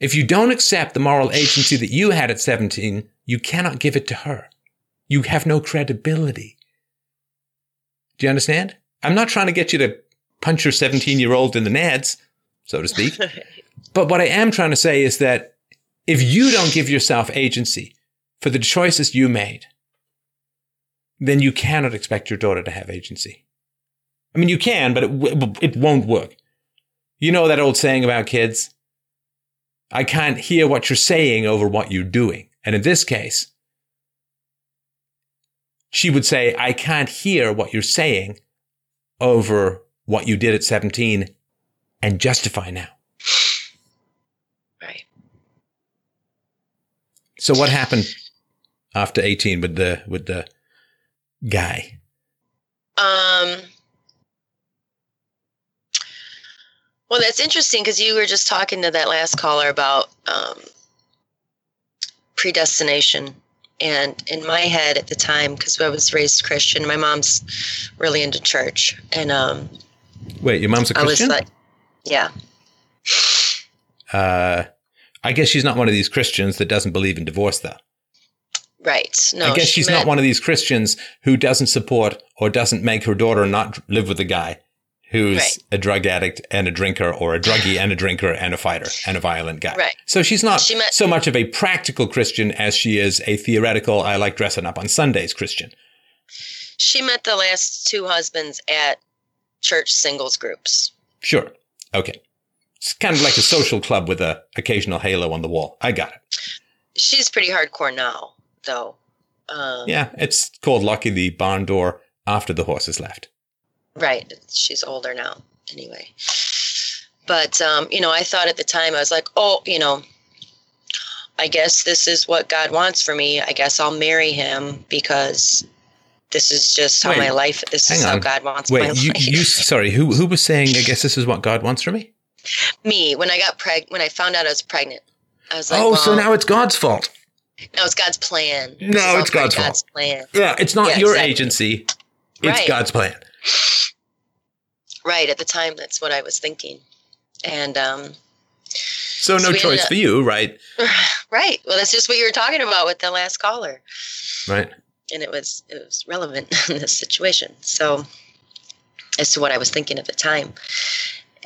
If you don't accept the moral agency that you had at 17, you cannot give it to her. You have no credibility. Do you understand? I'm not trying to get you to punch your 17 year old in the nads, so to speak. but what I am trying to say is that if you don't give yourself agency for the choices you made, then you cannot expect your daughter to have agency. I mean, you can, but it, w- it won't work. You know that old saying about kids? I can't hear what you're saying over what you're doing. And in this case, she would say, I can't hear what you're saying over what you did at 17 and justify now. Right. So what happened after 18 with the with the guy? Um. Well, that's interesting because you were just talking to that last caller about um, predestination. And in my head at the time, because I was raised Christian, my mom's really into church. And um, Wait, your mom's a I was Christian? like, yeah. uh, I guess she's not one of these Christians that doesn't believe in divorce, though. Right. No, I guess she she's meant- not one of these Christians who doesn't support or doesn't make her daughter not live with a guy who's Right. a drug addict and a drinker or a druggie and a drinker and a fighter and a violent guy. Right. So she's not She meant- so much of a practical Christian as she is a theoretical, I like dressing up on Sundays Christian. She met the last two husbands at church singles groups. Sure. Okay. It's kind of like a social club with a occasional halo on the wall. I got it. She's pretty hardcore now, though. Um, Yeah, it's called Lucky the Barn Door after the horses left. Right. She's older now, anyway. But um, you know, I thought at the time I was like, oh, you know, I guess this is what God wants for me. I guess I'll marry him because this is just how Wait, my life. This is hang how. God wants my Wait, life. you, you sorry, who who was saying I guess this is what God wants for me? me when I got preg when I found out I was pregnant. I was like, oh, well, so now it's God's fault. no, it's God's plan. No, it's God's fault. plan. Yeah, it's not Yeah, your exactly. agency. It's Right. God's plan. Right at the time, that's what I was thinking, and um, So no So ended choice up- for you, right? right. Well, that's just what you were talking about with the last caller. Right. and it was it was relevant in this situation. So, as to what I was thinking at the time.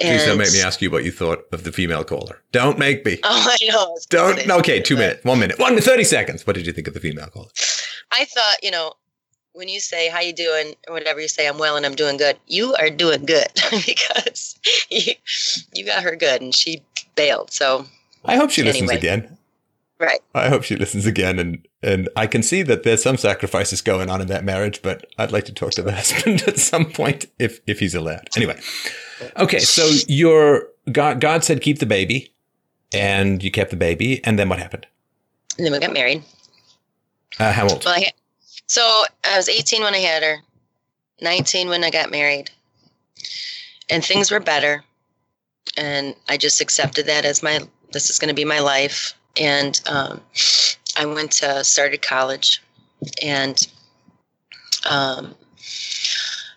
Please don't And- make me ask you what you thought of the female caller. Don't make me. Oh, I know. it's Don't. Okay, two minutes. One minute. One thirty seconds. What did you think of the female caller? I thought, you know, when you say how you doing or whatever you say, I'm well and I'm doing good. You are doing good because you you got her good and she bailed. So I hope she listens again. right, I hope she listens again, and and I can see that there's some sacrifices going on in that marriage, but I'd like to talk to the husband at some point if if he's allowed. Anyway, okay, so your God God said keep the baby, and you kept the baby, and then what happened? and then we got married. Uh, how old? Well, I so I was 18 when I had her, 19 when I got married, and things were better. And I just accepted that as my this is going to be my life. And um, I went to started college, and um,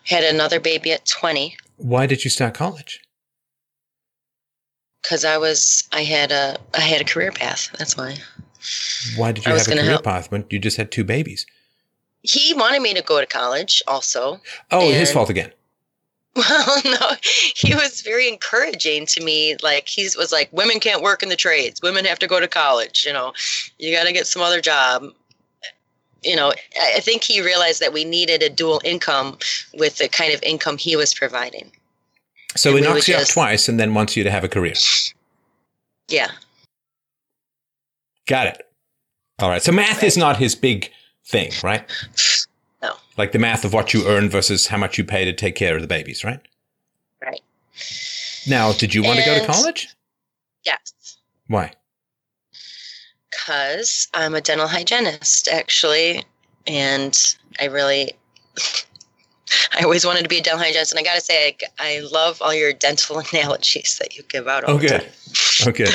had another baby at 20 Why did you start college? because I was I had a I had a career path. That's why. Why did you I was have a career help. path when you just had two babies? He wanted me to go to college also. Oh, his fault again. Well, no, he was very encouraging to me. Like he was like, women can't work in the trades. Women have to go to college. You know, you got to get some other job. You know, I think he realized that we needed a dual income with the kind of income he was providing. So And he knocks you up twice and then wants you to have a career. Yeah, Got it. All right. So math is not his big thing, right? No. Like the math of what you earn versus how much you pay to take care of the babies, right? right. Now, did you want to go to college? Yes, Why? because I'm a dental hygienist actually, and I really. I always wanted to be a dental hygienist, and I got to say, I, I love all your dental analogies that you give out all Oh, the time. Oh, good.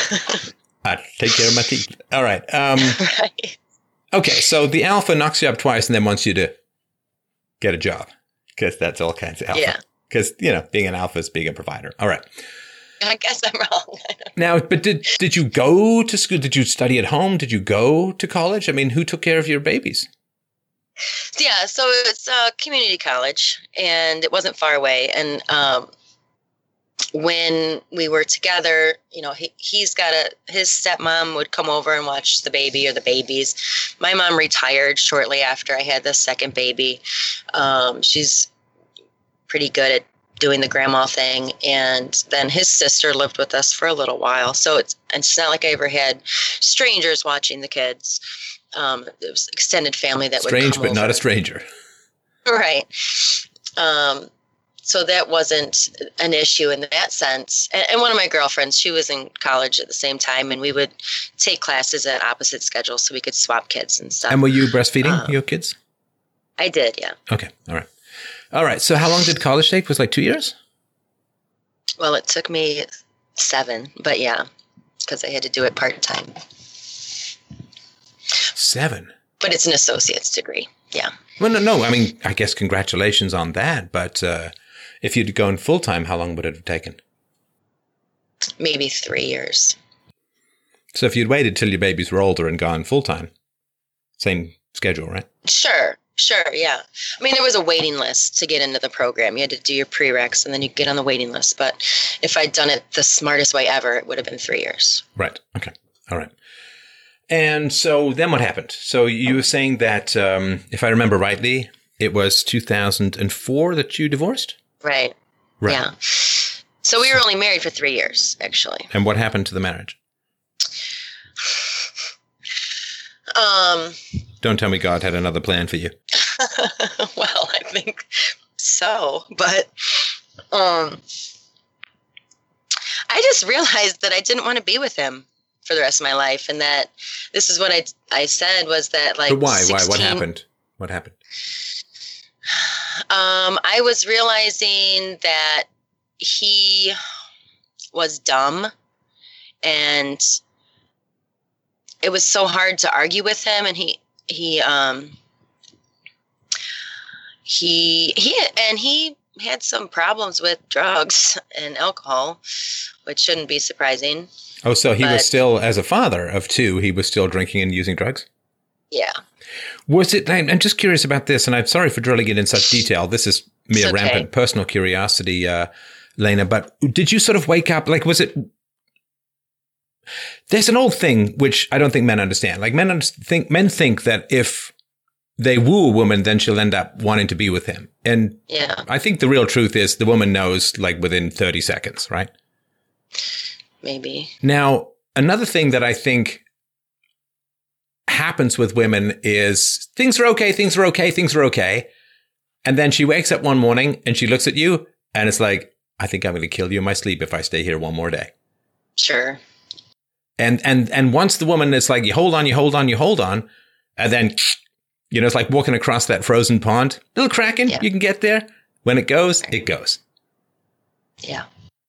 I take care of my teeth. All right. Um, right. Okay. So the alpha knocks you up twice and then wants you to get a job because that's all kinds of alpha. Yeah. Because, you know, being an alpha is being a provider. All right. I guess I'm wrong. Now, but did did you go to school? Did you study at home? Did you go to college? I mean, who took care of your babies? yeah, so it's a community college, and it wasn't far away. And um, when we were together, you know, he, he's got a his stepmom would come over and watch the baby or the babies. My mom retired shortly after I had the second baby. Um, she's pretty good at doing the grandma thing and then his sister lived with us for a little while so it's it's not like i ever had strangers watching the kids um, it was extended family that would Strange, but not a stranger. right um, so that wasn't an issue in that sense and, and one of my girlfriends she was in college at the same time and we would take classes at opposite schedules so we could swap kids and stuff And were you breastfeeding Um, your kids? i did yeah Okay. All right. All right. So how long did college take? Was like two years? well it took me seven but yeah because i had to do it part-time Seven. but it's an associate's degree yeah Well, no, no. I mean, I guess congratulations on that. But uh, if you'd gone full time, how long would it have taken? maybe three years So if you'd waited till your babies were older and gone full time, same schedule, right? Sure, sure, yeah. I mean, there was a waiting list to get into the program. You had to do your prereqs and then you get on the waiting list. But if I'd done it the smartest way ever, it would have been three years. Right. Okay. All right. And so then what happened? So you were saying that, um, if I remember rightly, it was 2004 that you divorced? Right. Right. Yeah. So we were only married for three years, actually. And what happened to the marriage? Um, Don't tell me God had another plan for you. well, I think so, but um, I just realized that I didn't want to be with him. for the rest of my life, and that this is what I I said was that like but why? Why? What happened? What happened? Um, I was realizing that he was dumb, and it was so hard to argue with him, and he he um he he and he had some problems with drugs and alcohol, which shouldn't be surprising. Oh, so he But- was still, as a father of two, he was still drinking and using drugs? Yeah. Was it? I'm I'm just curious about this, and I'm sorry for drilling it in such detail. This is mere okay. rampant personal curiosity, uh, Lena. But did you sort of wake up? Like, was it? There's an old thing which I don't think men understand. Like men think men think that if they woo a woman, then she'll end up wanting to be with him. And Yeah. I think the real truth is the woman knows like within 30 seconds, right? Maybe. Now, another thing that I think happens with women is things are okay, things are okay, things are okay. And then she wakes up one morning and she looks at you and it's like, I think I'm going to kill you in my sleep if I stay here one more day. Sure. And, and, and once the woman is like, you hold on, you hold on, you hold on. And then, you know, it's like walking across that frozen pond, little cracking, Yeah. you can get there. When it goes, it goes. Yeah.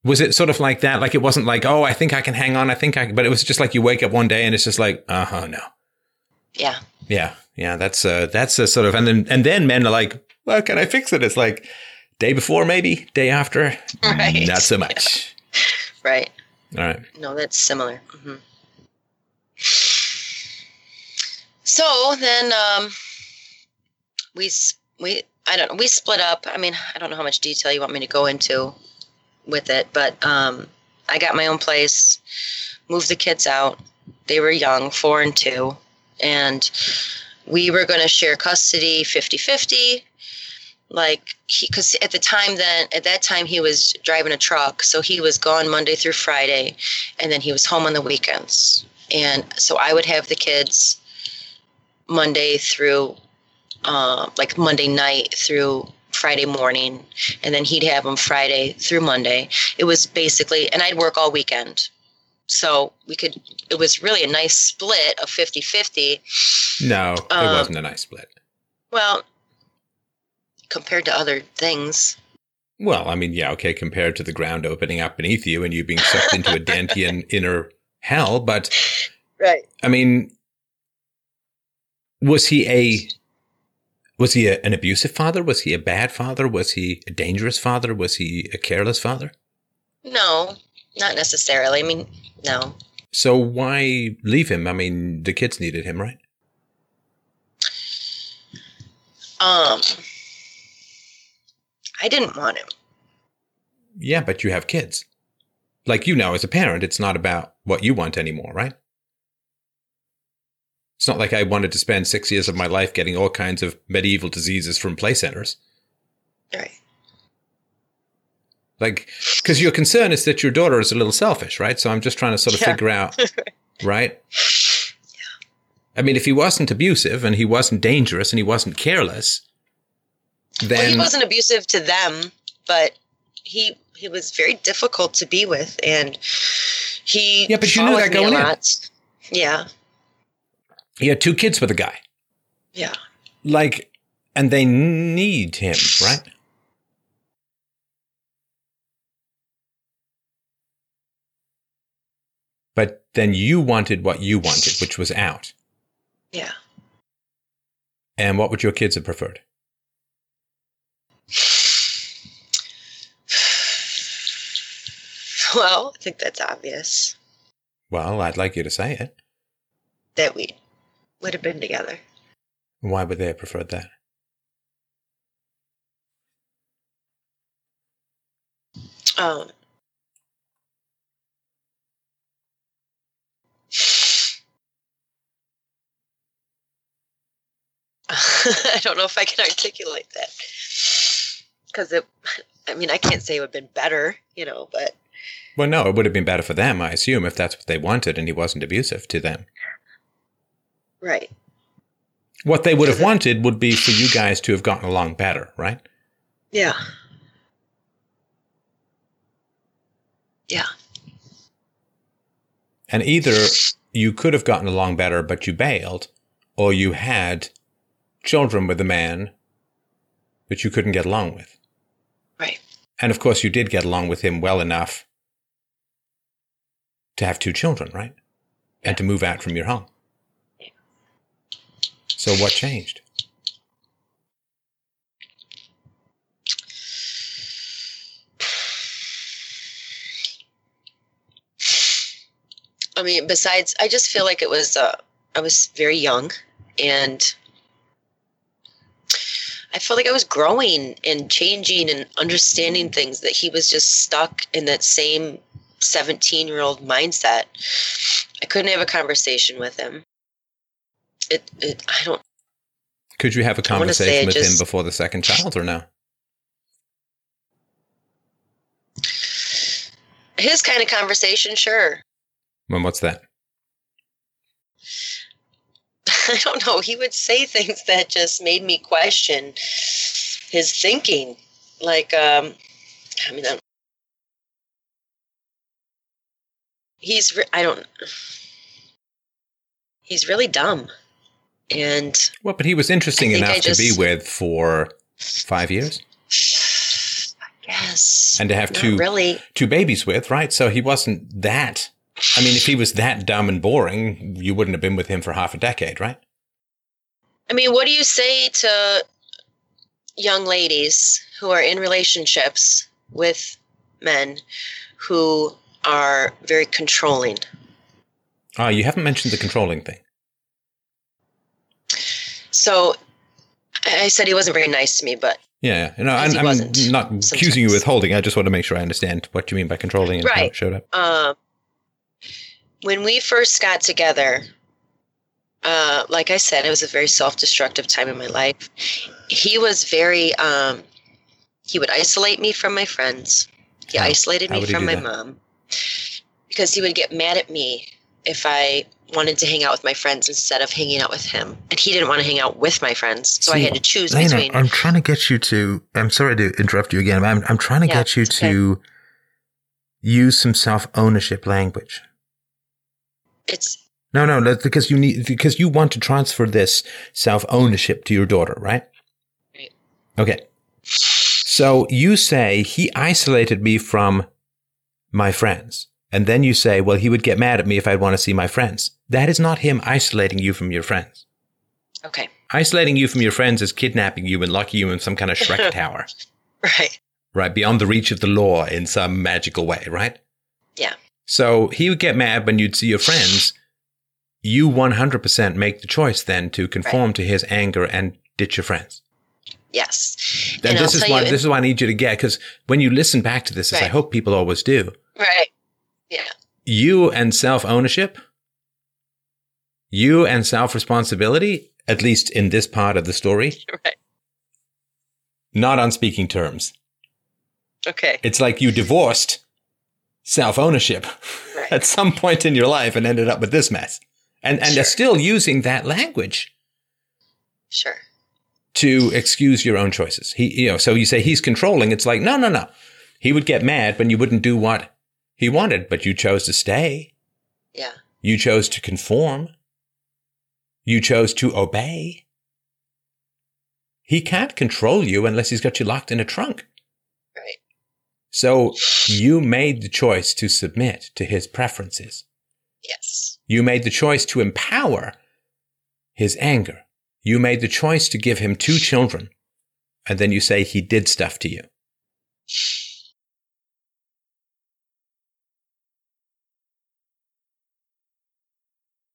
Was it sort of like that? Like it wasn't like, oh, I think I can hang on. I think I can, but it was just like you wake up one day and it's just like, uh huh, no. Yeah. Yeah, yeah, that's uh that's a sort of and then and then men are like, well, can I fix it? It's like day before, maybe day after, Right. not so much. Right. All right, No, that's similar. hmm So then um, we we I don't know we split up. I mean I don't know how much detail you want me to go into with it, but um, I got my own place, moved the kids out. They were young, four and two, and we were going to share custody 50-50 like he because at the time then at that time he was driving a truck so he was gone monday through friday and then he was home on the weekends. And so i would have the kids monday through uh, like monday night through friday morning and then he'd have them friday through monday. It was basically and i'd work all weekend. So we could it was really a nice split of 50-50 no, it Uh, wasn't a nice split. well compared to other things Well, I mean, yeah, okay, compared to the ground opening up beneath you and you being sucked into a Dantean inner hell, but right I mean, was he a was he a, an abusive father? Was he a bad father? Was he a dangerous father? Was he a careless father? No, not necessarily. I mean, no. So why leave him? I mean, the kids needed him, right? Um, I didn't want him. Yeah, but you have kids. Like you know, as a parent, it's not about what you want anymore, right? It's not like I wanted to spend six years of my life getting all kinds of medieval diseases from play centers. Right. Like, because your concern is that your daughter is a little selfish, right? So I'm just trying to sort of Yeah. figure out, right? Yeah. I mean, if he wasn't abusive and he wasn't dangerous and he wasn't careless, well, then he wasn't abusive to them, but he he was very difficult to be with, and he Yeah, but you knew that going in. Yeah, he had two kids with a guy. yeah, Like, and they need him, right? Then you wanted what you wanted, which was out. yeah. And what would your kids have preferred? Well, I think that's obvious Well, I'd like you to say it. that we would have been together. Why would they have preferred that? Um, I don't know if I can articulate that because it. I mean, I can't say it would have been better, you know, but Well, no, it would have been better for them, I assume, if that's what they wanted and he wasn't abusive to them. right, What they would have wanted would be for you guys to have gotten along better, right? yeah, yeah, And either you could have gotten along better, but you bailed, or you had children with a man that you couldn't get along with. Right. And of course, you did get along with him well enough to have two children, right? And to move out from your home. So, what changed? I mean, besides, I just feel like it was, uh, I was very young and I felt like I was growing and changing and understanding things that he was just stuck in that same 17 year old mindset. I couldn't have a conversation with him. It, it I don't, Could you have a conversation with him before the second child or no? his kind of conversation, sure. Well, what's that? I don't know. He would say things that just made me question his thinking. Like, um, I mean, I- he's, re- I don't, he's really dumb. And Well, but he was interesting enough I to be with for five years I guess. and to have two really. two babies with, right? So he wasn't that. I mean, if he was that dumb and boring, you wouldn't have been with him for half a decade, right? I mean, what do you say to young ladies who are in relationships with men who are very controlling? Ah, you haven't mentioned the controlling thing. So I said he wasn't very nice to me, but Yeah, yeah. no, I'm, I'm not accusing you sometimes. with holding. I just want to make sure I understand what you mean by controlling and how it showed up. um, when we first got together, uh, like I said, it was a very self-destructive time in my life. He was very. Um, he would isolate me from my friends. He isolated me from my that? mom because he would get mad at me if I wanted to hang out with my friends instead of hanging out with him, and he didn't want to hang out with my friends, so I had to choose Lena, between. I'm trying to get you to. I'm sorry to interrupt you again. But I'm I'm trying to Yeah, get you okay. to use some self ownership language. It's No, no, that's because you need because you want to transfer this self ownership to your daughter, right? Right. Okay. So you say he isolated me from my friends. And then you say, well, he would get mad at me if I'd want to see my friends. That is not him isolating you from your friends. okay, Isolating you from your friends is kidnapping you and locking you in some kind of Shrek tower, right? right? Beyond the reach of the law in some magical way, right? Yeah. So he would get mad when you'd see your friends. You 100% make the choice then to conform to his anger and ditch your friends. Yes, And, And this I'll is why this is why I need you to get because when you listen back to this, as I hope people always do, right. Yeah. you and self ownership, you and self responsibility, at least in this part of the story, Right. not on speaking terms. Okay. It's like you divorced self ownership Right. at some point in your life and ended up with this mess. And and Sure. are still using that language Sure. to excuse your own choices. He you know, so you say he's controlling, it's like, no, no, no. He would get mad when you wouldn't do what he wanted, but you chose to stay. Yeah. You chose to conform. You chose to obey. He can't control you unless he's got you locked in a trunk. Right. So you made the choice to submit to his preferences. Yes. You made the choice to empower his anger. You made the choice to give him two children. And then you say he did stuff to you.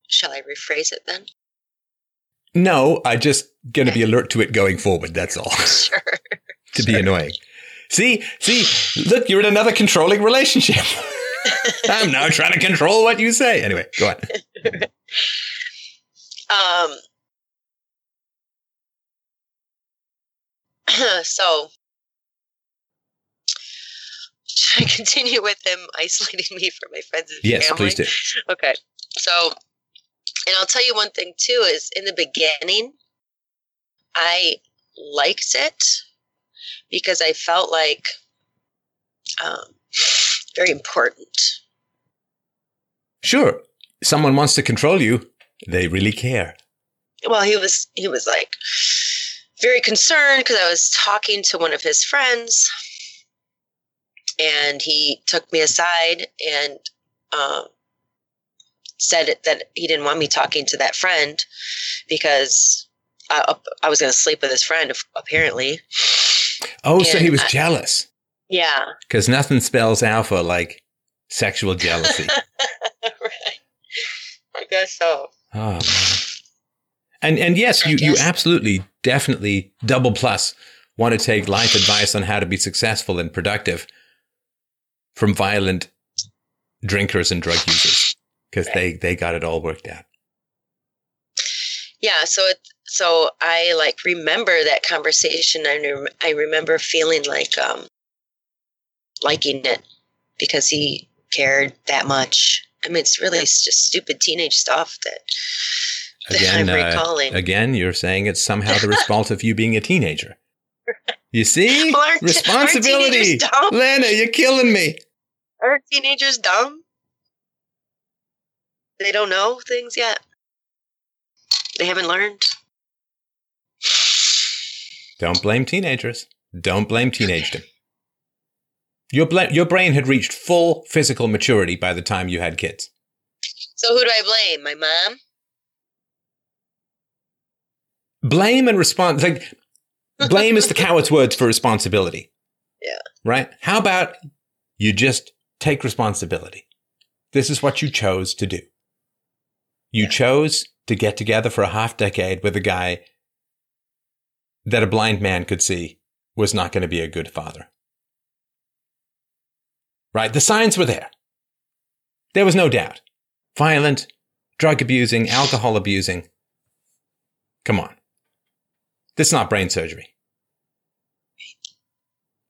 Shall I rephrase it then? No, I'm just going to be alert to it going forward. That's all. Sure. to be annoying. See, see, look, you're in another controlling relationship. I'm now trying to control what you say. Anyway, go on. Um. so, should I continue with him isolating me from my friends and Yes, family? please do. Okay. So, and I'll tell you one thing too is in the beginning, I liked it because I felt like um, very important. Sure, someone wants to control you. They really care. Well, he was he was like very concerned because I was talking to one of his friends, and he took me aside and um, said that he didn't want me talking to that friend because I, I was going to sleep with his friend apparently. Oh, so he was I, jealous. Yeah. Because nothing spells alpha like sexual jealousy. right. I guess so. Oh man. And and yes, you, you absolutely, definitely double plus want to take life advice on how to be successful and productive from violent drinkers and drug users because right. they they got it all worked out. Yeah, so it so I like remember that conversation. I I remember feeling like um liking it because he cared that much. I mean, it's really just stupid teenage stuff that, that again, I'm uh, recalling. Again, you're saying it's somehow the result of you being a teenager. You see, well, aren't, responsibility, aren't Lana, you're killing me. Are teenagers dumb? They don't know things yet. They haven't learned. Don't blame teenagers. Don't blame teenagedom. Your, bla- your brain had reached full physical maturity by the time you had kids. So who do I blame? My mom? Blame and respond like blame is the coward's words for responsibility. Yeah. Right? How about you just take responsibility? This is what you chose to do. You yeah. chose to get together for a half decade with a guy that a blind man could see was not going to be a good father right? The signs were there. There was no doubt. Violent, drug abusing, alcohol abusing. Come on. This is not brain surgery.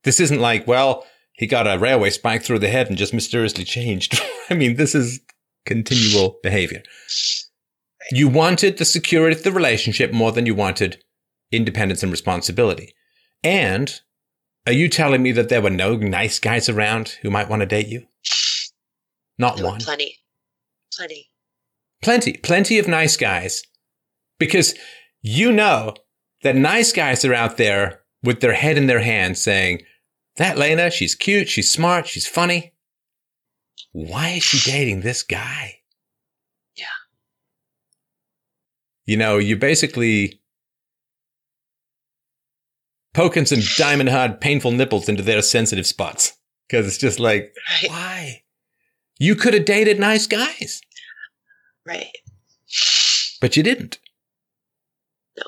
This isn't like, well, he got a railway spike through the head and just mysteriously changed. I mean, this is continual behavior. You wanted the security of the relationship more than you wanted independence and responsibility. And are you telling me that there were no nice guys around who might want to date you? Not one. Plenty. Plenty. Plenty. Plenty of nice guys. Because you know that nice guys are out there with their head in their hands saying, that Lena, she's cute, she's smart, she's funny. Why is she dating this guy? Yeah. You know, you basically poking some diamond hard, painful nipples into their sensitive spots. Because it's just like, right. why? You could have dated nice guys. Right. But you didn't. No.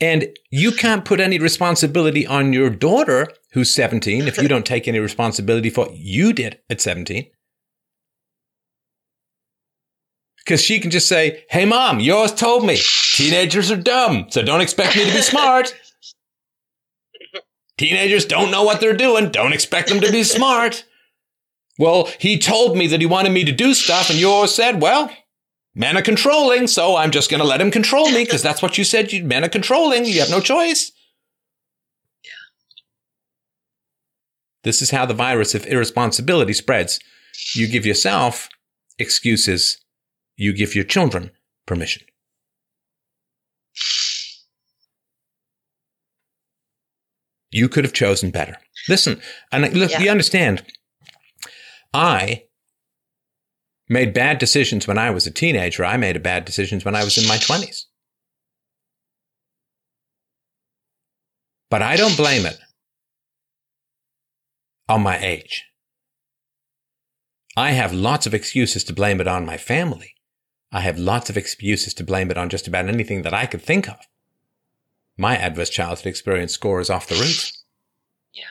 And you can't put any responsibility on your daughter, who's 17, if you don't take any responsibility for what you did at 17. Because she can just say, Hey, mom, yours told me teenagers are dumb, so don't expect me to be smart. Teenagers don't know what they're doing. Don't expect them to be smart. Well, he told me that he wanted me to do stuff, and you said, well, men are controlling, so I'm just going to let him control me because that's what you said. You men are controlling. You have no choice. Yeah. This is how the virus of irresponsibility spreads. You give yourself excuses. You give your children permission. You could have chosen better. Listen, and look, yeah. you understand. I made bad decisions when I was a teenager. I made bad decisions when I was in my 20s. But I don't blame it on my age. I have lots of excuses to blame it on my family. I have lots of excuses to blame it on just about anything that I could think of my adverse childhood experience score is off the roof. Yeah.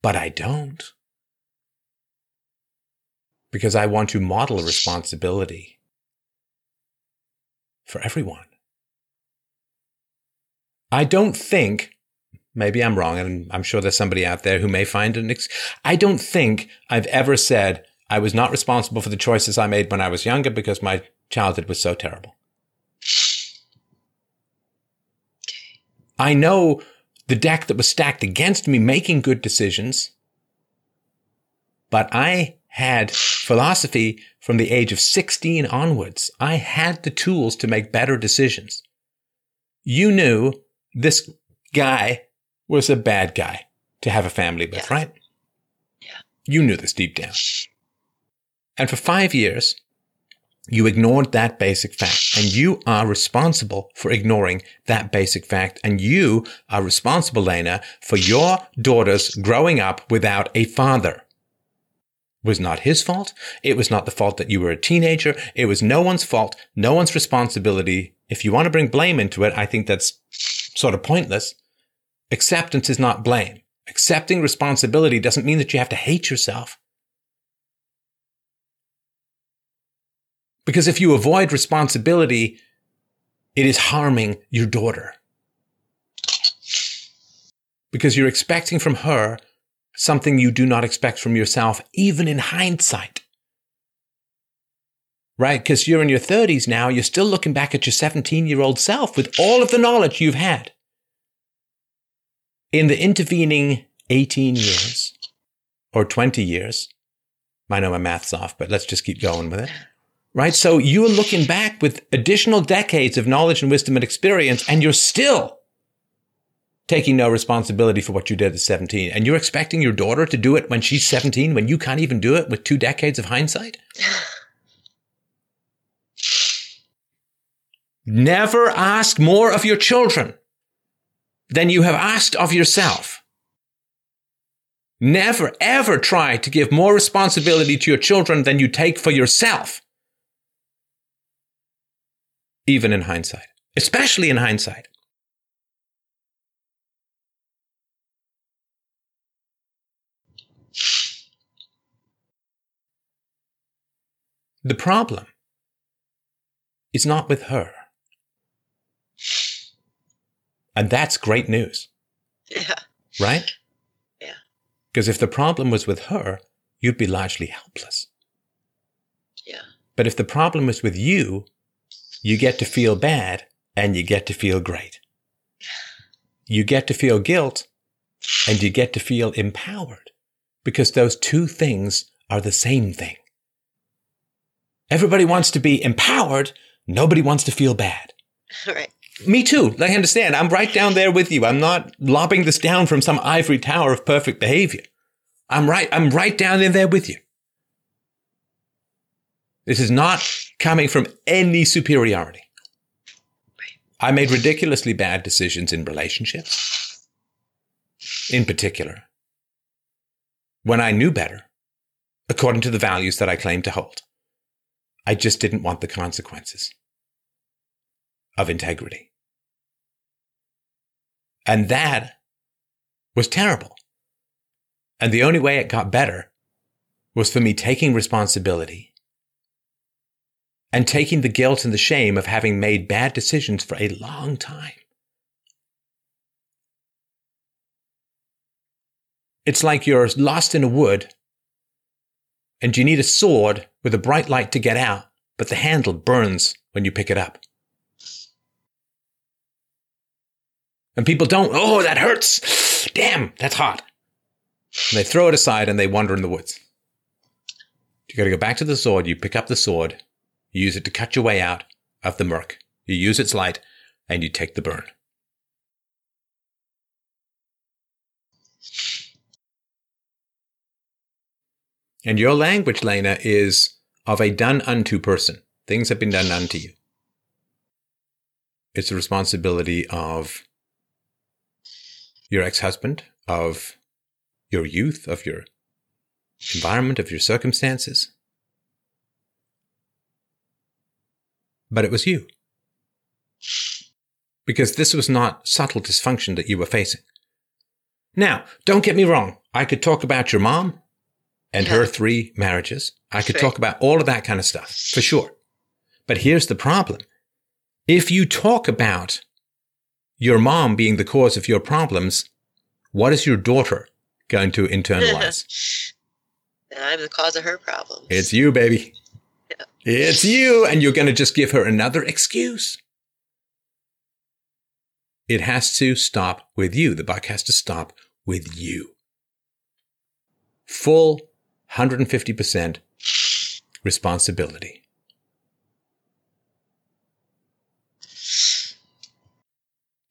But I don't. Because I want to model responsibility for everyone. I don't think, maybe I'm wrong, and I'm sure there's somebody out there who may find an ex- I don't think I've ever said I was not responsible for the choices I made when I was younger because my childhood was so terrible. I know the deck that was stacked against me making good decisions, but I had philosophy from the age of 16 onwards. I had the tools to make better decisions. You knew this guy was a bad guy to have a family with, Yeah. right? Yeah. You knew this deep down. And for five years, you ignored that basic fact and you are responsible for ignoring that basic fact. And you are responsible, Lena, for your daughters growing up without a father. It was not his fault. It was not the fault that you were a teenager. It was no one's fault, no one's responsibility. If you want to bring blame into it, I think that's sort of pointless. Acceptance is not blame. Accepting responsibility doesn't mean that you have to hate yourself. Because if you avoid responsibility, it is harming your daughter. Because you're expecting from her something you do not expect from yourself, even in hindsight. Right? Because you're in your 30s now, you're still looking back at your 17 year old self with all of the knowledge you've had. In the intervening 18 years or 20 years, I know my math's off, but let's just keep going with it right? So you're looking back with additional decades of knowledge and wisdom and experience, and you're still taking no responsibility for what you did at 17. And you're expecting your daughter to do it when she's 17, when you can't even do it with two decades of hindsight? Never ask more of your children than you have asked of yourself. Never, ever try to give more responsibility to your children than you take for yourself even in hindsight, especially in hindsight. The problem is not with her. And that's great news, Yeah. right? Yeah. Because if the problem was with her, you'd be largely helpless. Yeah. But if the problem was with you, you get to feel bad and you get to feel great. You get to feel guilt and you get to feel empowered because those two things are the same thing. Everybody wants to be empowered. Nobody wants to feel bad. Right. Me too. I understand. I'm right down there with you. I'm not lobbing this down from some ivory tower of perfect behavior. I'm right. I'm right down in there with you. This is not coming from any superiority. I made ridiculously bad decisions in relationships, in particular, when I knew better, according to the values that I claimed to hold. I just didn't want the consequences of integrity. And that was terrible. And the only way it got better was for me taking responsibility and taking the guilt and the shame of having made bad decisions for a long time. It's like you're lost in a wood and you need a sword with a bright light to get out, but the handle burns when you pick it up. And people don't, oh, that hurts. Damn, that's hot. And they throw it aside and they wander in the woods. You got to go back to the sword. You pick up the sword. You use it to cut your way out of the murk. You use its light and you take the burn. And your language, Lena, is of a done unto person. Things have been done unto you. It's the responsibility of your ex husband, of your youth, of your environment, of your circumstances. But it was you. Because this was not subtle dysfunction that you were facing. Now, don't get me wrong. I could talk about your mom and her three marriages. I could Sure. talk about all of that kind of stuff, for sure. But here's the problem. If you talk about your mom being the cause of your problems, what is your daughter going to internalize? And I'm the cause of her problems. it's you, baby. It's you. And you're going to just give her another excuse. It has to stop with you. The buck has to stop with you. Full 150% responsibility.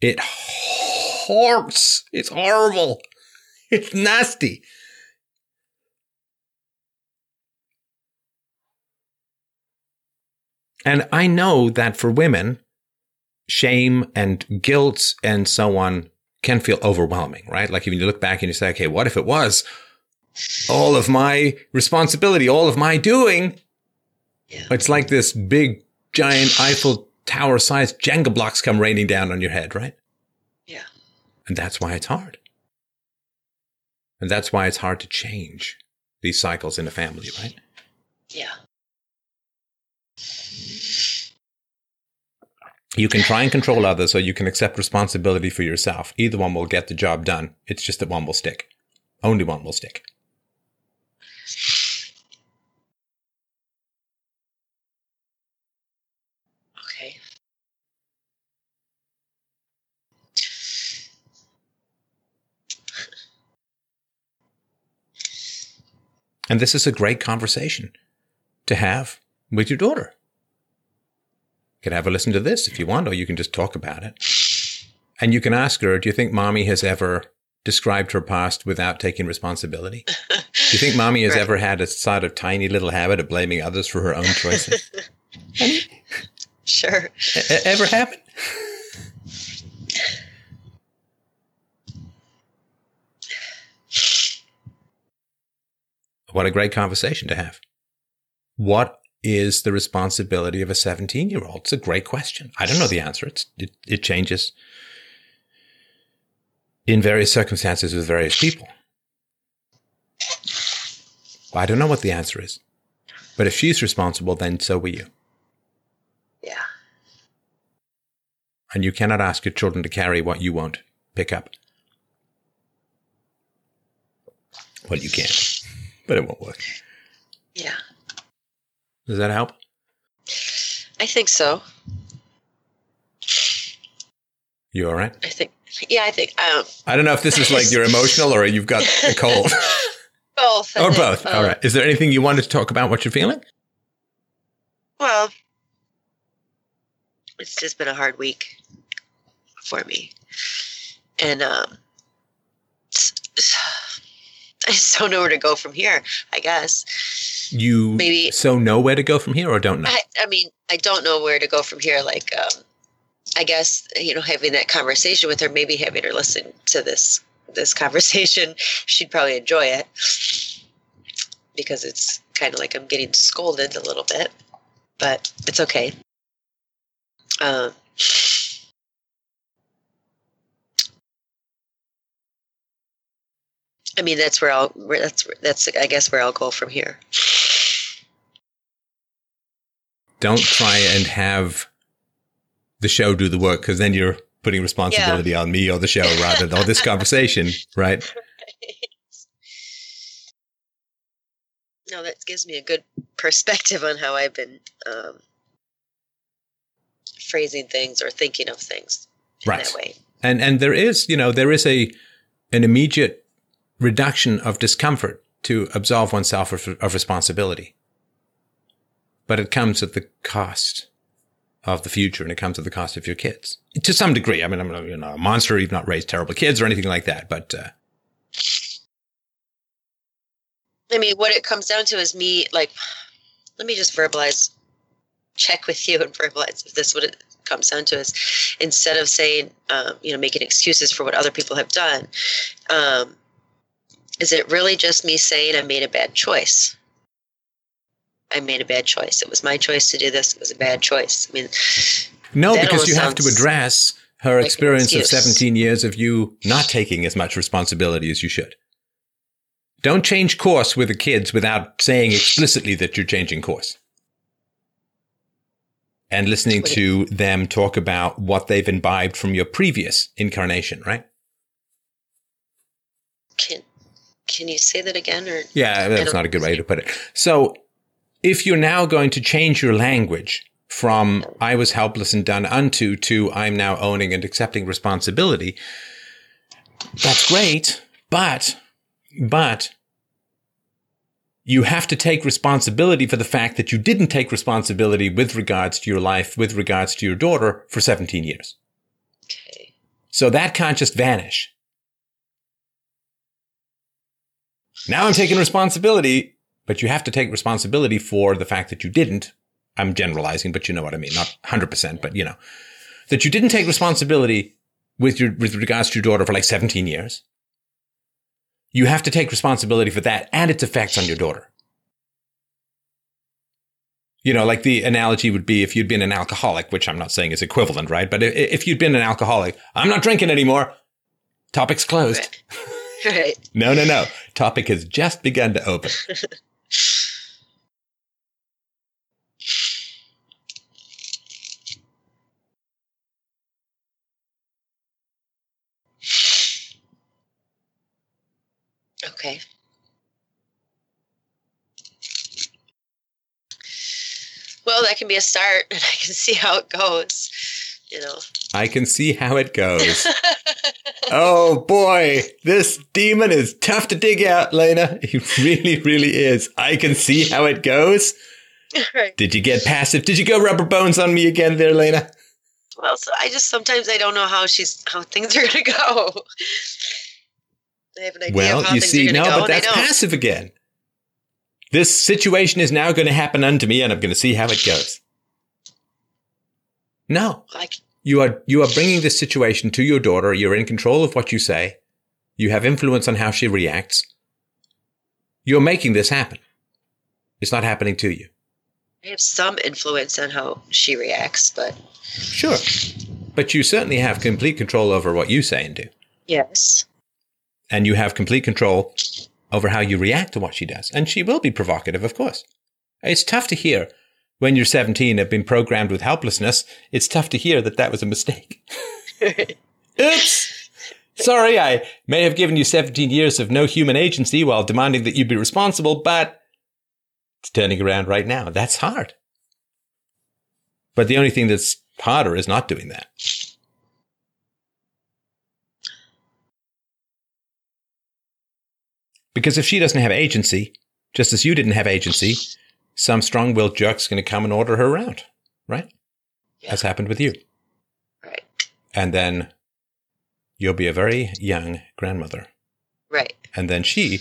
It hurts. It's horrible. It's nasty. And I know that for women, shame and guilt and so on can feel overwhelming, right? Like if you look back and you say, okay, what if it was all of my responsibility, all of my doing? Yeah. It's like this big, giant Eiffel Tower sized Jenga blocks come raining down on your head, right? Yeah. And that's why it's hard. And that's why it's hard to change these cycles in a family, right? Yeah. You can try and control others or you can accept responsibility for yourself. Either one will get the job done. It's just that one will stick. Only one will stick. Okay. And this is a great conversation to have with your daughter. Can have a listen to this if you want, or you can just talk about it. And you can ask her, do you think mommy has ever described her past without taking responsibility? Do you think mommy has Right. ever had a sort of tiny little habit of blaming others for her own choices? Sure. E- ever happen? What a great conversation to have. What is the responsibility of a 17 year old? It's a great question. I don't know the answer. It's, it, it changes in various circumstances with various people. I don't know what the answer is. But if she's responsible, then so will you. Yeah. And you cannot ask your children to carry what you won't pick up. Well, you can, but it won't work. Yeah. Does that help? I think so. You all right? I think. Yeah, I think. Um, I don't know if this is like you're emotional or you've got a cold both. I or think, both. All um, right. Is there anything you wanted to talk about what you're feeling? Well, it's just been a hard week for me, and um, I just don't know where to go from here. I guess. You Maybe- so know where to go from here or don't know? I, I mean, I don't know where to go from here. Like, um, I guess you know, having that conversation with her, maybe having her listen to this this conversation, she'd probably enjoy it because it's kind of like I'm getting scolded a little bit, but it's okay. Um, I mean, that's where I'll. That's that's I guess where I'll go from here. don't try and have the show do the work because then you're putting responsibility on me or the show rather than or this conversation, right? no, that gives me a good perspective on how I've been um, phrasing things or thinking of things in Right. that way. And and there is, you know, there is a an immediate reduction of discomfort to absolve oneself of, of responsibility. But it comes at the cost of the future and it comes at the cost of your kids. To some degree. I mean, I'm you know, a monster, you've not raised terrible kids or anything like that, but uh, I mean, what it comes down to is me, like, let me just verbalize, check with you and verbalize if this what it comes down to is instead of saying, um, you know, making excuses for what other people have done, um, is it really just me saying I made a bad choice? I made a bad choice. It was my choice to do this. It was a bad choice. I mean, No, because you have to address her like experience of 17 years of you not taking as much responsibility as you should. Don't change course with the kids without saying explicitly that you're changing course. And listening to them talk about what they've imbibed from your previous incarnation, right? can can you say that again? Or Yeah, that's not a good way to put it. So, if you're now going to change your language from I was helpless and done unto to I'm now owning and accepting responsibility, that's great. But, but you have to take responsibility for the fact that you didn't take responsibility with regards to your life, with regards to your daughter for 17 years. Okay. So that can't just vanish. Now I'm taking responsibility, but you have to take responsibility for the fact that you didn't. I'm generalizing, but you know what I mean. Not 100%, but you know, that you didn't take responsibility with your, with regards to your daughter for like 17 years you have to take responsibility for that and its effects on your daughter. You know, like the analogy would be if you'd been an alcoholic, which I'm not saying is equivalent, right? But if you'd been an alcoholic, I'm not drinking anymore. Topic's closed. Right. right. no, no, no. Topic has just begun to open. Okay. Well, that can be a start, and I can see how it goes. You know. I can see how it goes. oh boy, this demon is tough to dig out, Lena. He really, really is. I can see how it goes. right. Did you get passive? Did you go rubber bones on me again there, Lena? Well, so I just sometimes I don't know how she's how things are going to go. I have an idea well, you things see, are no, go, but that's passive again. This situation is now going to happen unto me, and I'm going to see how it goes. No, Like, you are you are bringing this situation to your daughter. You're in control of what you say. You have influence on how she reacts. You're making this happen. It's not happening to you. I have some influence on how she reacts, but Sure, but you certainly have complete control over what you say and do, yes. and you have complete control over how you react to what she does. And she will be provocative, of course. It's tough to hear when you're 17 have been programmed with helplessness. It's tough to hear that that was a mistake. Oops. Sorry, I may have given you 17 years of no human agency while demanding that you be responsible, but it's turning around right now. That's hard. But the only thing that's harder is not doing that. Because if she doesn't have agency, just as you didn't have agency, some strong willed jerk's going to come and order her around, right? Yeah. As happened with you. Right. And then you'll be a very young grandmother. Right. And then she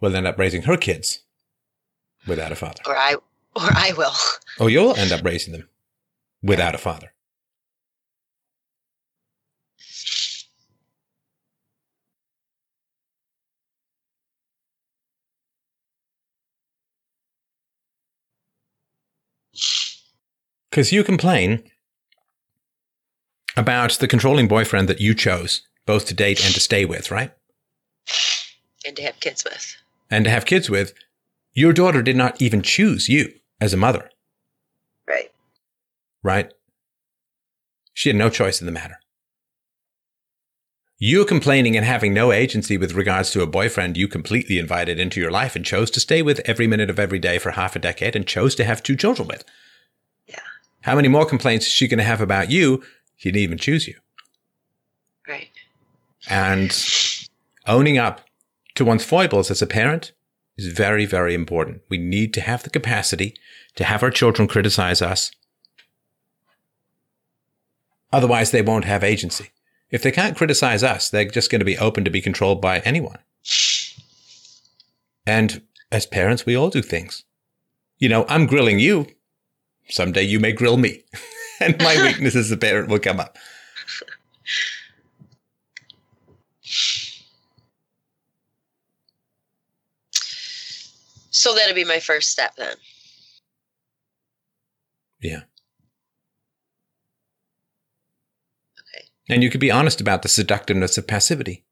will end up raising her kids without a father. Or I or I will. Oh, you'll end up raising them without a father. Because you complain about the controlling boyfriend that you chose, both to date and to stay with, right? And to have kids with. And to have kids with. Your daughter did not even choose you as a mother, Right. right? She had no choice in the matter. You're complaining and having no agency with regards to a boyfriend you completely invited into your life and chose to stay with every minute of every day for half a decade and chose to have two children with. How many more complaints is she going to have about you? She didn't even choose you. Right. And owning up to one's foibles as a parent is very, very important. We need to have the capacity to have our children criticize us. Otherwise, they won't have agency. If they can't criticize us, they're just going to be open to be controlled by anyone. And as parents, we all do things. You know, I'm grilling you. Someday you may grill me. and my weakness as a parent will come up. So that'll be my first step then. Yeah. Okay. And you could be honest about the seductiveness of passivity.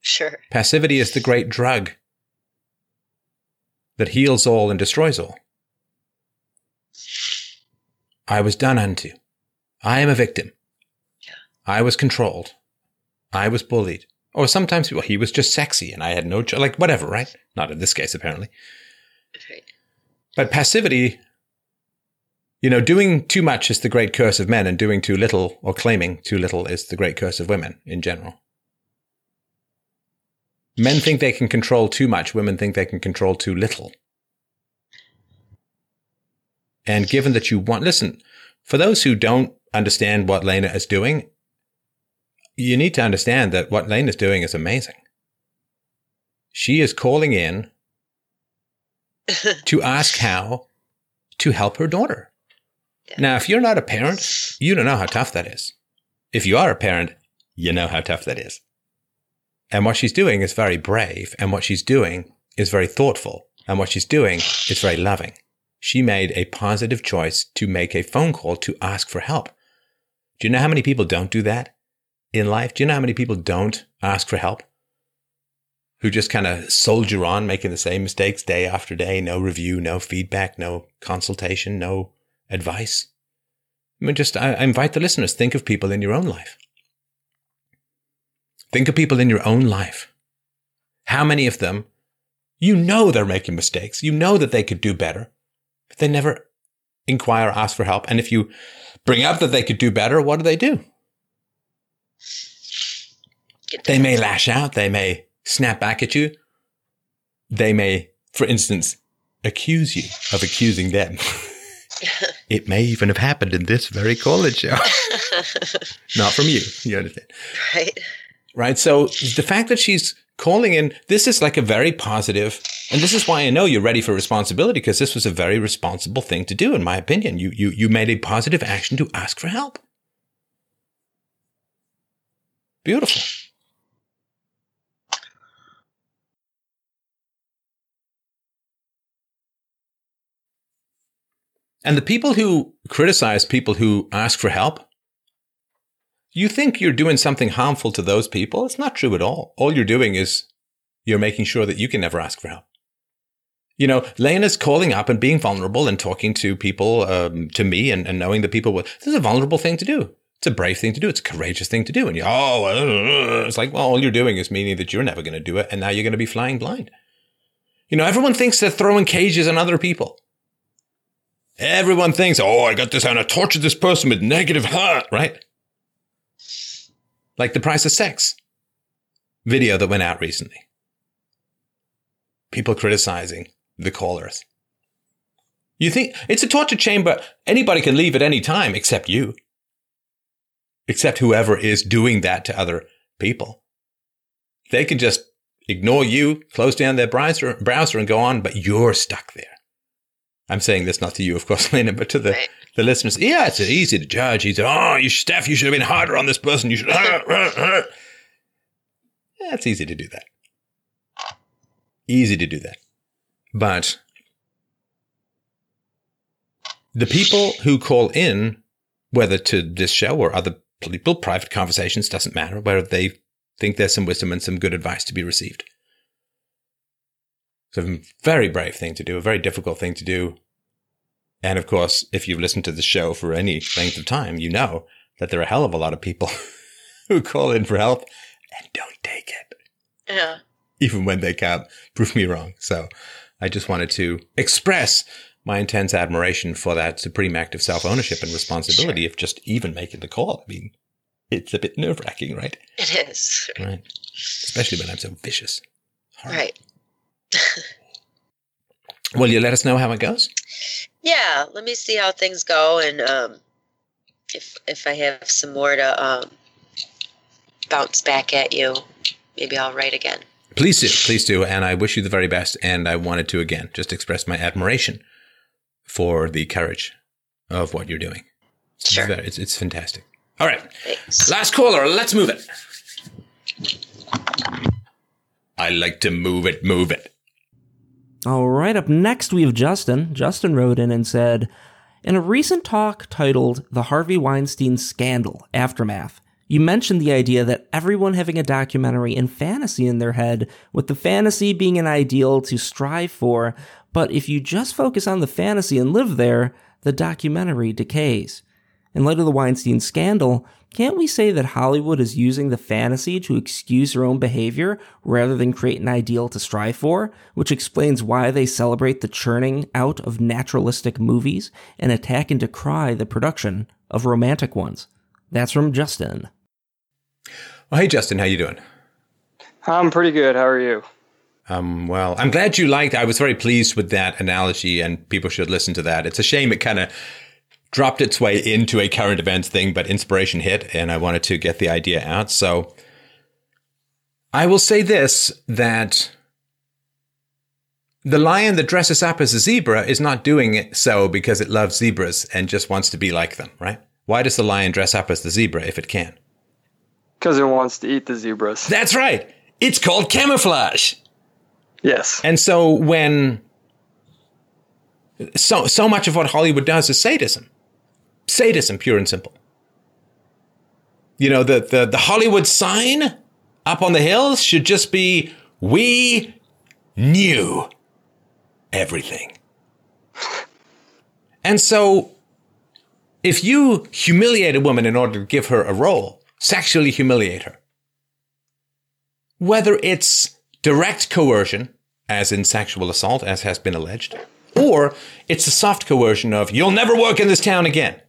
Sure. Passivity is the great drug that heals all and destroys all. I was done unto. I am a victim. Yeah. I was controlled. I was bullied. Or sometimes well, he was just sexy and I had no, cho- like whatever, right? Not in this case, apparently. Right. But passivity, you know, doing too much is the great curse of men, and doing too little or claiming too little is the great curse of women in general. Men think they can control too much. Women think they can control too little. And given that you want, listen, for those who don't understand what Lena is doing, you need to understand that what Lena is doing is amazing. She is calling in to ask how to help her daughter. Yeah. Now, if you're not a parent, you don't know how tough that is. If you are a parent, you know how tough that is. And what she's doing is very brave. And what she's doing is very thoughtful. And what she's doing is very loving. She made a positive choice to make a phone call to ask for help. Do you know how many people don't do that in life? Do you know how many people don't ask for help? Who just kind of soldier on, making the same mistakes day after day, no review, no feedback, no consultation, no advice. I mean, just I, I invite the listeners, think of people in your own life. Think of people in your own life. How many of them you know they're making mistakes. You know that they could do better, but they never inquire, ask for help. And if you bring up that they could do better, what do they do? They may lash out. They may snap back at you. They may, for instance, accuse you of accusing them. it may even have happened in this very college show. Not from you. You understand? Right right? So the fact that she's calling in, this is like a very positive, and this is why I know you're ready for responsibility because this was a very responsible thing to do, in my opinion. You you you made a positive action to ask for help. Beautiful. And the people who criticize people who ask for help, you think you're doing something harmful to those people. It's not true at all. All you're doing is you're making sure that you can never ask for help. You know, Lena's calling up and being vulnerable and talking to people, um, to me, and, and knowing that people will. This is a vulnerable thing to do. It's a brave thing to do. It's a courageous thing to do. And you, oh, uh, it's like, well, all you're doing is meaning that you're never going to do it, and now you're going to be flying blind. You know, everyone thinks they're throwing cages on other people. Everyone thinks, oh, I got this, and I tortured this person with negative heart, right? Like the price of sex video that went out recently. People criticizing the callers. You think it's a torture chamber. Anybody can leave at any time except you. Except whoever is doing that to other people. They can just ignore you, close down their browser, browser and go on, but you're stuck there. I'm saying this not to you, of course, Lena, but to the, the listeners. Yeah, it's easy to judge. He said, "Oh, you Steph, you should have been harder on this person. You should." Uh, uh, uh. Yeah, it's easy to do that. Easy to do that, but the people who call in, whether to this show or other people, private conversations, doesn't matter. Whether they think there's some wisdom and some good advice to be received. It's a very brave thing to do, a very difficult thing to do. And of course, if you've listened to the show for any length of time, you know that there are a hell of a lot of people who call in for help and don't take it. Yeah. Even when they can't prove me wrong. So I just wanted to express my intense admiration for that supreme act of self ownership and responsibility sure. of just even making the call. I mean, it's a bit nerve wracking, right? It is. Right. Especially when I'm so vicious. Hard. Right. Will you let us know how it goes? Yeah, let me see how things go, and um, if if I have some more to um, bounce back at you, maybe I'll write again. Please do, please do, and I wish you the very best. And I wanted to again just express my admiration for the courage of what you're doing. Sure, it's, it's, it's fantastic. All right, Thanks. last caller. Let's move it. I like to move it, move it. All right, up next we have Justin. Justin wrote in and said, In a recent talk titled The Harvey Weinstein Scandal Aftermath, you mentioned the idea that everyone having a documentary and fantasy in their head, with the fantasy being an ideal to strive for, but if you just focus on the fantasy and live there, the documentary decays. In light of the Weinstein scandal, can't we say that Hollywood is using the fantasy to excuse their own behavior rather than create an ideal to strive for, which explains why they celebrate the churning out of naturalistic movies and attack and decry the production of romantic ones? That's from Justin. Well, hey Justin, how you doing? I'm pretty good. How are you? Um, well, I'm glad you liked. I was very pleased with that analogy, and people should listen to that. It's a shame it kind of dropped its way into a current events thing, but inspiration hit, and I wanted to get the idea out. So I will say this: that the lion that dresses up as a zebra is not doing it so because it loves zebras and just wants to be like them, right? Why does the lion dress up as the zebra if it can? Because it wants to eat the zebras. That's right. It's called camouflage. Yes. And so when so so much of what Hollywood does is sadism. Sadism, pure and simple. You know, the the, the Hollywood sign up on the hills should just be we knew everything. And so if you humiliate a woman in order to give her a role, sexually humiliate her, whether it's direct coercion, as in sexual assault, as has been alleged, or it's a soft coercion of, you'll never work in this town again.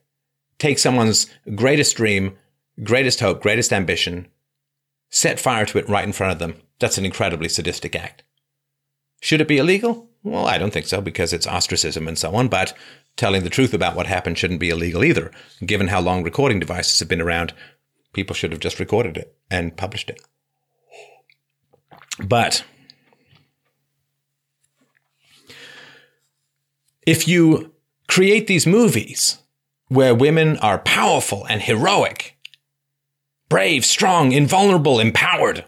Take someone's greatest dream, greatest hope, greatest ambition, set fire to it right in front of them. That's an incredibly sadistic act. Should it be illegal? Well, I don't think so because it's ostracism and so on, but telling the truth about what happened shouldn't be illegal either. Given how long recording devices have been around, people should have just recorded it and published it. But if you create these movies where women are powerful and heroic, brave, strong, invulnerable, empowered,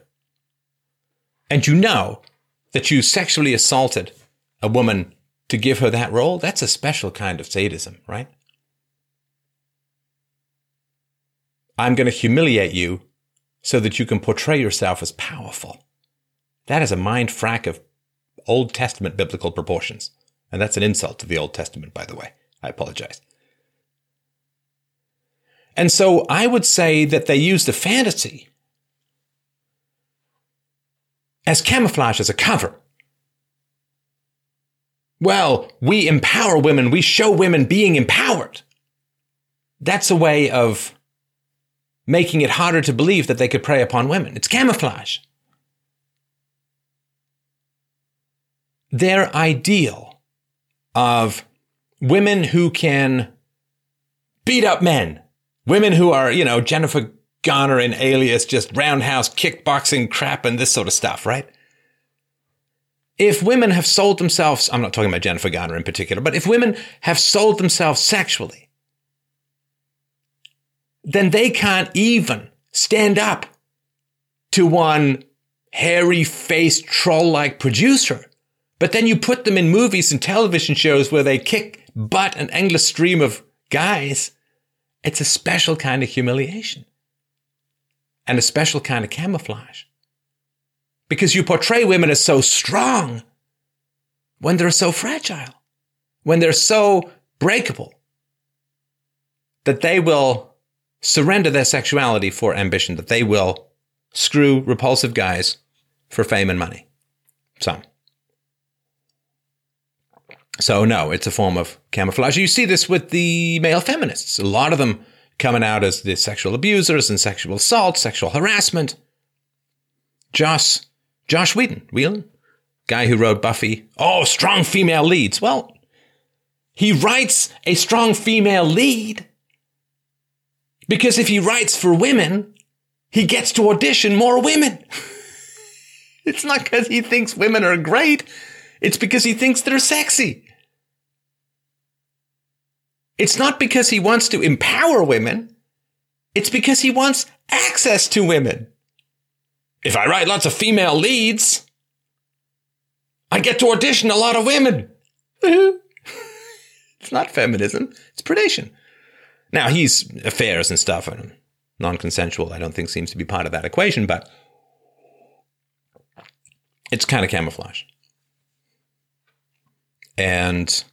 and you know that you sexually assaulted a woman to give her that role, that's a special kind of sadism, right? I'm going to humiliate you so that you can portray yourself as powerful. That is a mind frack of Old Testament biblical proportions. And that's an insult to the Old Testament, by the way. I apologize. And so I would say that they use the fantasy as camouflage, as a cover. Well, we empower women, we show women being empowered. That's a way of making it harder to believe that they could prey upon women. It's camouflage. Their ideal of women who can beat up men, women who are, you know, Jennifer Garner in Alias, just roundhouse kickboxing crap and this sort of stuff, right? If women have sold themselves, I'm not talking about Jennifer Garner in particular, but if women have sold themselves sexually, then they can't even stand up to one hairy faced troll like producer but then you put them in movies and television shows where they kick butt an endless stream of guys. It's a special kind of humiliation and a special kind of camouflage. Because you portray women as so strong when they're so fragile, when they're so breakable, that they will surrender their sexuality for ambition, that they will screw repulsive guys for fame and money. Some. So, no, it's a form of camouflage. You see this with the male feminists. A lot of them coming out as the sexual abusers and sexual assault, sexual harassment. Joss, Joss Whedon, Whedon, guy who wrote Buffy. Oh, strong female leads. Well, he writes a strong female lead because if he writes for women, he gets to audition more women. it's not because he thinks women are great. It's because he thinks they're sexy. It's not because he wants to empower women. It's because he wants access to women. If I write lots of female leads, I get to audition a lot of women. it's not feminism, it's predation. Now, he's affairs and stuff and non consensual, I don't think seems to be part of that equation, but it's kind of camouflage. And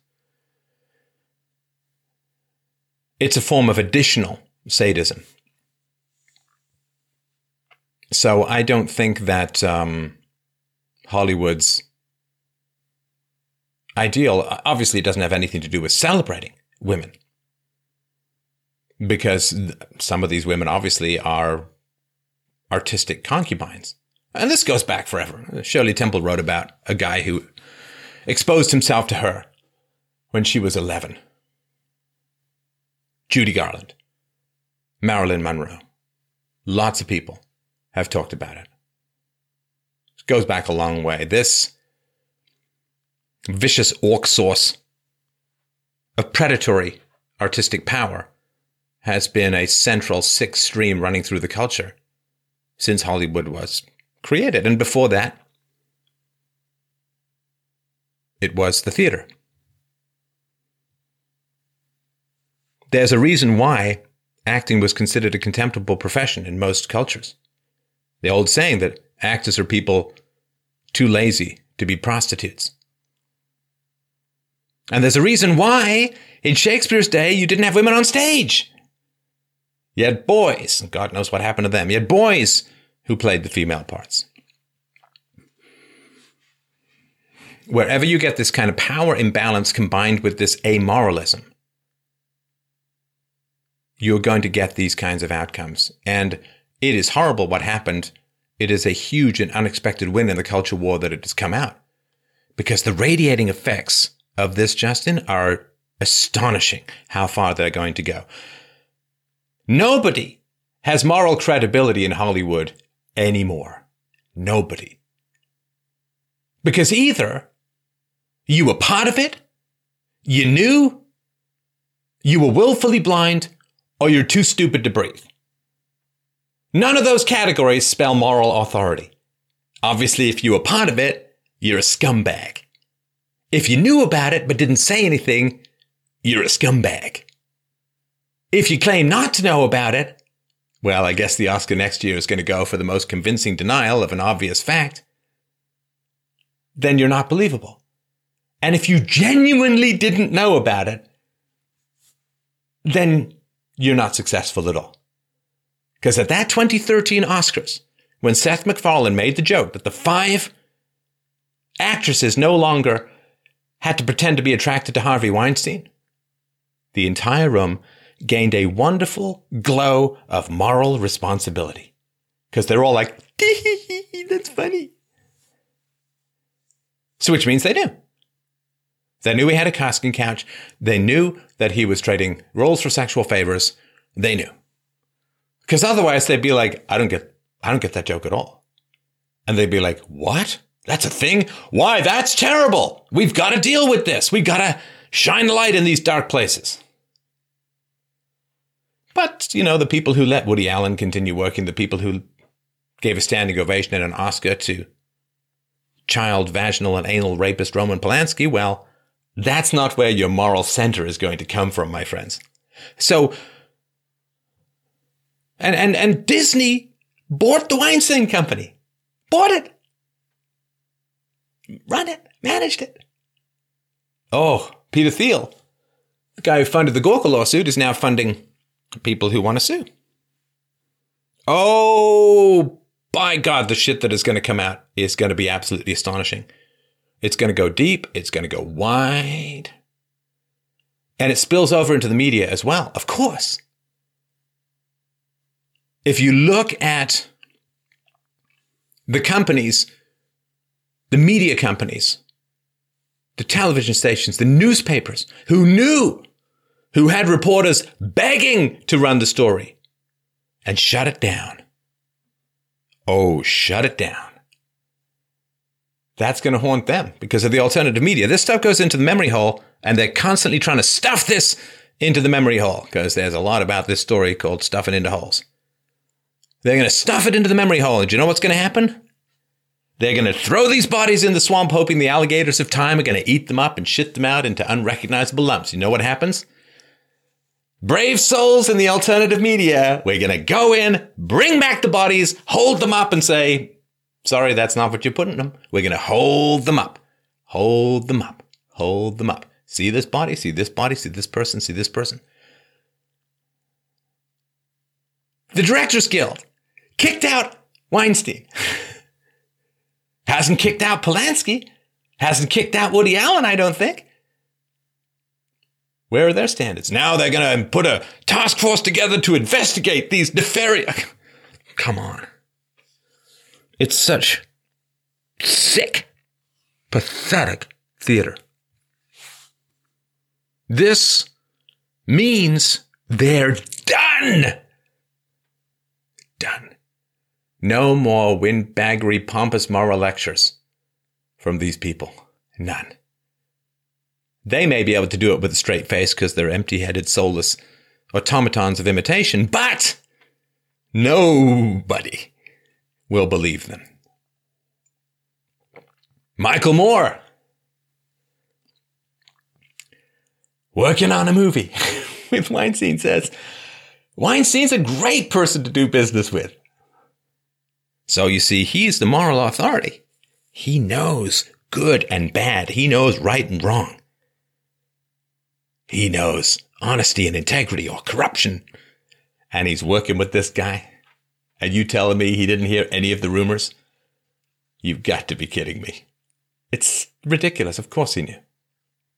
it's a form of additional sadism. So I don't think that um, Hollywood's ideal obviously it doesn't have anything to do with celebrating women. Because some of these women obviously are artistic concubines. And this goes back forever. Shirley Temple wrote about a guy who exposed himself to her when she was 11. Judy Garland, Marilyn Monroe. Lots of people have talked about it. It goes back a long way. This vicious orc source of predatory artistic power has been a central sixth stream running through the culture since Hollywood was created. And before that, it was the theater. There's a reason why acting was considered a contemptible profession in most cultures. The old saying that actors are people too lazy to be prostitutes. And there's a reason why in Shakespeare's day you didn't have women on stage. You had boys, and God knows what happened to them. You had boys who played the female parts. Wherever you get this kind of power imbalance combined with this amoralism, you're going to get these kinds of outcomes. And it is horrible what happened. It is a huge and unexpected win in the culture war that it has come out. Because the radiating effects of this, Justin, are astonishing how far they're going to go. Nobody has moral credibility in Hollywood anymore. Nobody. Because either you were part of it, you knew, you were willfully blind, or you're too stupid to breathe. None of those categories spell moral authority. Obviously, if you were part of it, you're a scumbag. If you knew about it but didn't say anything, you're a scumbag. If you claim not to know about it, well, I guess the Oscar next year is going to go for the most convincing denial of an obvious fact. Then you're not believable. And if you genuinely didn't know about it, then you're not successful at all. Because at that 2013 Oscars, when Seth MacFarlane made the joke that the five actresses no longer had to pretend to be attracted to Harvey Weinstein, the entire room gained a wonderful glow of moral responsibility. Because they're all like, that's funny. So, which means they knew. They knew he had a casting couch. They knew that he was trading roles for sexual favors. They knew. Because otherwise they'd be like, I don't get, I don't get that joke at all. And they'd be like, what? That's a thing? Why? That's terrible. We've got to deal with this. We've got to shine the light in these dark places. But, you know, the people who let Woody Allen continue working, the people who gave a standing ovation and an Oscar to child vaginal and anal rapist Roman Polanski, well, that's not where your moral center is going to come from, my friends. So, and, and, and Disney bought the Weinstein Company. Bought it. Run it. Managed it. Oh, Peter Thiel, the guy who funded the Gawker lawsuit, is now funding people who want to sue. Oh, by God, the shit that is going to come out is going to be absolutely astonishing. It's going to go deep, it's going to go wide. And it spills over into the media as well, of course. If you look at the companies, the media companies, the television stations, the newspapers who knew, who had reporters begging to run the story and shut it down. Oh, shut it down that's going to haunt them because of the alternative media. This stuff goes into the memory hole, and they're constantly trying to stuff this into the memory hole because there's a lot about this story called stuffing into holes. They're going to stuff it into the memory hole. And do you know what's going to happen? They're going to throw these bodies in the swamp, hoping the alligators of time are going to eat them up and shit them out into unrecognizable lumps. You know what happens? Brave souls in the alternative media, we're going to go in, bring back the bodies, hold them up, and say, Sorry, that's not what you're putting them. We're going to hold them up. Hold them up. Hold them up. See this body, see this body, see this person, see this person. The Directors Guild kicked out Weinstein. Hasn't kicked out Polanski. Hasn't kicked out Woody Allen, I don't think. Where are their standards? Now they're going to put a task force together to investigate these nefarious. Come on. It's such sick, pathetic theater. This means they're done. Done. No more windbaggery, pompous moral lectures from these people. None. They may be able to do it with a straight face because they're empty headed, soulless automatons of imitation, but nobody will believe them. Michael Moore. Working on a movie with Weinstein says Weinstein's a great person to do business with. So you see, he's the moral authority. He knows good and bad. He knows right and wrong. He knows honesty and integrity or corruption. And he's working with this guy. And you telling me he didn't hear any of the rumors? You've got to be kidding me. It's ridiculous. Of course he knew.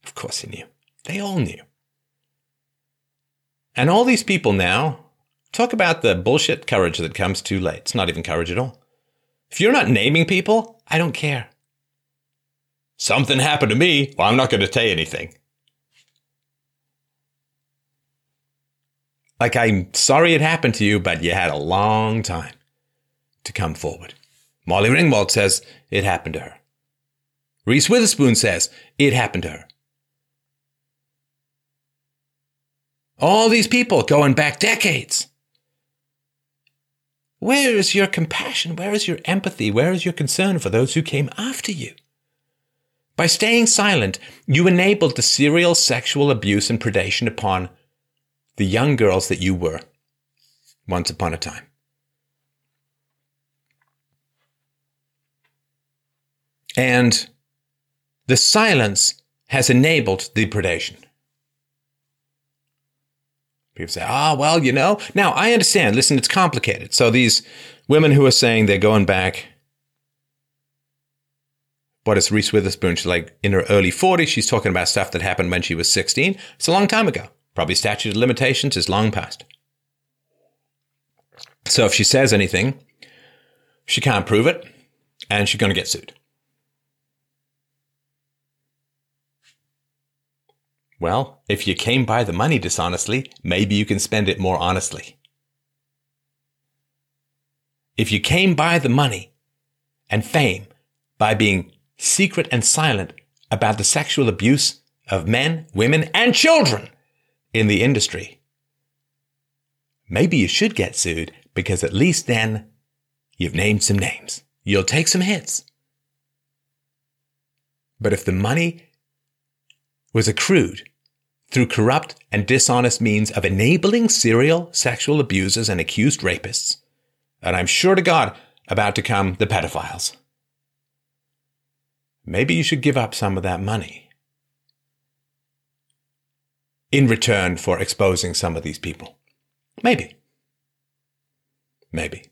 Of course he knew. They all knew. And all these people now talk about the bullshit courage that comes too late. It's not even courage at all. If you're not naming people, I don't care. Something happened to me. Well, I'm not going to say anything. Like, I'm sorry it happened to you, but you had a long time to come forward. Molly Ringwald says it happened to her. Reese Witherspoon says it happened to her. All these people going back decades. Where is your compassion? Where is your empathy? Where is your concern for those who came after you? By staying silent, you enabled the serial sexual abuse and predation upon the young girls that you were once upon a time. And the silence has enabled the predation. People say, ah, oh, well, you know. Now, I understand. Listen, it's complicated. So these women who are saying they're going back, what is Reese Witherspoon? She's like in her early 40s. She's talking about stuff that happened when she was 16. It's a long time ago. Probably statute of limitations is long past. So if she says anything, she can't prove it, and she's going to get sued. Well, if you came by the money dishonestly, maybe you can spend it more honestly. If you came by the money and fame by being secret and silent about the sexual abuse of men, women, and children in the industry. Maybe you should get sued because at least then you've named some names. You'll take some hits. But if the money was accrued through corrupt and dishonest means of enabling serial sexual abusers and accused rapists, and I'm sure to God about to come the pedophiles, maybe you should give up some of that money in return for exposing some of these people. Maybe. Maybe.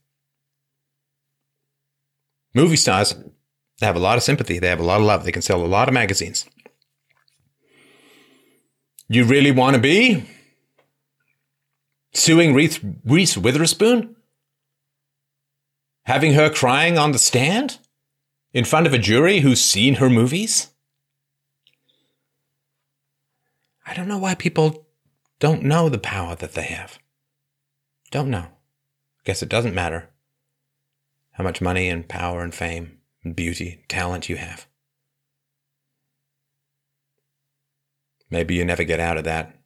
Movie stars they have a lot of sympathy. They have a lot of love. They can sell a lot of magazines. You really want to be suing Reese, Reese Witherspoon? Having her crying on the stand in front of a jury who's seen her movies? I don't know why people don't know the power that they have. Don't know. Guess it doesn't matter how much money and power and fame and beauty and talent you have. Maybe you never get out of that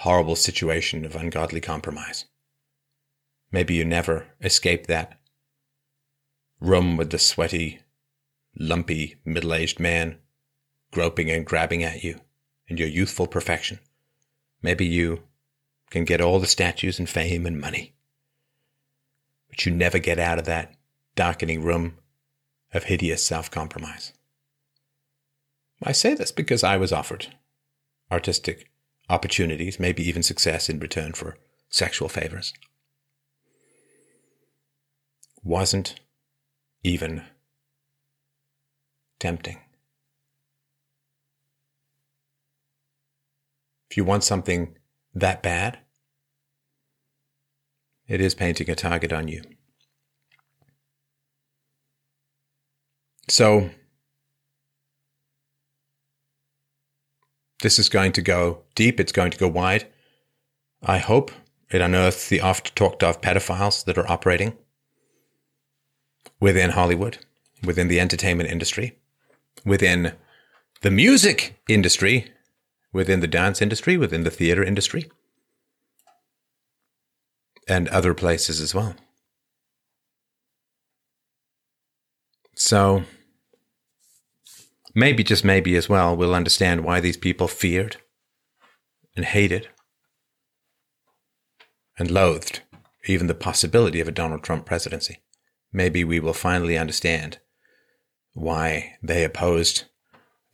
horrible situation of ungodly compromise. Maybe you never escape that room with the sweaty, lumpy, middle aged man groping and grabbing at you and your youthful perfection. Maybe you can get all the statues and fame and money, but you never get out of that darkening room of hideous self compromise. I say this because I was offered artistic opportunities, maybe even success in return for sexual favors. Wasn't even tempting. If you want something that bad, it is painting a target on you. So, this is going to go deep, it's going to go wide. I hope it unearths the oft talked of pedophiles that are operating within Hollywood, within the entertainment industry, within the music industry, within the dance industry, within the theater industry, and other places as well. So, maybe, just maybe as well, we'll understand why these people feared and hated and loathed even the possibility of a Donald Trump presidency. Maybe we will finally understand why they opposed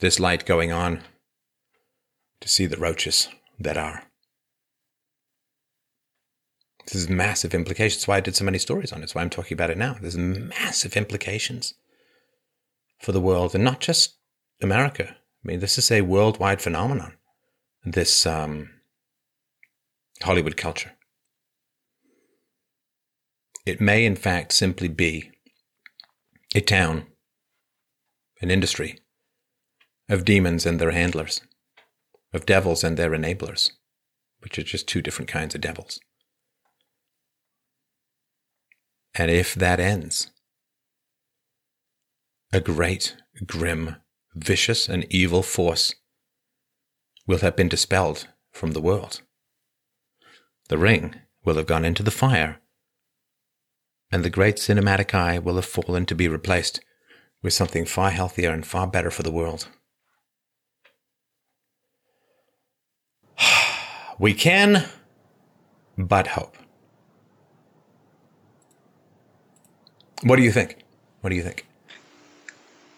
this light going on to see the roaches that are. This is massive implications. That's why I did so many stories on it. That's why I'm talking about it now. There's massive implications for the world and not just America. I mean, this is a worldwide phenomenon, this um, Hollywood culture. It may, in fact, simply be a town, an industry of demons and their handlers, of devils and their enablers, which are just two different kinds of devils. And if that ends, a great, grim, vicious, and evil force will have been dispelled from the world. The ring will have gone into the fire, and the great cinematic eye will have fallen to be replaced with something far healthier and far better for the world. We can but hope. What do you think? What do you think?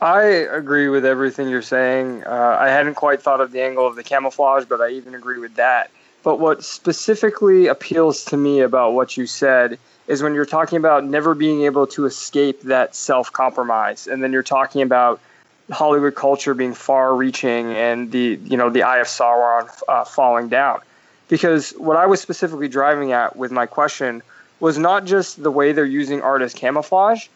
I agree with everything you're saying. Uh, I hadn't quite thought of the angle of the camouflage, but I even agree with that. But what specifically appeals to me about what you said is when you're talking about never being able to escape that self compromise, and then you're talking about Hollywood culture being far reaching and the you know the eye of Sauron uh, falling down. Because what I was specifically driving at with my question was not just the way they're using art as camouflage,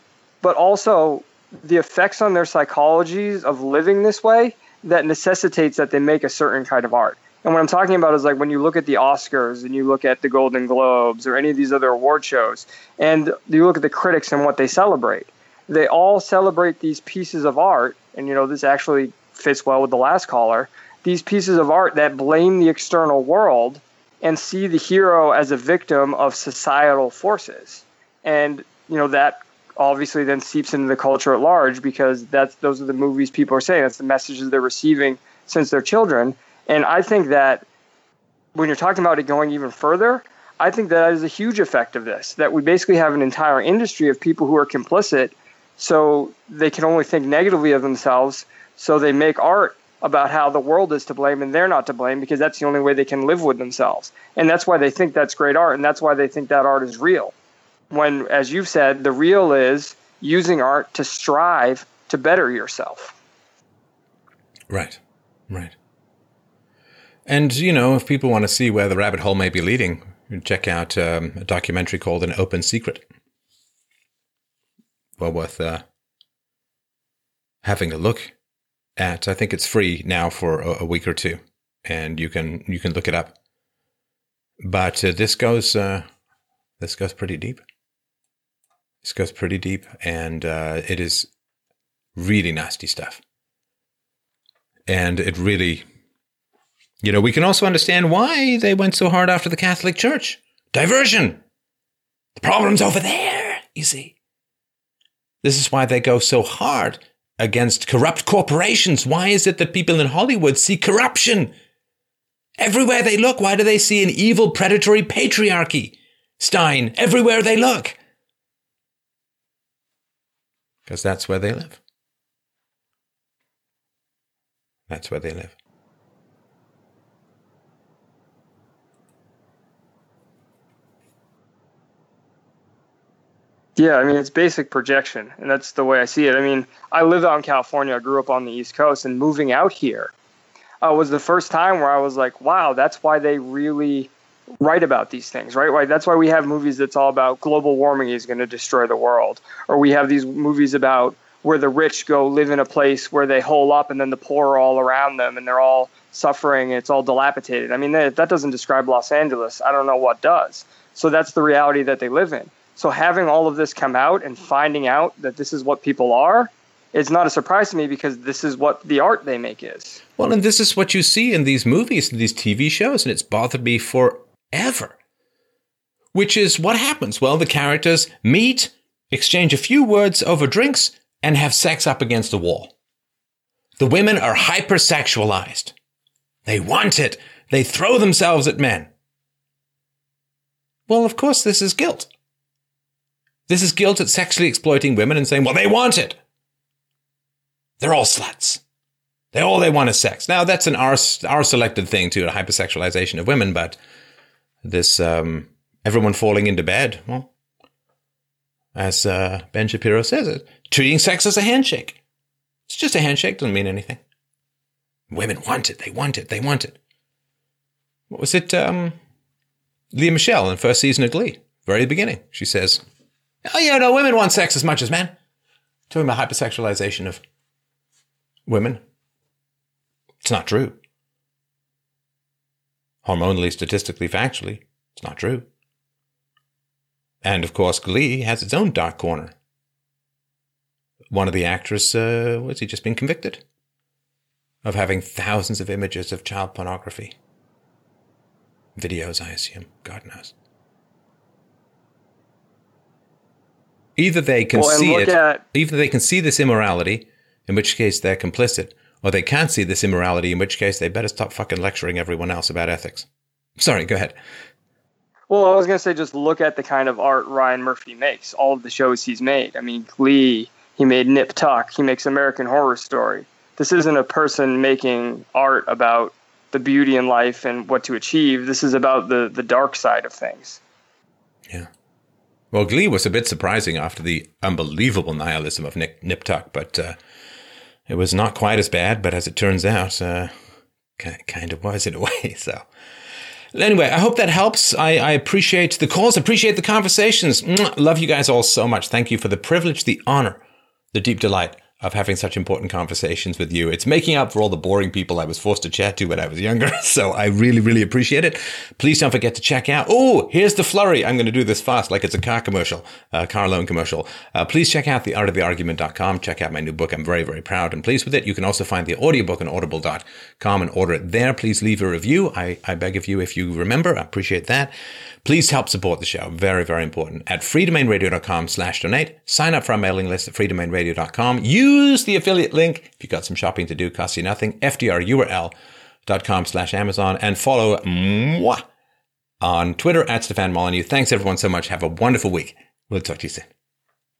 but also the effects on their psychologies of living this way that necessitates that they make a certain kind of art. And what I'm talking about is like when you look at the Oscars and you look at the Golden Globes or any of these other award shows, and you look at the critics and what they celebrate. They all celebrate these pieces of art, and you know this actually fits well with the last caller. These pieces of art that blame the external world and see the hero as a victim of societal forces, and you know that obviously then seeps into the culture at large because that's those are the movies people are saying. That's the messages they're receiving since they're children. And I think that when you're talking about it going even further, I think that is a huge effect of this. That we basically have an entire industry of people who are complicit, so they can only think negatively of themselves. So they make art about how the world is to blame and they're not to blame because that's the only way they can live with themselves. And that's why they think that's great art and that's why they think that art is real when, as you've said, the real is using art to strive to better yourself. Right, right. And, you know, if people want to see where the rabbit hole may be leading, check out um, a documentary called An Open Secret. Well worth uh, having a look at. I think it's free now for a, a, week or two, and you can you can look it up. But uh, this goes uh, this goes pretty deep. This goes pretty deep, and uh, it is really nasty stuff. And it really, you know, we can also understand why they went so hard after the Catholic Church. Diversion. The problem's over there, you see. This is why they go so hard against corrupt corporations. Why is it that people in Hollywood see corruption? Everywhere they look, why do they see an evil, predatory patriarchy? Stein, everywhere they look because that's where they live. That's where they live. Yeah, I mean, it's basic projection, and that's the way I see it. I mean, I live out in California, I grew up on the East Coast, and moving out here uh, was the first time where I was like, wow, that's why they really write about these things, right? Right. That's why we have movies that's all about global warming is going to destroy the world, or we have these movies about where the rich go live in a place where they hole up and then the poor are all around them and they're all suffering and it's all dilapidated. I mean, that, that doesn't describe Los Angeles. I don't know what does. So that's the reality that they live in. So having all of this come out and finding out that this is what people are, it's not a surprise to me because this is what the art they make is. Well, and this is what you see in these movies and these TV shows, and it's bothered me forever. Which is what happens? Well, the characters meet, exchange a few words over drinks, and have sex up against the wall. The women are hypersexualized. They want it. They throw themselves at men. Well, of course, this is guilt. This is guilt at sexually exploiting women and saying, well, they want it. They're all sluts. They all they want is sex. Now that's an R, R selected thing too, a hypersexualization of women, but this um, everyone falling into bed, well, as uh, Ben Shapiro says it, treating sex as a handshake. It's just a handshake, doesn't mean anything. Women want it, they want it, they want it. What was it? Um, Lea Michele in first season of Glee, very beginning. She says, Oh, yeah, no, women want sex as much as men. Talking about hypersexualization of women. It's not true. Hormonally, statistically, factually, it's not true. And of course, Glee has its own dark corner. One of the actors, uh, was he just been convicted of having thousands of images of child pornography? Videos, I assume. God knows. Either they can Well, see it, at- either they can see this immorality, in which case they're complicit, or they can't see this immorality, in which case they better stop fucking lecturing everyone else about ethics. Sorry, go ahead. Well, I was going to say just look at the kind of art Ryan Murphy makes, all of the shows he's made. I mean, Glee, he made Nip Tuck, he makes American Horror Story. This isn't a person making art about the beauty in life and what to achieve. This is about the, the dark side of things. Yeah. Well, Glee was a bit surprising after the unbelievable nihilism of Nick Nip Tuck, but uh, it was not quite as bad. But as it turns out, uh, kind of was in a way. So, anyway, I hope that helps. I, I appreciate the calls, appreciate the conversations. Love you guys all so much. Thank you for the privilege, the honor, the deep delight of having such important conversations with you. It's making up for all the boring people I was forced to chat to when I was younger. So I really, really appreciate it. Please don't forget to check out. Oh, here's the flurry. I'm going to do this fast like it's a car commercial, a car loan commercial. Uh, please check out theartoftheargument.com. Check out my new book. I'm very, very proud and pleased with it. You can also find the audiobook on audible.com and order it there. Please leave a review. I, I beg of you if you remember. I appreciate that. Please help support the show. Very, very important. At freedomainradio.com slash donate. Sign up for our mailing list at freedomainradio.com. Use the affiliate link if you've got some shopping to do. Costs you nothing. FDRURL.com slash Amazon. And follow moi on Twitter at Stefan Molyneux. Thanks everyone so much. Have a wonderful week. We'll talk to you soon.